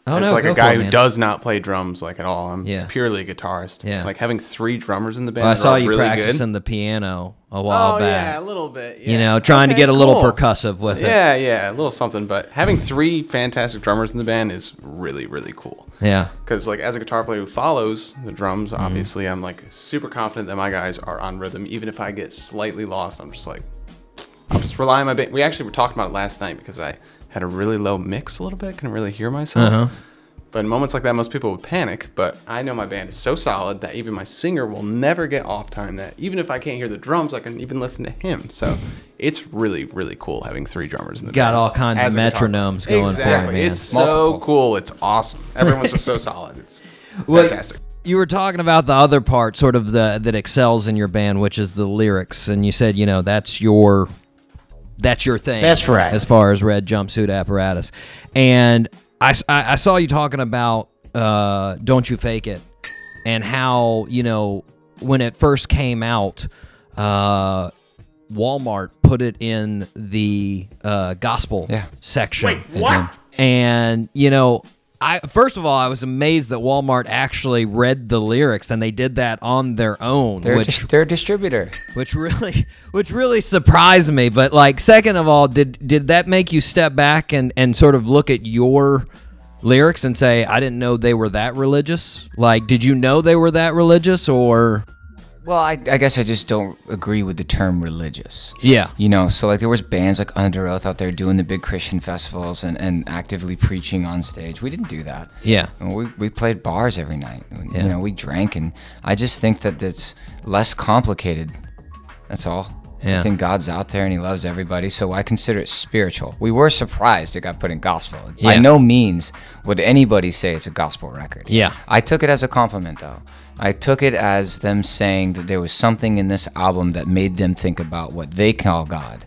Oh, As no, like a guy it, who does not play drums like at all. I'm Yeah. purely a guitarist. Yeah. Like having three drummers in the band. Well, I saw you really practicing good. the piano a while Oh back. yeah, a little bit. You know, trying to get a little cool. percussive with it. Yeah, yeah, a little something. But having three fantastic drummers in the band is really, really cool. Yeah. Because like as a guitar player who follows the drums, Mm-hmm. obviously I'm like super confident that my guys are on rhythm. Even if I get slightly lost, I'm just like, I'll just rely on my band. We actually were talking about it last night because I had a really low mix a little bit, couldn't really hear myself. Uh-huh. But in moments like that, most people would panic. But I know my band is so solid that even my singer will never get off time. That even if I can't hear the drums, I can even listen to him. So it's really, really cool having three drummers in the Got band. Got all kinds of as a guitar player. metronomes going for it, exactly. man. It's so Multiple. cool. It's awesome. Everyone's just so solid. It's [LAUGHS] Well, fantastic. You were talking about the other part, sort of the that excels in your band, which is the lyrics, and you said, you know, that's your that's your thing. That's right. As far as red jumpsuit apparatus, and I saw you talking about uh, "Don't You Fake It" and how you know when it first came out, uh, Walmart put it in the uh, gospel Yeah. section. what? And you know, I first of all, I was amazed that Walmart actually read the lyrics and they did that on their own, They're, which dis- they're a distributor. which really [LAUGHS] which really surprised me. But like, second of all, did did that make you step back and and sort of look at your lyrics and say, I didn't know they were that religious? Like, did you know they were that religious or? Well, I, I guess I just don't agree with the term religious. Yeah. You know, so like there was bands like Underoath out there doing the big Christian festivals and, and actively preaching on stage. We didn't do that. Yeah. And we, we played bars every night. Yeah. You know, we drank and I just think that it's less complicated. That's all. Yeah. I think God's out there and he loves everybody, so I consider it spiritual. We were surprised it got put in gospel. Yeah. By no means would anybody say it's a gospel record. Yeah. I took it as a compliment though. I took it as them saying that there was something in this album that made them think about what they call God.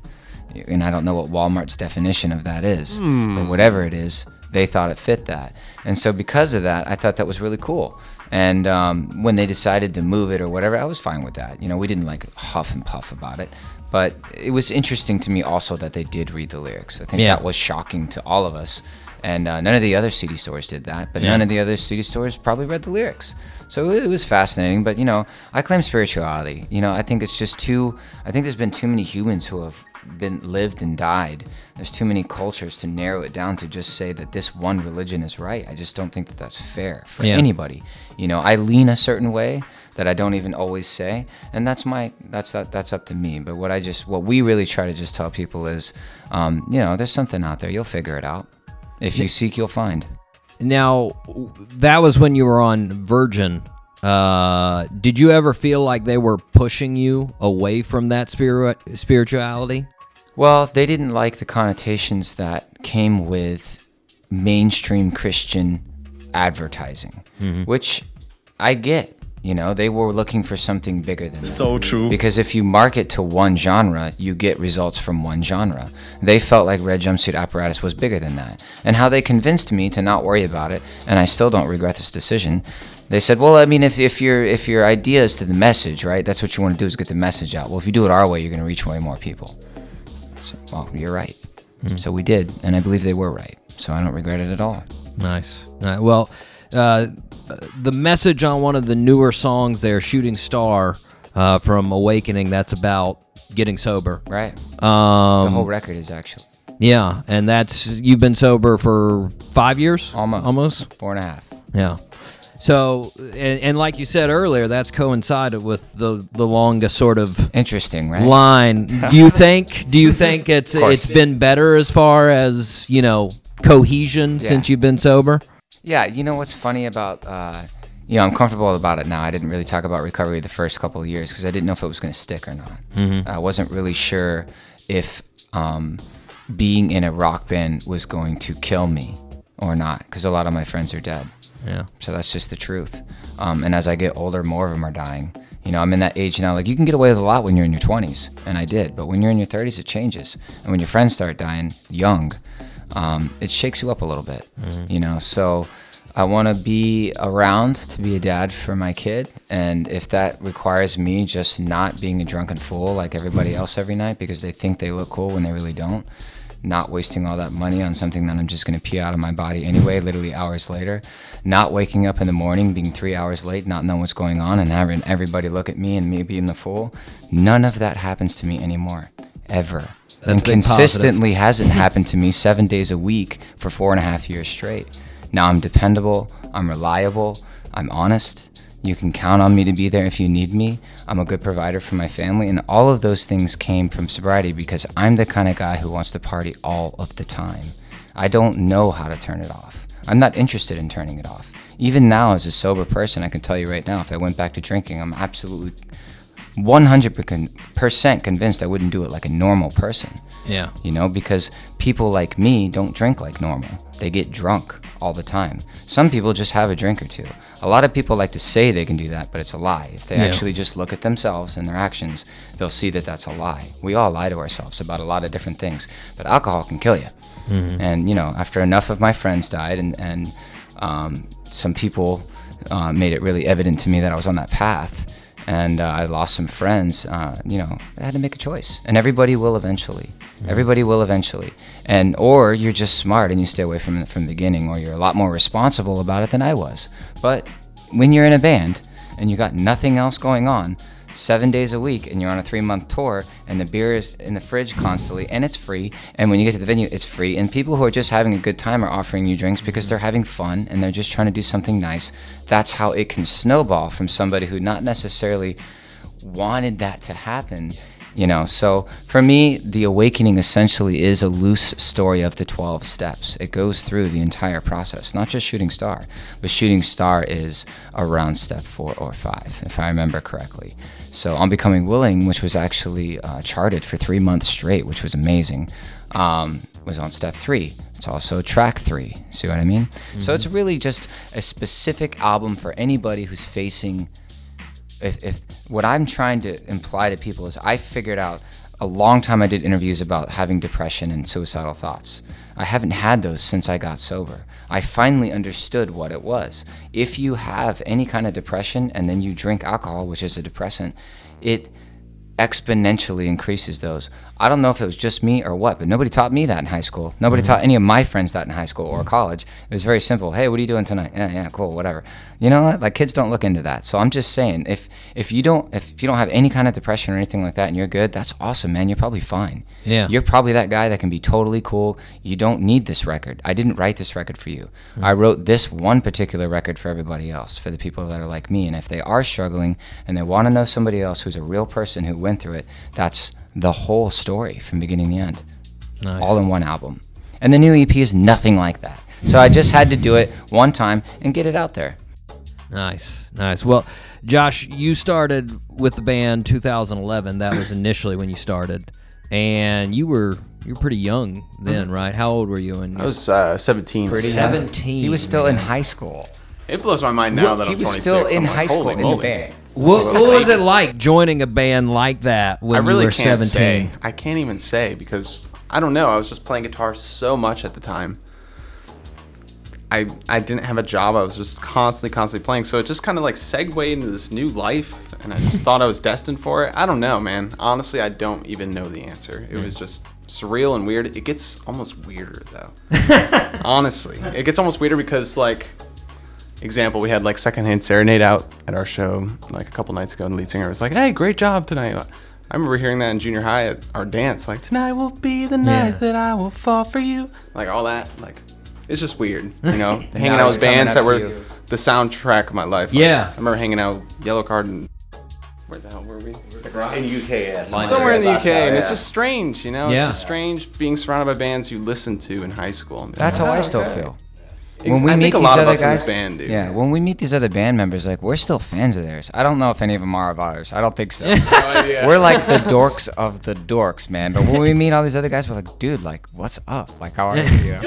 And I don't know what Walmart's definition of that is, but whatever it is, they thought it fit that. And so because of that, I thought that was really cool. And um, when they decided to move it or whatever, I was fine with that. You know, we didn't like huff and puff about it. But it was interesting to me also that they did read the lyrics. I think Yeah. that was shocking to all of us. And uh, none of the other CD stores did that, but Yeah. none of the other CD stores probably read the lyrics. So it was fascinating. But, you know, I claim spirituality. You know, I think it's just too, I think there's been too many humans who have been lived and died. There's too many cultures to narrow it down to just say that this one religion is right. I just don't think that that's fair for Yeah. anybody. You know, I lean a certain way that I don't even always say, and that's my that's that that's up to me. But what I just what we really try to just tell people is, um, you know, there's something out there. You'll figure it out. If you seek, you'll find. Now, that was when you were on Virgin Uh, did you ever feel like they were pushing you away from that spirit spirituality? Well, they didn't like the connotations that came with mainstream Christian advertising, which I get. You know, they were looking for something bigger than that. So true. Because if you market to one genre, you get results from one genre. They felt like Red Jumpsuit Apparatus was bigger than that. And how they convinced me to not worry about it, and I still don't regret this decision. They said, "Well, I mean, if, if your if your idea is to the message, right? That's what you want to do is get the message out. Well, if you do it our way, you're going to reach way more people." So, well, you're right. Hmm. So we did, and I believe they were right. So I don't regret it at all. Nice. All right, well, uh, the message on one of the newer songs there, "Shooting Star," uh, from Awakening, that's about getting sober. Right. Um, the whole record is actually Yeah, and that's you've been sober for five years, almost almost four and a half. Yeah. So, and, and like you said earlier, that's coincided with the the longest sort of interesting right? line. Do [LAUGHS] you think? Do you think it's it's been better as far as you know cohesion Yeah. since you've been sober? Yeah, you know what's funny about, uh, you know, I'm comfortable about it now. I didn't really talk about recovery the first couple of years because I didn't know if it was going to stick or not. Mhm. I wasn't really sure if um, being in a rock band was going to kill me or not because a lot of my friends are dead. Yeah. So that's just the truth. Um, and as I get older, more of them are dying. You know, I'm in that age now. Like you can get away with a lot when you're in your 20s, and I did. But when you're in your 30s, it changes. And when your friends start dying young, um, it shakes you up a little bit. Mhm. You know, so I want to be around to be a dad for my kid, and if that requires me just not being a drunken fool like everybody else every night because they think they look cool when they really don't, not wasting all that money on something that I'm just going to pee out of my body anyway, literally hours later, not waking up in the morning, being three hours late, not knowing what's going on, and having everybody look at me and me being the fool, none of that happens to me anymore, ever. That's and consistently hasn't happened to me seven days a week for four and a half years straight. Now I'm dependable, I'm reliable, I'm honest. You can count on me to be there if you need me. I'm a good provider for my family. And all of those things came from sobriety because I'm the kind of guy who wants to party all of the time. I don't know how to turn it off. I'm not interested in turning it off. Even now, as a sober person, I can tell you right now, if I went back to drinking, I'm absolutely 100% convinced I wouldn't do it like a normal person. Yeah. You know, because people like me don't drink like normal. They get drunk all the time. Some people just have a drink or two. A lot of people like to say they can do that, but it's a lie. If they Yeah. actually just look at themselves and their actions, they'll see that that's a lie. We all lie to ourselves about a lot of different things, but alcohol can kill you. Mhm. And, you know, after enough of my friends died and, and um, some people uh, made it really evident to me that I was on that path, and uh, I lost some friends, uh, you know, I had to make a choice. And everybody will eventually. Everybody will eventually. And or you're just smart and you stay away from it from the beginning, or you're a lot more responsible about it than I was. But when you're in a band and you got nothing else going on, seven days a week, and you're on a three month tour, and the beer is in the fridge constantly, and it's free. And when you get to the venue, it's free. And people who are just having a good time are offering you drinks because they're having fun and they're just trying to do something nice. That's how it can snowball from somebody who not necessarily wanted that to happen you know? So for me the awakening essentially is a loose story of the 12 steps. It goes through the entire process not just shooting star but shooting star is around step four or five if i remember correctly. So on becoming willing which was actually uh, charted for three months straight which was amazing um, was on step three. It's also track three see what i mean? So Mhm. it's really just a specific album for anybody who's facing if, if what I'm trying to imply to people is I figured out a long time I did interviews about having depression and suicidal thoughts. I haven't had those since I got sober. I finally understood what it was. If you have any kind of depression and then you drink alcohol, which is a depressant, it exponentially increases those. I don't know if it was just me or what, but nobody taught me that in high school. Nobody Mhm. taught any of my friends that in high school or college. It was very simple. Hey, what are you doing tonight? Yeah, yeah, cool, whatever. You know what? Like kids don't look into that. So I'm just saying, if if you don't if, if you don't have any kind of depression or anything like that, and you're good, that's awesome, man. You're probably fine. Yeah. You're probably that guy that can be totally cool. You don't need this record. I didn't write this record for you. I wrote this one particular record for everybody else, for the people that are like me. And if they are struggling and they want to know somebody else who's a real person who went through it, that's the whole story from beginning to end. Nice. All in one album. And the new EP is nothing like that. So I just had to do it one time and get it out there. Nice, nice. Well, Josh, you started with the band 2011. That was [COUGHS] initially when you started, and you were you were pretty young then, right? How old were you? When I was uh, 17. Pretty young. 17. He was still in high school. It blows my mind now Well, that he I'm was 26. still in I'm like, high school holy in the band. What, what was it like joining a band like that when I really you were can't 17? say. I can't even say because I don't know. I was just playing guitar so much at the time. I I didn't have a job. I was just constantly, constantly playing. So it just kind of like segued into this new life, and I just thought I was destined for it. I don't know, man. Honestly, I don't even know the answer. It was mm. just surreal and weird. It gets almost weirder though. [LAUGHS] Honestly, it gets almost weirder because like example, we had like secondhand serenade out at our show like a couple nights ago, and the lead singer was like, "Hey, great job tonight." I remember hearing that in junior high at our dance, like "Tonight will be the night Yeah. that I will fall for you," like all that. Like, it's just weird, you know, [LAUGHS] hanging out with bands that were you. the soundtrack of my life. Like, Yeah. I remember hanging out with Yellowcard and where the hell were we? In UK, yeah. Somewhere in the UK, and it's just strange, you know. Yeah. It's just strange being surrounded by bands you listened to in high school. and That's like, how I "Oh, still okay." feel. Ex- When we I meet think a these lot of other us in guys, this band, dude. yeah, when we meet these other band members, like we're still fans of theirs. I don't know if any of them are of ours. I don't think so. [LAUGHS] Oh, we're like the dorks of the dorks, man. But when we meet all these other guys, we're like, dude, like, what's up? Like, how are you? [LAUGHS] you?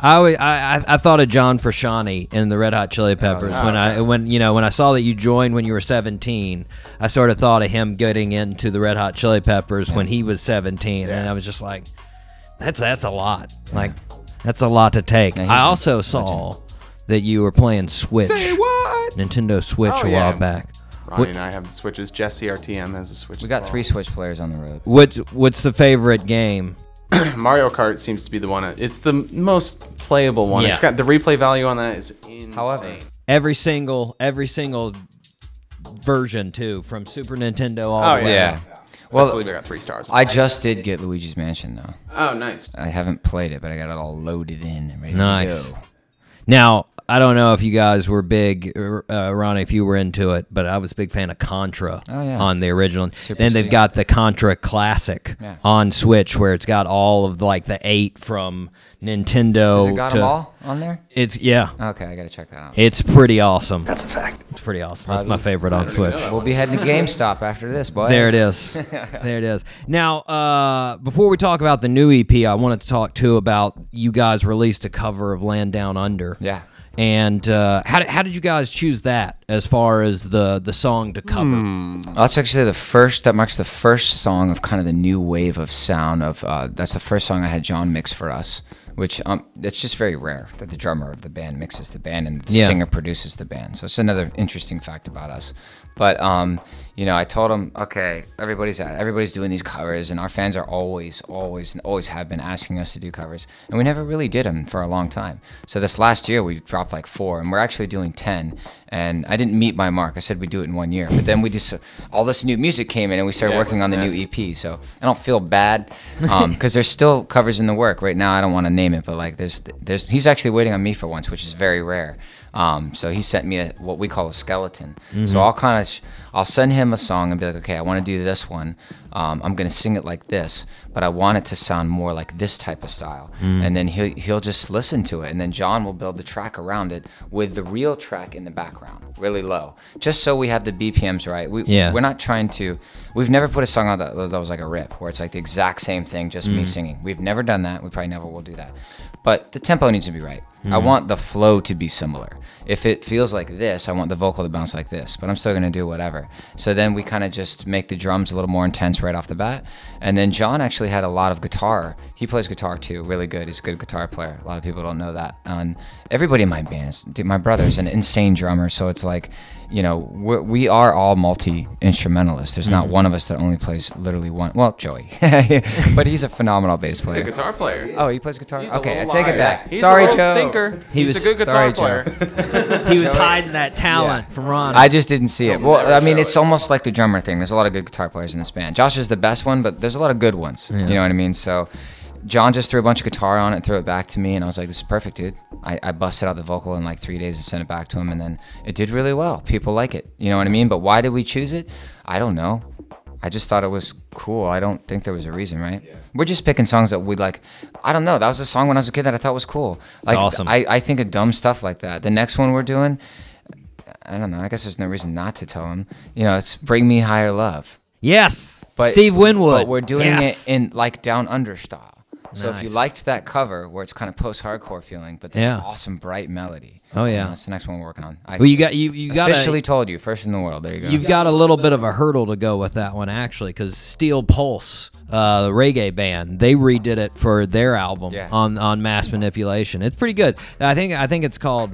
I, always, I I I thought of John Frusciante in the Red Hot Chili oh, Peppers when I when you know when I saw that you joined when you were 17. I sort of thought of him getting into the Red Hot Chili Peppers when he was 17, and I was just like, that's that's a lot. Like that's a lot to take. Yeah, he's I a also saw that you were playing Switch, Nintendo Switch Oh, a yeah. while back. Ronnie What- and I have the switches. Jesse RTM has a switch. We as got well. three Switch players on the road. What's what's the favorite game? [CLEARS THROAT] Mario Kart seems to be the one. It's the most playable one. Yeah. It's got the replay value on that is insane. However, Every single every single version too, from Super Nintendo all Oh, the way. yeah. Yeah. Best Well, believe I got three stars. I just did get Luigi's Mansion though. oh, nice. I haven't played it, but I got it all loaded in and ready Nice. to go. Now, I don't know if you guys were big, uh, Ronnie, if you were into it, but I was a big fan of Contra Oh, yeah. on the original. Super then they've C. got the Contra Classic Yeah. on Switch, where it's got all of like the eight from Nintendo. Has it got to, them all on there? It's yeah, Okay, I gotta check that out. it's pretty awesome. That's a fact. It's pretty awesome. That's my favorite on Switch. We'll be heading to GameStop after this, boys. There it is. [LAUGHS] there it is. Now, uh, before we talk about the new EP, I wanted to talk too about you guys released a cover of Land Down Under. Yeah. And uh, how, did, how did you guys choose that as far as the, the song to cover? Well, that's actually the first. That marks the first song of kind of the new wave of sound. Of uh, that's the first song I had John mix for us, which um, it's just very rare that the drummer of the band mixes the band and the Yeah. singer produces the band. So it's another interesting fact about us. But um, you know, I told him, okay, everybody's everybody's doing these covers, and our fans are always, always, and always have been asking us to do covers, and we never really did them for a long time. So this last year we dropped like four, and we're actually doing ten. And I didn't meet my mark. I said we'd do it in one year, but then we just all this new music came in, and we started working on the new EP. So I don't feel bad um, because there's still covers in the work right now. I don't want to name it, but like there's there's he's actually waiting on me for once, which is very rare. Um, so he sent me a, what we call a skeleton. So I'll kind of sh- I'll send him a song and be like, okay, I want to do this one. Um, I'm gonna sing it like this, but I want it to sound more like this type of style. And then he'll he'll just listen to it, and then John will build the track around it with the real track in the background, really low, just so we have the BPMs right. We, Yeah. we're not trying to. We've never put a song out that that was like a rip, where it's like the exact same thing, just me singing. We've never done that. We probably never will do that. But the tempo needs to be right. I mm-hmm. want the flow to be similar. If it feels like this, I want the vocal to bounce like this. But I'm still gonna do whatever. So then we kind of just make the drums a little more intense right off the bat. And then John actually had a lot of guitar. He plays guitar too, really good. He's a good guitar player. A lot of people don't know that. And everybody in my band is. Dude, my brother's an insane drummer. So it's like you know, we're, we are all multi instrumentalists. There's not mm-hmm. one of us that only plays literally one. Well, Joey, [LAUGHS] but he's a phenomenal bass player. A guitar player. Oh, he plays guitar. He's okay, I little take it liar. back. He's Sorry, a Joe. stinker. He He's was- a good guitar sorry, player. [LAUGHS] [LAUGHS] He was hiding that talent from Ron. I just didn't see it. Well, I mean, it's almost like the drummer thing. There's a lot of good guitar players in this band. Josh is the best one, but there's a lot of good ones. You know what I mean? So, John just threw a bunch of guitar on it, threw it back to me, and I was like, "This is perfect, dude." I, I busted out the vocal in like three days and sent it back to him, and then it did really well. People like it. You know what I mean? But why did we choose it? I don't know. I just thought it was cool. I don't think there was a reason, right? Yeah. We're just picking songs that we like. I don't know. That was a song when I was a kid that I thought was cool. Like awesome. I, I think of dumb stuff like that. The next one we're doing, I don't know. I guess there's no reason not to tell him. You know, it's "Bring Me Higher Love." Yes, But Steve Winwood. But we're doing Yes. it in like down under style. So if you liked that cover where it's kind of post-hardcore feeling, but this Yeah. awesome bright melody. Oh, yeah. that's the next one we're working on. I Well, you got you you got officially told you first in the world. There you go. You've got a little bit of a hurdle to go with that one, actually, because Steel Pulse, uh, the reggae band, they redid it for their album Yeah. on on Mass Manipulation. It's pretty good. I think I think it's called.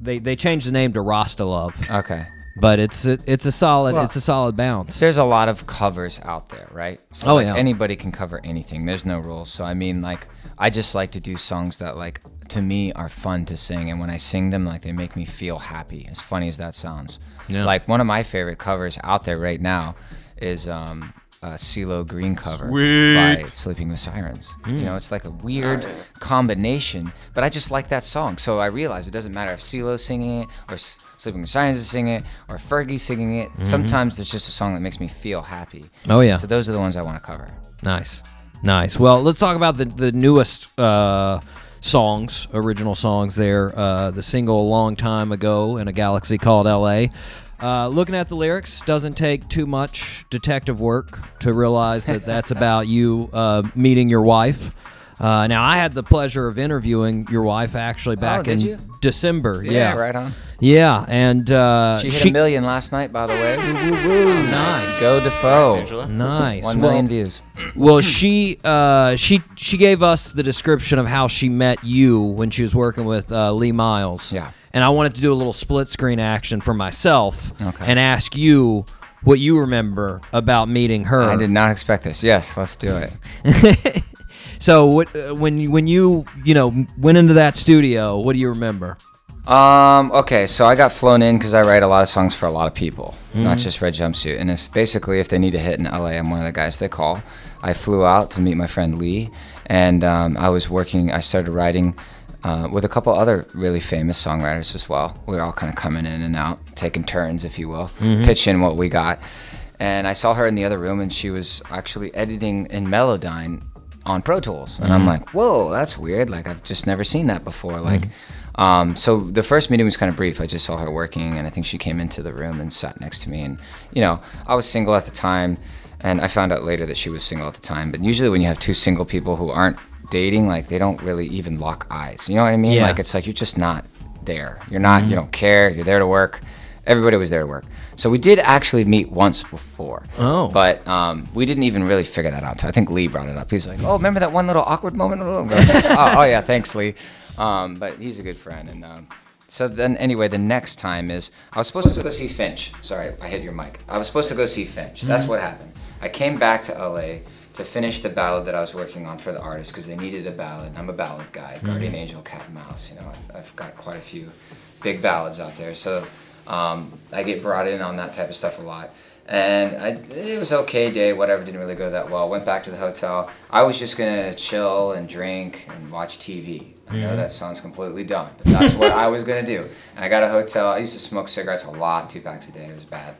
They they changed the name to Rasta Love, okay. But it's a, it's a solid Well, it's a solid bounce. There's a lot of covers out there, right? So Oh, like yeah. anybody can cover anything. There's no rules. So I mean like I just like to do songs that like to me are fun to sing and when I sing them like they make me feel happy. As funny as that sounds. Yeah. Like one of my favorite covers out there right now is um a CeeLo Green cover by Sleeping with Sirens. Hmm. You know, it's like a weird combination, but I just like that song. So I realize it doesn't matter if CeeLo's singing it or S- Sleeping with Sirens is singing it or Fergie's singing it. Sometimes there's just a song that makes me feel happy. Mm-hmm. Oh, yeah. So those are the ones I want to cover. Nice, nice. Well, let's talk about the the newest uh, songs, original songs. There, uh, the single "A Long Time Ago" in a galaxy called L.A. Uh, looking at the lyrics doesn't take too much detective work to realize that that's about you uh, meeting your wife. Uh, now, I had the pleasure of interviewing your wife actually back Oh, in you? December. Yeah, right on. Yeah, and uh, She hit a million last night, by the way. Nice. Go Defoe. Angela. Nice. One Well- million views. Well, she uh, she she gave us the description of how she met you when she was working with uh, Lee Miles. Yeah. And I wanted to do a little split screen action for myself Okay. and ask you what you remember about meeting her. I did not expect this. Yes, let's do it. [LAUGHS] So what uh, when you, when you you know went into that studio, what do you remember? Um, okay, so I got flown in because I write a lot of songs for a lot of people, Mm-hmm. not just Red Jumpsuit. And if basically if they need a hit in LA, I'm one of the guys they call. I flew out to meet my friend Lee, and um, I was working. I started writing uh, with a couple other really famous songwriters as well. We were all kind of coming in and out, taking turns, if you will, Mm-hmm. pitching what we got. And I saw her in the other room, and she was actually editing in Melodyne on Pro Tools, and I'm like, "Whoa, that's weird! Like I've just never seen that before." Like, um, so the first meeting was kind of brief. I just saw her working, and I think she came into the room and sat next to me. And you know, I was single at the time, and I found out later that she was single at the time. But usually, when you have two single people who aren't dating, like they don't really even lock eyes. You know what I mean? Yeah. Like it's like you're just not there. You're not. You don't care. You're there to work. Everybody was there to work. So we did actually meet once before. Oh. But um, we didn't even really figure that out. So I think Lee brought it up. He's like, "Oh, remember that one little awkward moment?" [LAUGHS] Oh, oh yeah, thanks, Lee. Um, but he's a good friend, and um, so then anyway, the next time is I was supposed to go see Finch. Sorry, I hit your mic. I was supposed to go see Finch. That's what happened. I came back to LA to finish the ballad that I was working on for the artist because they needed a ballad. I'm a ballad guy, Guardian Angel, Cat and Mouse. You know, I've, I've got quite a few big ballads out there. So um, I get brought in on that type of stuff a lot. And I, it was okay day, whatever, didn't really go that well. Went back to the hotel. I was just gonna chill and drink and watch TV. I know that sounds completely dumb, but that's what I was gonna do. And I got a hotel. I used to smoke cigarettes a lot, two packs a day. It was bad.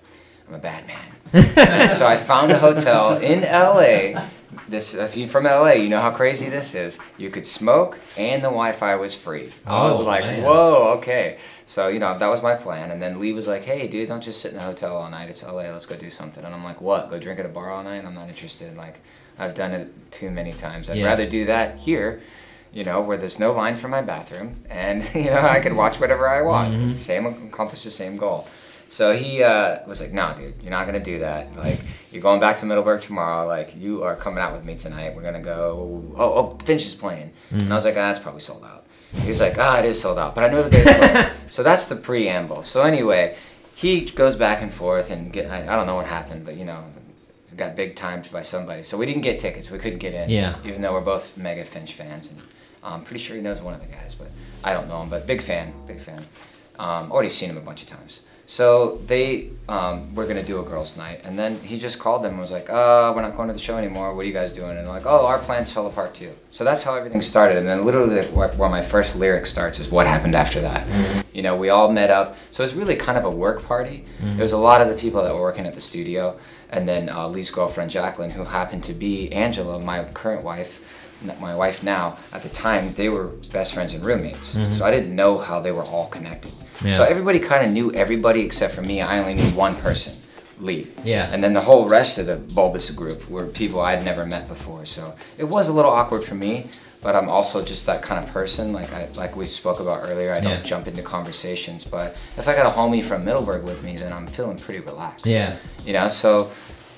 I'm a bad man. So I found a hotel in LA. This, if you're from LA, you know how crazy this is. You could smoke, and the Wi-Fi was free. I was Oh, like, man. whoa, okay. So you know that was my plan. And then Lee was like, hey, dude, don't just sit in the hotel all night. It's LA. Let's go do something. And I'm like, what? Go drink at a bar all night? I'm not interested. Like, I've done it too many times. I'd Yeah. rather do that here. You know, where there's no line for my bathroom, and [LAUGHS] you know I can watch whatever I want. Mm-hmm. Same accomplish the same goal. So he uh, was like, "No, dude, you're not gonna do that. Like, you're going back to Middleburg tomorrow. Like, you are coming out with me tonight. We're gonna go. Oh, oh, Finch is playing." And I was like, "Ah, it's probably sold out." He's like, "Ah, it is sold out, but I know the day's [LAUGHS] so that's the preamble. So anyway, he goes back and forth and get. I, I don't know what happened, but you know, got big timed by somebody. So we didn't get tickets. We couldn't get in. Yeah. Even though we're both mega Finch fans, and I'm pretty sure he knows one of the guys, but I don't know him. But big fan, big fan. Um, already seen him a bunch of times. So they um, were gonna do a girls' night, and then he just called them and was like, "Uh, we're not going to the show anymore. What are you guys doing?" And they're like, "Oh, our plans fell apart too." So that's how everything started. And then literally, where, where my first lyric starts is what happened after that. You know, we all met up. So it was really kind of a work party. There was a lot of the people that were working at the studio, and then uh, Lee's girlfriend Jacqueline, who happened to be Angela, my current wife. My wife now, at the time they were best friends and roommates. Mm-hmm. So I didn't know how they were all connected. Yeah. So everybody kind of knew everybody except for me. I only knew one person, Lee. Yeah. And then the whole rest of the bulbous group were people I'd never met before. So it was a little awkward for me. But I'm also just that kind of person. Like I, like we spoke about earlier, I don't Yeah. jump into conversations. But if I got a homie from Middleburg with me, then I'm feeling pretty relaxed Yeah. you know so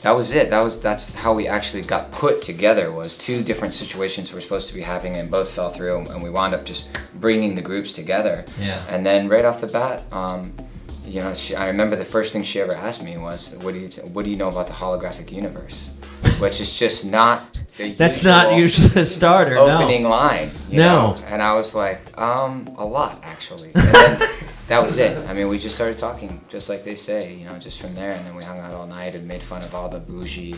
that was it that was that's how we actually got put together was two different situations were supposed to be happening and both fell through and we wound up just bringing the groups together Yeah. and then right off the bat um, you know she, i remember the first thing she ever asked me was what do you th- what do you know about the holographic universe [LAUGHS] which is just not the That's not usually the starter. no. opening line. You No. Know? And I was like, um, a lot actually. [LAUGHS] That was it. I mean, we just started talking, just like they say, you know, just from there. And then we hung out all night and made fun of all the bougie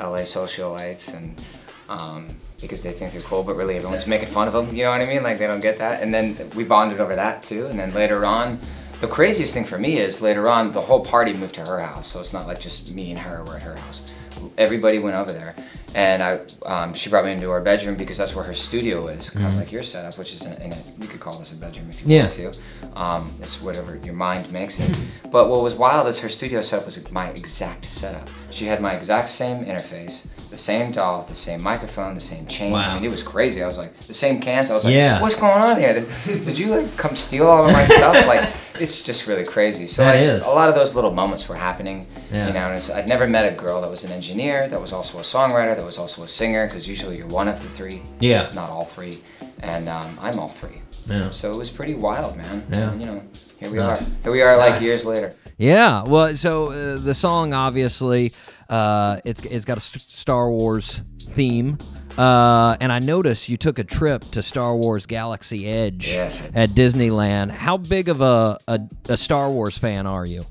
LA socialites and. Um, because they think they're cool, but really everyone's making fun of them. You know what I mean? Like they don't get that. And then we bonded over that too. And then later on, the craziest thing for me is later on the whole party moved to her house, so it's not like just me and her were at her house. Everybody went over there, and I um, she brought me into her bedroom because that's where her studio is, kind of like your setup, which is in, in a you could call this a bedroom if you Yeah. want to. Um, it's whatever your mind makes it. [LAUGHS] But what was wild is her studio setup was my exact setup. She had my exact same interface, the same DAW, the same microphone, the same chain. Wow. I mean, it was crazy. I was like, the same cans. I was like, Yeah. what's going on here? Did, did you like come steal all of my stuff? [LAUGHS] Like, it's just really crazy. So That like, is. a lot of those little moments were happening. Yeah. You know, and it's, I'd never met a girl that was an engineer, that was also a songwriter, that was also a singer, because usually you're one of the three. Yeah. Not all three. And um, I'm all three. Yeah. So it was pretty wild, man. Yeah. And, you know, here we Nice. are. Here we are, like years later. Yeah, well, so uh, the song obviously uh, it's it's got a Star Wars theme, uh, and I noticed you took a trip to Star Wars Galaxy Edge Yes, at Disneyland. How big of a, a a Star Wars fan are you?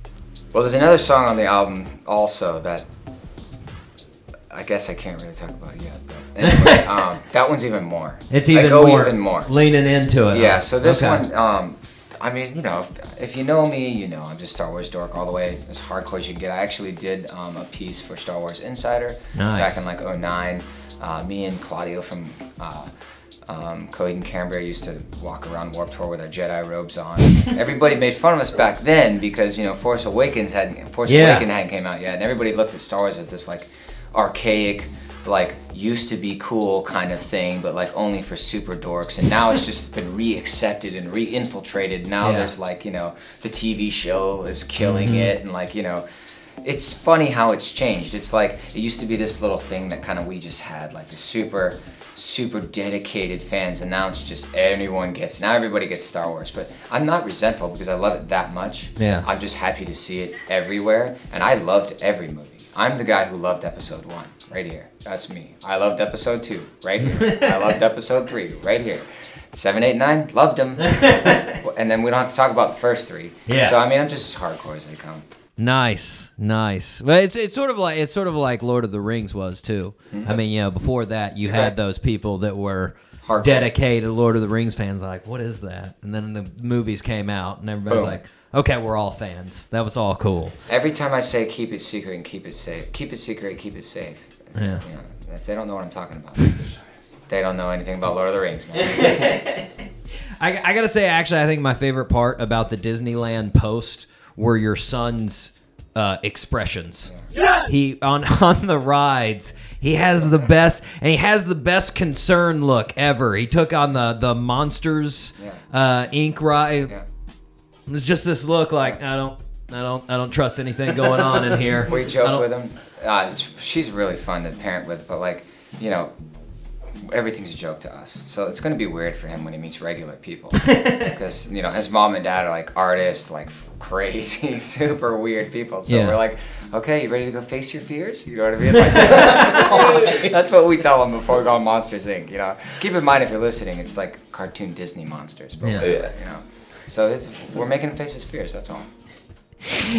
Well, there's another song on the album also that I guess I can't really talk about yet. But [LAUGHS] anyway, um, that one's even more. It's I even go more even more. leaning into it. Yeah. So this Okay. one, um, I mean, you know, if, if you know me, you know I'm just Star Wars dork all the way, as hardcore as you can get. I actually did um, a piece for Star Wars Insider Nice. back in like '09. Uh, me and Claudio from. Uh, um, and Cambria used to walk around Warped Tour with our Jedi robes on. [LAUGHS] everybody made fun of us back then because you know Force Awakens hadn't Force Yeah. Awakens hadn't came out yet, and everybody looked at Star Wars as this like archaic, like used to be cool kind of thing, but like only for super dorks. And now it's just been re-accepted and re-infiltrated. Now Yeah. there's like you know the TV show is killing Mm-hmm. it, and like you know. It's funny how it's changed. It's like it used to be this little thing that kind of we just had, like the super, super dedicated fans, and now it's just everyone gets. Now everybody gets Star Wars, but I'm not resentful because I love it that much. Yeah. I'm just happy to see it everywhere, and I loved every movie. I'm the guy who loved Episode One, right here. That's me. I loved Episode Two, right here. I loved [LAUGHS] Episode Three, right here. Seven, eight, nine, loved them. [LAUGHS] and then we don't have to talk about the first three. Yeah. So I mean, I'm just as hardcore as they come. Nice, nice. Well, it's it's sort of like it's sort of like Lord of the Rings was too. Mm-hmm. I mean, you know, before that you had those people that were Hardcore. dedicated Lord of the Rings fans. Like, what is that? And then the movies came out, and everybody's Boom. like, okay, we're all fans. That was all cool. Every time I say keep it secret and keep it safe, keep it secret, keep it safe. Yeah. You know, if they don't know what I'm talking about, they don't know anything about Lord of the Rings, man. [LAUGHS] I, I gotta say, actually, I think my favorite part about the Disneyland post were your son's uh, expressions. He on [LAUGHS] on the rides. He has the best, and he has the best concern look ever. He took on the the monsters Yeah. uh, Inc ride. Yeah. It's just this look like I don't, I don't, I don't trust anything going on in here. We joke with them. Uh, she's really fun to parent with, but like, you know, everything's a joke to us. So it's gonna be weird for him when he meets regular people, [LAUGHS] because you know his mom and dad are like artists, like crazy, [LAUGHS] super weird people. So Yeah. we're like, okay, you ready to go face your fears? You know what I mean? [LAUGHS] Like, that's what we tell them before we go on Monsters Inc. You know, keep in mind if you're listening, it's like cartoon Disney monsters, but Yeah. you know. So it's, we're making him face his fears. That's all.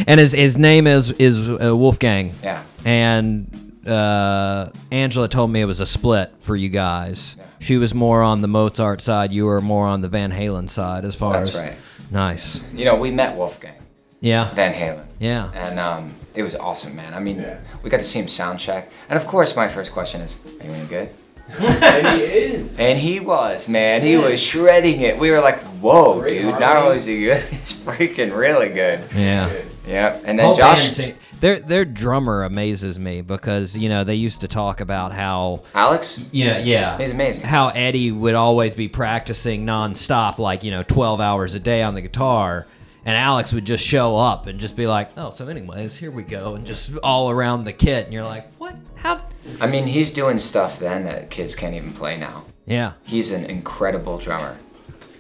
And his his name is is uh, Wolfgang. Yeah. And uh, Angela told me it was a split for you guys. Yeah. She was more on the Mozart side. You were more on the Van Halen side, as far as That's as right. nice. You know, we met Wolfgang. Yeah. Van Halen. Yeah. And um, it was awesome, man. I mean, we got to see him sound check. And of course, my first question is, are you any good? And he is. And he was, man. He was shredding it. We were like, whoa, Great dude. Not harmonies. only is he good, he's freaking really good. Yeah. Yeah. And then Whole Josh. band their their drummer amazes me because you know they used to talk about how Alex. you know yeah He's amazing. how Eddie would always be practicing nonstop like you know twelve hours a day on the guitar. And Alex would just show up and just be like, "Oh, so anyways, here we go," and just all around the kit, and you're like, "What? How?" I mean, he's doing stuff then that kids can't even play now. Yeah, He's an incredible drummer.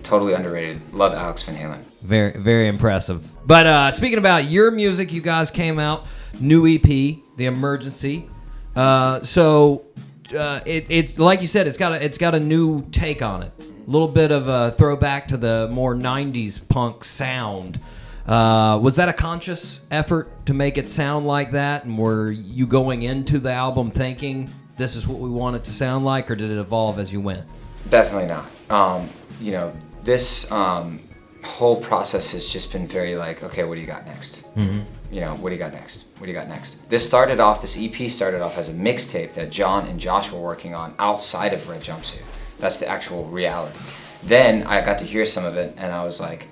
Totally underrated. Love Alex Van Halen. very very impressive. But uh, speaking about your music, you guys came out new EP, The Emergency. Uh, so uh, it, it's like you said, it's got a, it's got a new take on it. A little bit of a throwback to the more '90s punk sound. Uh, was that a conscious effort to make it sound like that? And were you going into the album thinking this is what we want it to sound like, or did it evolve as you went? Definitely not. Um, you know, this um, whole process has just been very like, okay, what do you got next? Mhm. You know, what do you got next? What do you got next? This started off, this EP started off as a mixtape that John and Josh were working on outside of Red Jumpsuit. That's the actual reality. Then I got to hear some of it and I was like,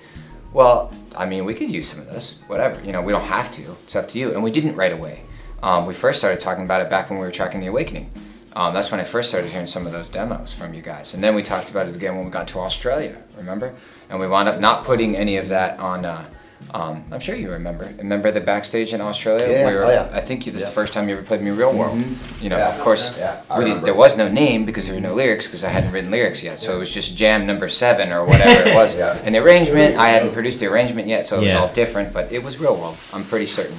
well, I mean, we could use some of this, whatever. You know, we don't have to. It's up to you. And we didn't right away. Um, we first started talking about it back when we were tracking The Awakening. Um, that's when I first started hearing some of those demos from you guys. And then we talked about it again when we got to Australia, remember? And we wound up not putting any of that on. Uh, um, I'm sure you remember. Remember the backstage in Australia? Yeah. We were, Oh, yeah. I think you, this is Yeah. the first time you ever played me Real World. Mhm. You know, Yeah. of course, Yeah, we there was no name because there were no lyrics because I hadn't written lyrics yet. So it was just jam number seven or whatever it was. [LAUGHS] Yeah. And the arrangement, I hadn't produced the arrangement yet, so it was all different, but it was Real World. I'm pretty certain.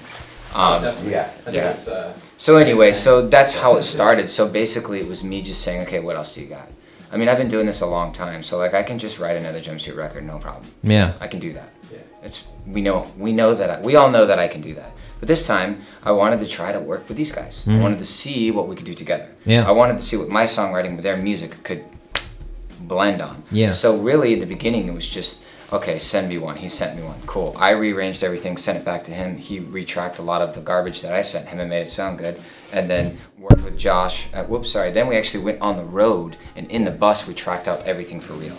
Um, Yeah. yeah. So anyway, so that's how it started. So basically, it was me just saying, okay, what else do you got? I mean, I've been doing this a long time, so like I can just write another jumpsuit record, no problem. Yeah. I can do that. It's we know we know that I, we all know that I can do that. But this time, I wanted to try to work with these guys. I Mhm. wanted to see what we could do together. Yeah. I wanted to see what my songwriting with their music could blend on. Yeah. So really, in the beginning, it was just okay. Send me one. He sent me one. Cool. I rearranged everything, sent it back to him. He retracked a lot of the garbage that I sent him and made it sound good. And then worked with Josh. Uh, whoops, sorry. Then we actually went on the road, and in the bus, we tracked out everything for real.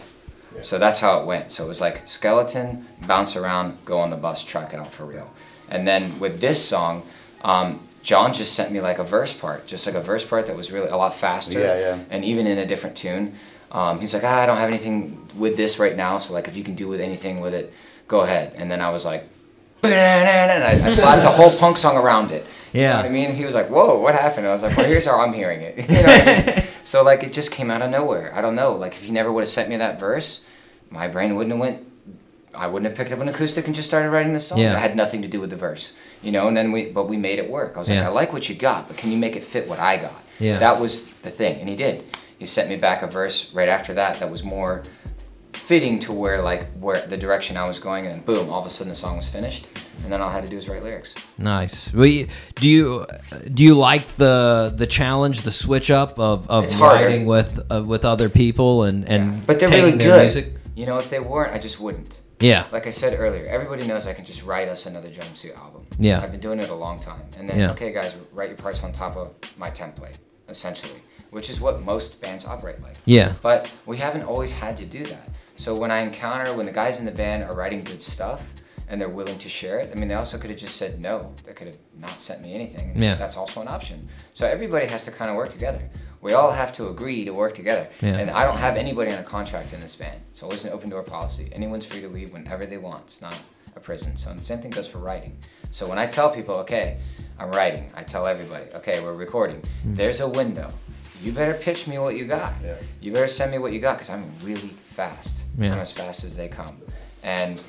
So that's how it went. So it was like skeleton, bounce around, go on the bus, track it out for real. And then with this song, um, John just sent me like a verse part, just like a verse part that was really a lot faster. Yeah, yeah. And even in a different tune. Um, he's like, ah, I don't have anything with this right now. So like, if you can do with anything with it, go ahead. And then I was like, [LAUGHS] and I, I slapped the whole punk song around it. You Yeah. know what I mean? He was like, whoa, what happened? I was like, well, here's how I'm hearing it. [LAUGHS] You know what I mean? [LAUGHS] So like, it just came out of nowhere. I don't know. Like, if he never would have sent me that verse, my brain wouldn't have went. I wouldn't have picked up an acoustic and just started writing the song. Yeah. It had nothing to do with the verse, you know. And then we, but we made it work. I was like, I like what you got, but can you make it fit what I got? Yeah. That was the thing, and he did. He sent me back a verse right after that that was more fitting to where like where the direction I was going, and boom, all of a sudden the song was finished, and then all I had to do was write lyrics. Nice. We do you do you like the the challenge, the switch up of, of writing with uh, with other people and and But they're really good. music? You know, if they weren't, I just wouldn't. Yeah. Like I said earlier, everybody knows I can just write us another jumpsuit album. Yeah. I've been doing it a long time. And then, Yeah. okay, guys, write your parts on top of my template, essentially, which is what most bands operate like. Yeah. But we haven't always had to do that. So when I encounter, when the guys in the band are writing good stuff and they're willing to share it, I mean, they also could have just said no. They could have not sent me anything. Yeah. That's also an option. So everybody has to kind of work together. We all have to agree to work together. Yeah. And I don't have anybody on a contract in this band. It's always an open door policy. Anyone's free to leave whenever they want. It's not a prison. So the same thing goes for writing. So when I tell people, okay, I'm writing, I tell everybody, okay, we're recording. Mm-hmm. There's a window. You better pitch me what you got. Yeah. You better send me what you got because I'm really fast. Yeah. I'm as fast as they come. And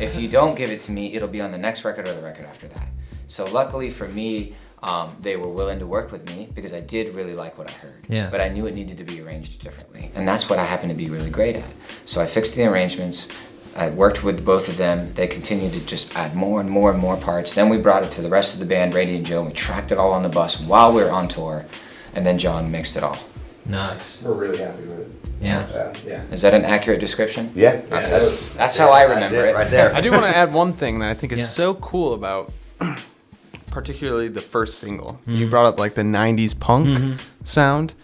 if you don't give it to me, it'll be on the next record or the record after that. So luckily for me, um, they were willing to work with me because I did really like what I heard. Yeah. But I knew it needed to be arranged differently. And that's what I happen to be really great at. So I fixed the arrangements. I worked with both of them. They continued to just add more and more and more parts. Then we brought it to the rest of the band, Brady and Joe. We tracked it all on the bus while we were on tour. And then John mixed it all. Nice. We're really happy with it. Yeah. Yeah. yeah. Is that an accurate description? Yeah. Okay. Yeah, that's, that's- how I that's remember it it. right there. [LAUGHS] I do want to add one thing that I think is Yeah. so cool about, [CLEARS THROAT] particularly the first single. You Mhm. brought up like the '90s punk Mhm. sound.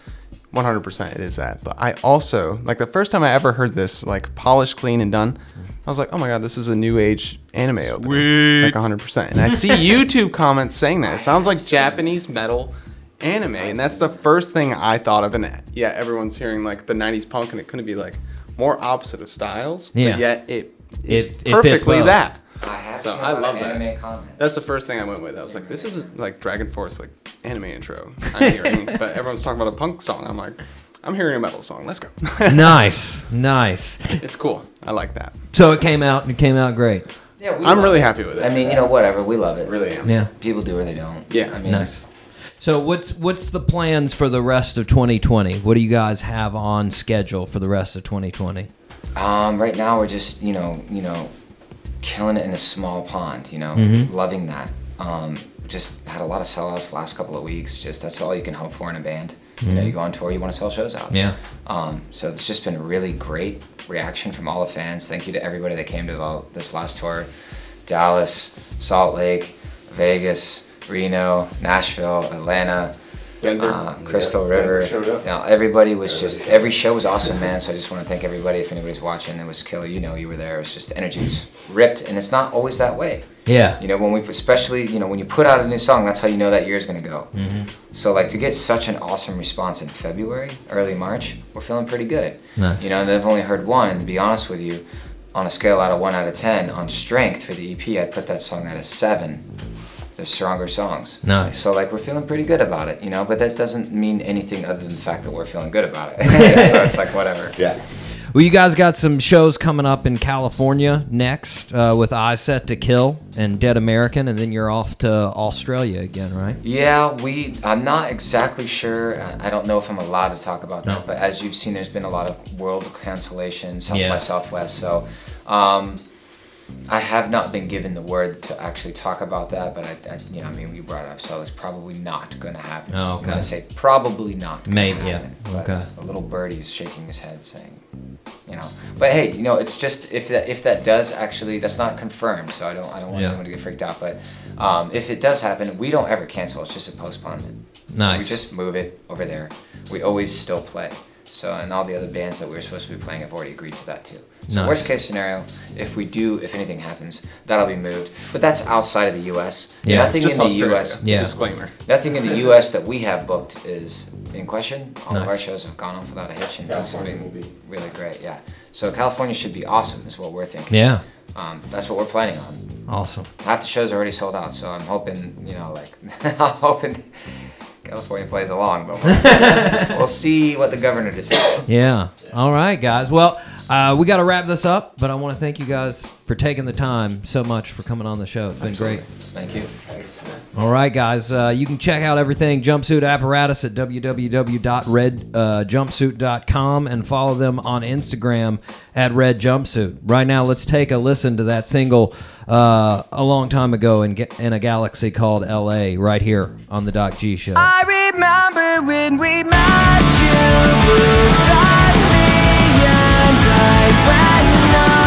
100% it is that. But I also, like the first time I ever heard this, like polished, clean, and done, I was like, oh my God, this is a new age anime opening. Like 100%. And I see [LAUGHS] YouTube comments saying that. It sounds like Japanese metal anime. And that's the first thing I thought of. And yeah, everyone's hearing like the 90s punk, and it couldn't be like more opposite of styles. Yeah. But yet it is It- it fits perfectly both. that. I have So seen I a lot love of that. anime comments. That's the first thing I went with. I was like, this is like Dragon Force, like anime intro. I'm [LAUGHS] hearing, but everyone's talking about a punk song. I'm like, I'm hearing a metal song. Let's go. [LAUGHS] nice, nice. it's cool. I like that. So it came out. It came out great. Yeah, we I'm really it. happy with it. I mean, you know, whatever. We love it. really am. Yeah. People do or they don't. Yeah. I mean, Nice. So what's what's the plans for the rest of 2020? What do you guys have on schedule for the rest of 2020? Um, right now we're just you know you know killing it in a small pond. You know, Mm-hmm. loving that. Um, just had a lot of sellouts the last couple of weeks. Just that's all you can hope for in a band. You know, you go on tour, you want to sell shows out. Mm-hmm. Yeah. Um, so it's just been a really great reaction from all the fans. Thank you to everybody that came to the, this last tour. Dallas, Salt Lake, Vegas, Reno, Nashville, Atlanta, Denver. uh, Crystal Denver River. showed up. You know, everybody was just every show was awesome, man. So I just want to thank everybody. If anybody's watching, it was killer. You know, you were there. It was just the energy was ripped, and it's not always that way. Yeah. You know, when we especially you know when you put out a new song, that's how you know that year's gonna go. Mm-hmm. So like to get such an awesome response in February, early March, we're feeling pretty good. Nice. You know, and I've only heard one. To be honest with you, on a scale out of one out of ten on strength for the EP, I put that song at a seven. They're stronger songs. Nice. So like we're feeling pretty good about it, you know. But that doesn't mean anything other than the fact that we're feeling good about it. [LAUGHS] so it's like whatever. [LAUGHS] Yeah. Well, you guys got some shows coming up in California next uh, with Eyes Set to Kill and Dead American, and then you're off to Australia again, right? Yeah, we. I'm not exactly sure. I I don't know if I'm allowed to talk about that. But as you've seen, there's been a lot of world cancellations, South Yeah. by Southwest. So, um, I have not been given the word to actually talk about that. But I, I you know, I mean, we brought it up, so it's probably not going to happen. Oh, okay. I'm gonna say probably not. Gonna Maybe, yeah. happen. But Okay. A little birdie is shaking his head, saying, you know. But hey, you know, it's just if that if that does actually, that's not confirmed. So I don't I don't want Yeah. anyone to get freaked out. But um, if it does happen, we don't ever cancel. It's just a postponement. Nice. We just move it over there. We always still play. So, and all the other bands that we were supposed to be playing have already agreed to that too. So, Nice. worst case scenario, if we do, if anything happens, that'll be moved. But that's outside of the U.S. Yeah. Nothing Just in the Australia. U.S. Yeah. Disclaimer. Nothing in the U.S. that we have booked is in question. All of our shows have gone off without a hitch, and things have been really great. Yeah. So California should be awesome, is what we're thinking. Yeah. Um, that's what we're planning on. Awesome. Half the shows are already sold out, so I'm hoping, you know, like [LAUGHS] I'm hoping California plays along, but we'll, [LAUGHS] we'll see what the governor decides. Yeah. All right, guys. Well, uh, we got to wrap this up, but I want to thank you guys for taking the time so much for coming on the show. It's been great. Thank you. All right, guys. Uh, you can check out everything Jumpsuit Apparatus at www.redjumpsuit.com and follow them on Instagram at Red Jumpsuit. Right now, let's take a listen to that single uh, a long time ago in, in a galaxy called LA right here on the Doc G Show. I remember when we met you I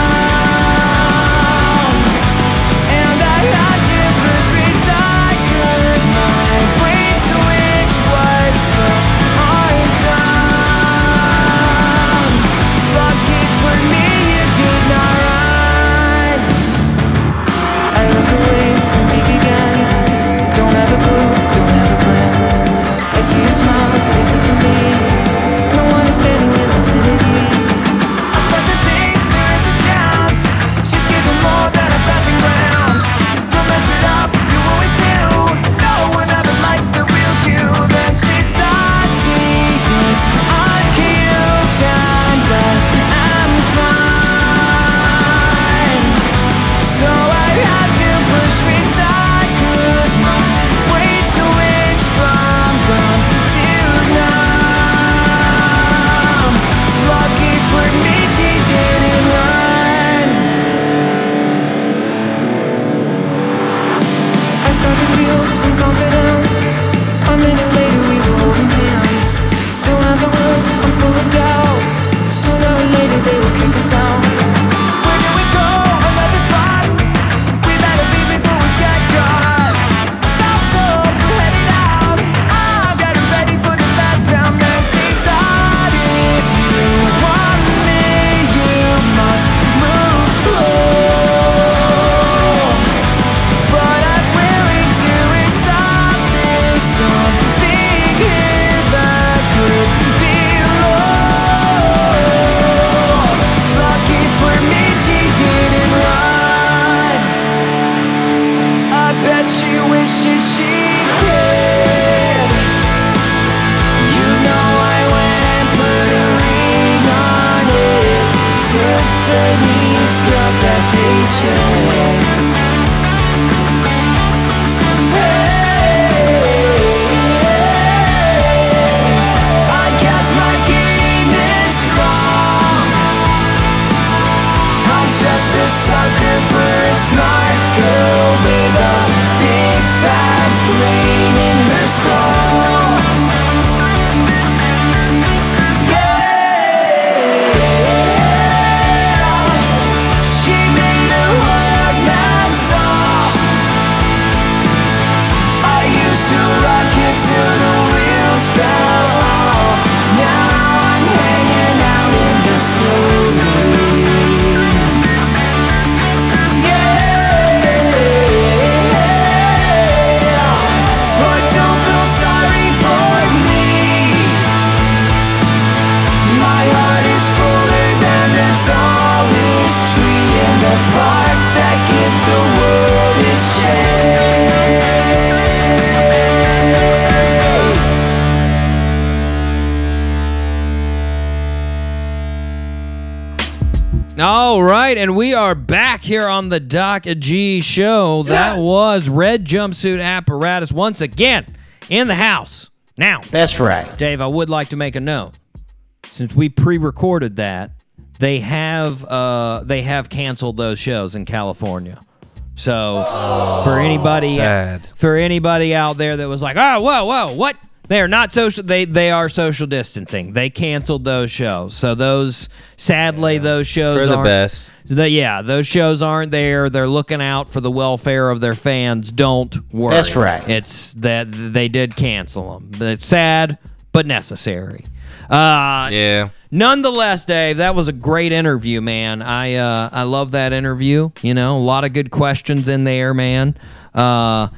here on the Doc G show. That was Red Jumpsuit Apparatus once again in the house. Now, That's right. Dave, I would like to make a note. Since we pre-recorded that, they have uh, they have canceled those shows in California. So for anybody sad. for anybody out there that was like, oh, whoa, whoa, what? They are not social. They they are social distancing. They canceled those shows. So those, sadly, those shows For the best. the- yeah, those shows aren't there. They're looking out for the welfare of their fans. Don't worry. That's right. It's that they did cancel them. It's sad, but necessary. Uh, Yeah. Nonetheless, Dave, that was a great interview, man. I uh, I love that interview. You know, a lot of good questions in there, man. Uh,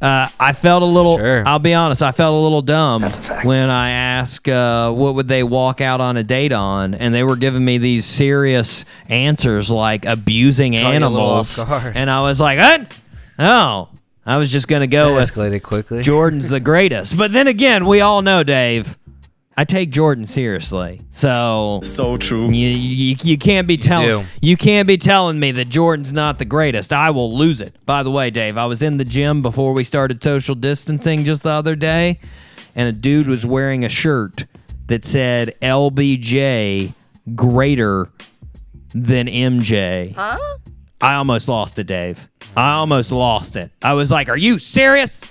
uh, I felt a little. Mm-hmm. Sure. I'll be honest. I felt a little dumb when I asked uh, what would they walk out on a date on, and they were giving me these serious answers like abusing Caught you a little animals, and I was like, "What? Oh, I was just gonna go with Escalated quickly. Jordan's the greatest. But then again, we all know, Dave, I take Jordan seriously. So So true. you, you, you can't be telling do. you can't be telling me that Jordan's not the greatest. I will lose it. By the way, Dave, I was in the gym before we started social distancing just the other day, and a dude was wearing a shirt that said LBJ greater than MJ. Huh? I almost lost it, Dave. I almost lost it. I was like, "Are you serious?"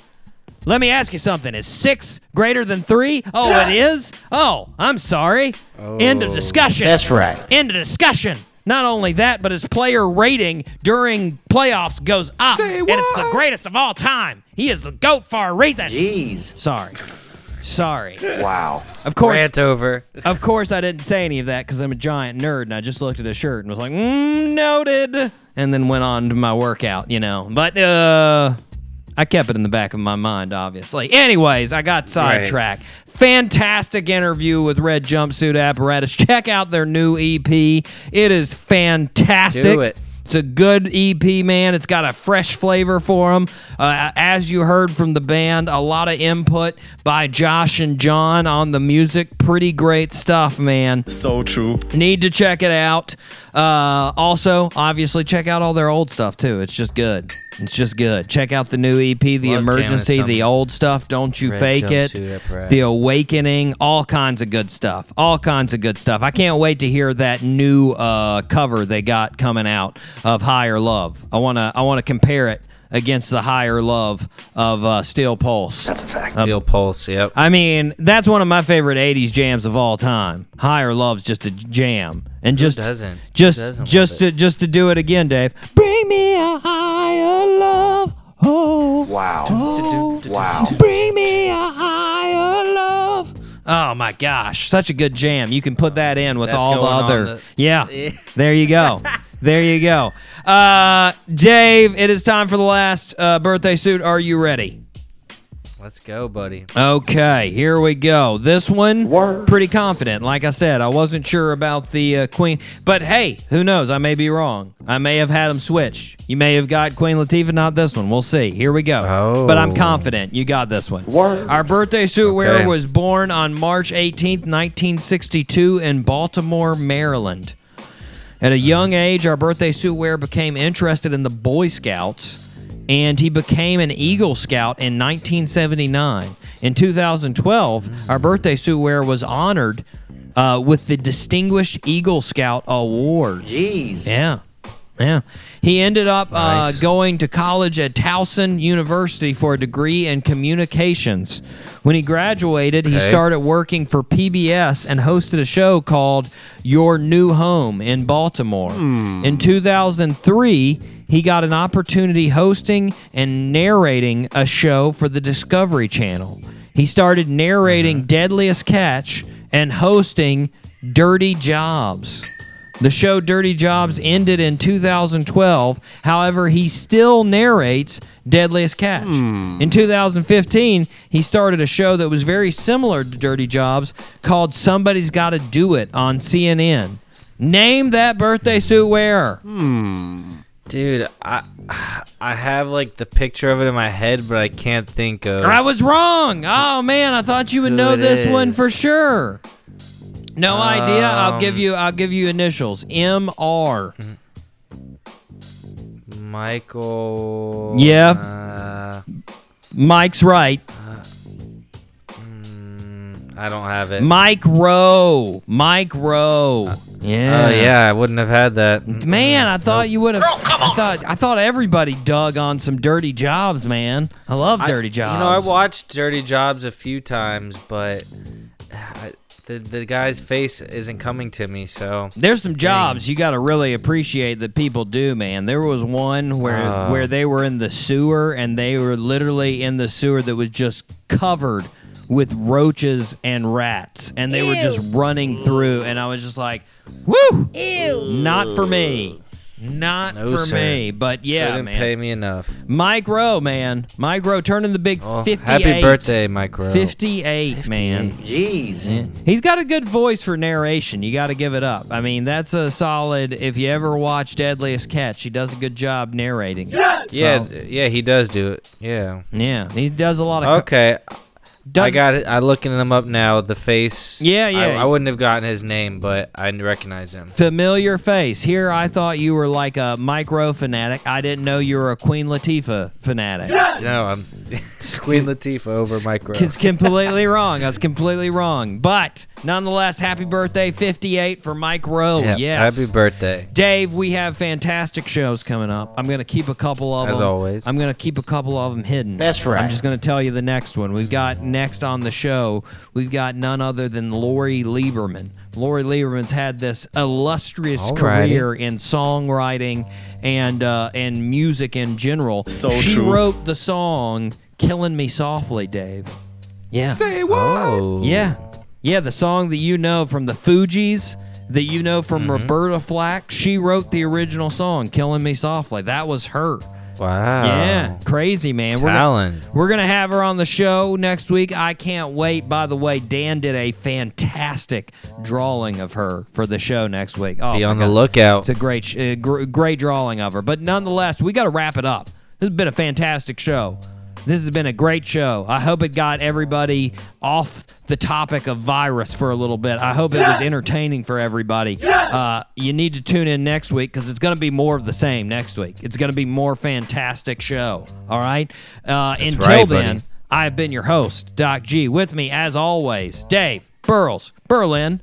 Let me ask you something. Is six greater than three? Oh, it is? Oh, I'm sorry. End of discussion. That's right. End of discussion. Not only that, but his player rating during playoffs goes up. and it's the greatest of all time. He is the GOAT for a reason. Jeez. Sorry. Sorry. Wow. Of course, Rant over. of course, I didn't say any of that because I'm a giant nerd and I just looked at his shirt and was like, mm, noted, and then went on to my workout, you know. But uh, I kept it in the back of my mind, obviously. Anyways, I got sidetracked. Fantastic interview with Red Jumpsuit Apparatus. Check out their new EP. It is fantastic. Do it. It's a good EP, man. It's got a fresh flavor for them. Uh, as you heard from the band, a lot of input by Josh and John on the music. Pretty great stuff, man. So true. Need to check it out. Uh, also, obviously, check out all their old stuff too. It's just good. It's just good. Check out the new EP, The Love Emergency, the old stuff, Don't You Fake It, The Awakening, all kinds of good stuff. All kinds of good stuff. I can't wait to hear that new uh, cover they got coming out of Higher Love. I wanna I wanna compare it against the Higher Love of uh, Steel Pulse. That's a fact. Steel pulse. Yep. I mean, that's one of my favorite '80s jams of all time. Higher Love's just a jam, and just doesn't? just Who doesn't just to just to do it again, Dave. Bring me a higher love, oh Wow. Wow. bring me a higher love. Oh my gosh, such a good jam. You can put that in with That's all the going on other. the- yeah, [LAUGHS] there you go. There you go. Uh, Dave, it is time for the last uh, birthday suit. Are you ready? Let's go, buddy. Okay, here we go. This one, pretty confident. Like I said, I wasn't sure about the uh, Queen, but hey, who knows? I may be wrong. I may have had them switch. You may have got Queen Latifah, not this one. We'll see. Here we go. Oh. But I'm confident you got this one. Our birthday suit wearer was born on March 18th, 1962, in Baltimore, Maryland. At a young age, our birthday suit wearer became interested in the Boy Scouts, and he became an Eagle Scout in 1979. In 2012, our birthday suit wearer was honored uh, with the Distinguished Eagle Scout Award. Jeez. Yeah. Yeah. He ended up uh, going to college at Towson University for a degree in communications. When he graduated, he started working for PBS and hosted a show called Your New Home in Baltimore. In 2003, he got an opportunity hosting and narrating a show for the Discovery Channel. He started narrating Deadliest Catch and hosting Dirty Jobs. The show Dirty Jobs ended in 2012. However, he still narrates Deadliest Catch. Hmm. In 2015, he started a show that was very similar to Dirty Jobs called Somebody's Gotta Do It on CNN. Name that birthday suit wearer. Hmm. Dude, I I have like the picture of it in my head, but I can't think of. I was wrong. Oh man, I thought you would know it this one for sure. No idea. I'll give Um, you. I'll give you initials. M R. Michael. Yeah. Uh, Mike's right. I don't have it. Mike Rowe. Mike Rowe. Yeah. Oh yeah, I wouldn't have had that. Man, I thought you would have. Girl, come I thought I thought everybody dug on some dirty jobs, man. I love I- dirty jobs. You know, I watched Dirty Jobs a few times, but I, the the guy's face isn't coming to me. So There's some jobs you got to really appreciate that people do, man. There was one where Oh. where they were in the sewer and they were literally in the sewer that was just covered with roaches and rats, and they were just running through, and I was just like, "Woo, Ew. not for me." Not No, for sir. me, but yeah, man. couldn't man. pay me enough. Mike Rowe, man. Mike Rowe turning the big Oh, 58. happy birthday, Mike Rowe. 58, man. Jeez. Yeah. He's got a good voice for narration. You got to give it up. I mean, that's a solid. If you ever watch Deadliest Catch, he does a good job narrating. Yeah, So, yeah, he does do it. Yeah. yeah, he does a lot of. Okay. Does, I got it. I'm looking him up now. The face. Yeah, I- yeah. I, wouldn't have gotten his name, but I recognize him. familiar face. Here, I thought you were like a Mike Rowe fanatic. I didn't know you were a Queen Latifah fanatic. No, I'm [LAUGHS] Queen Latifah over Mike Rowe. It's completely wrong. I was completely wrong. But nonetheless, happy birthday, 58 for Mike Rowe. Yeah, yes. Happy birthday. Dave, we have fantastic shows coming up. I'm going to keep a couple of As them. As always. I'm going to keep a couple of them hidden. That's right. I'm just going to tell you the next one. We've got next on the show, we've got none other than Lori Lieberman. Lori Lieberman's had this illustrious Alrighty. career in songwriting and uh, and music in general. So she true. wrote the song "Killing Me Softly," Dave. Yeah. Say what? Oh. Yeah. Yeah, the song that you know from the Fugees, that you know from Mm-hmm. Roberta Flack, she wrote the original song, Killing Me Softly. That was her. Wow. Yeah, crazy, man. We're gonna, Talent. we're going to have her on the show next week. I can't wait. By the way, Dan did a fantastic drawing of her for the show next week. Oh, Be on the lookout. It's a great, uh, gr- great drawing of her. But nonetheless, we got to wrap it up. This has been a fantastic show. This has been a great show. I hope it got everybody off the topic of virus for a little bit. I hope it was entertaining for everybody. Uh, you need to tune in next week because it's going to be more of the same next week. It's going to be more fantastic show. All right. Uh, until right, then, buddy. I have been your host, Doc G. With me, as always, Dave Burles Berlin.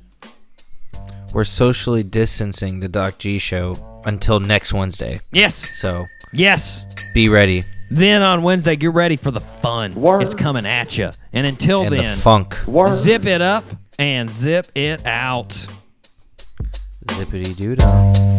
We're socially distancing the Doc G show until next Wednesday. Yes. So Yes. be ready. Then on Wednesday, get ready for the fun. Word. It's coming at you. And until and then, the funk. Word. Zip it up and zip it out. Zippity doo dah.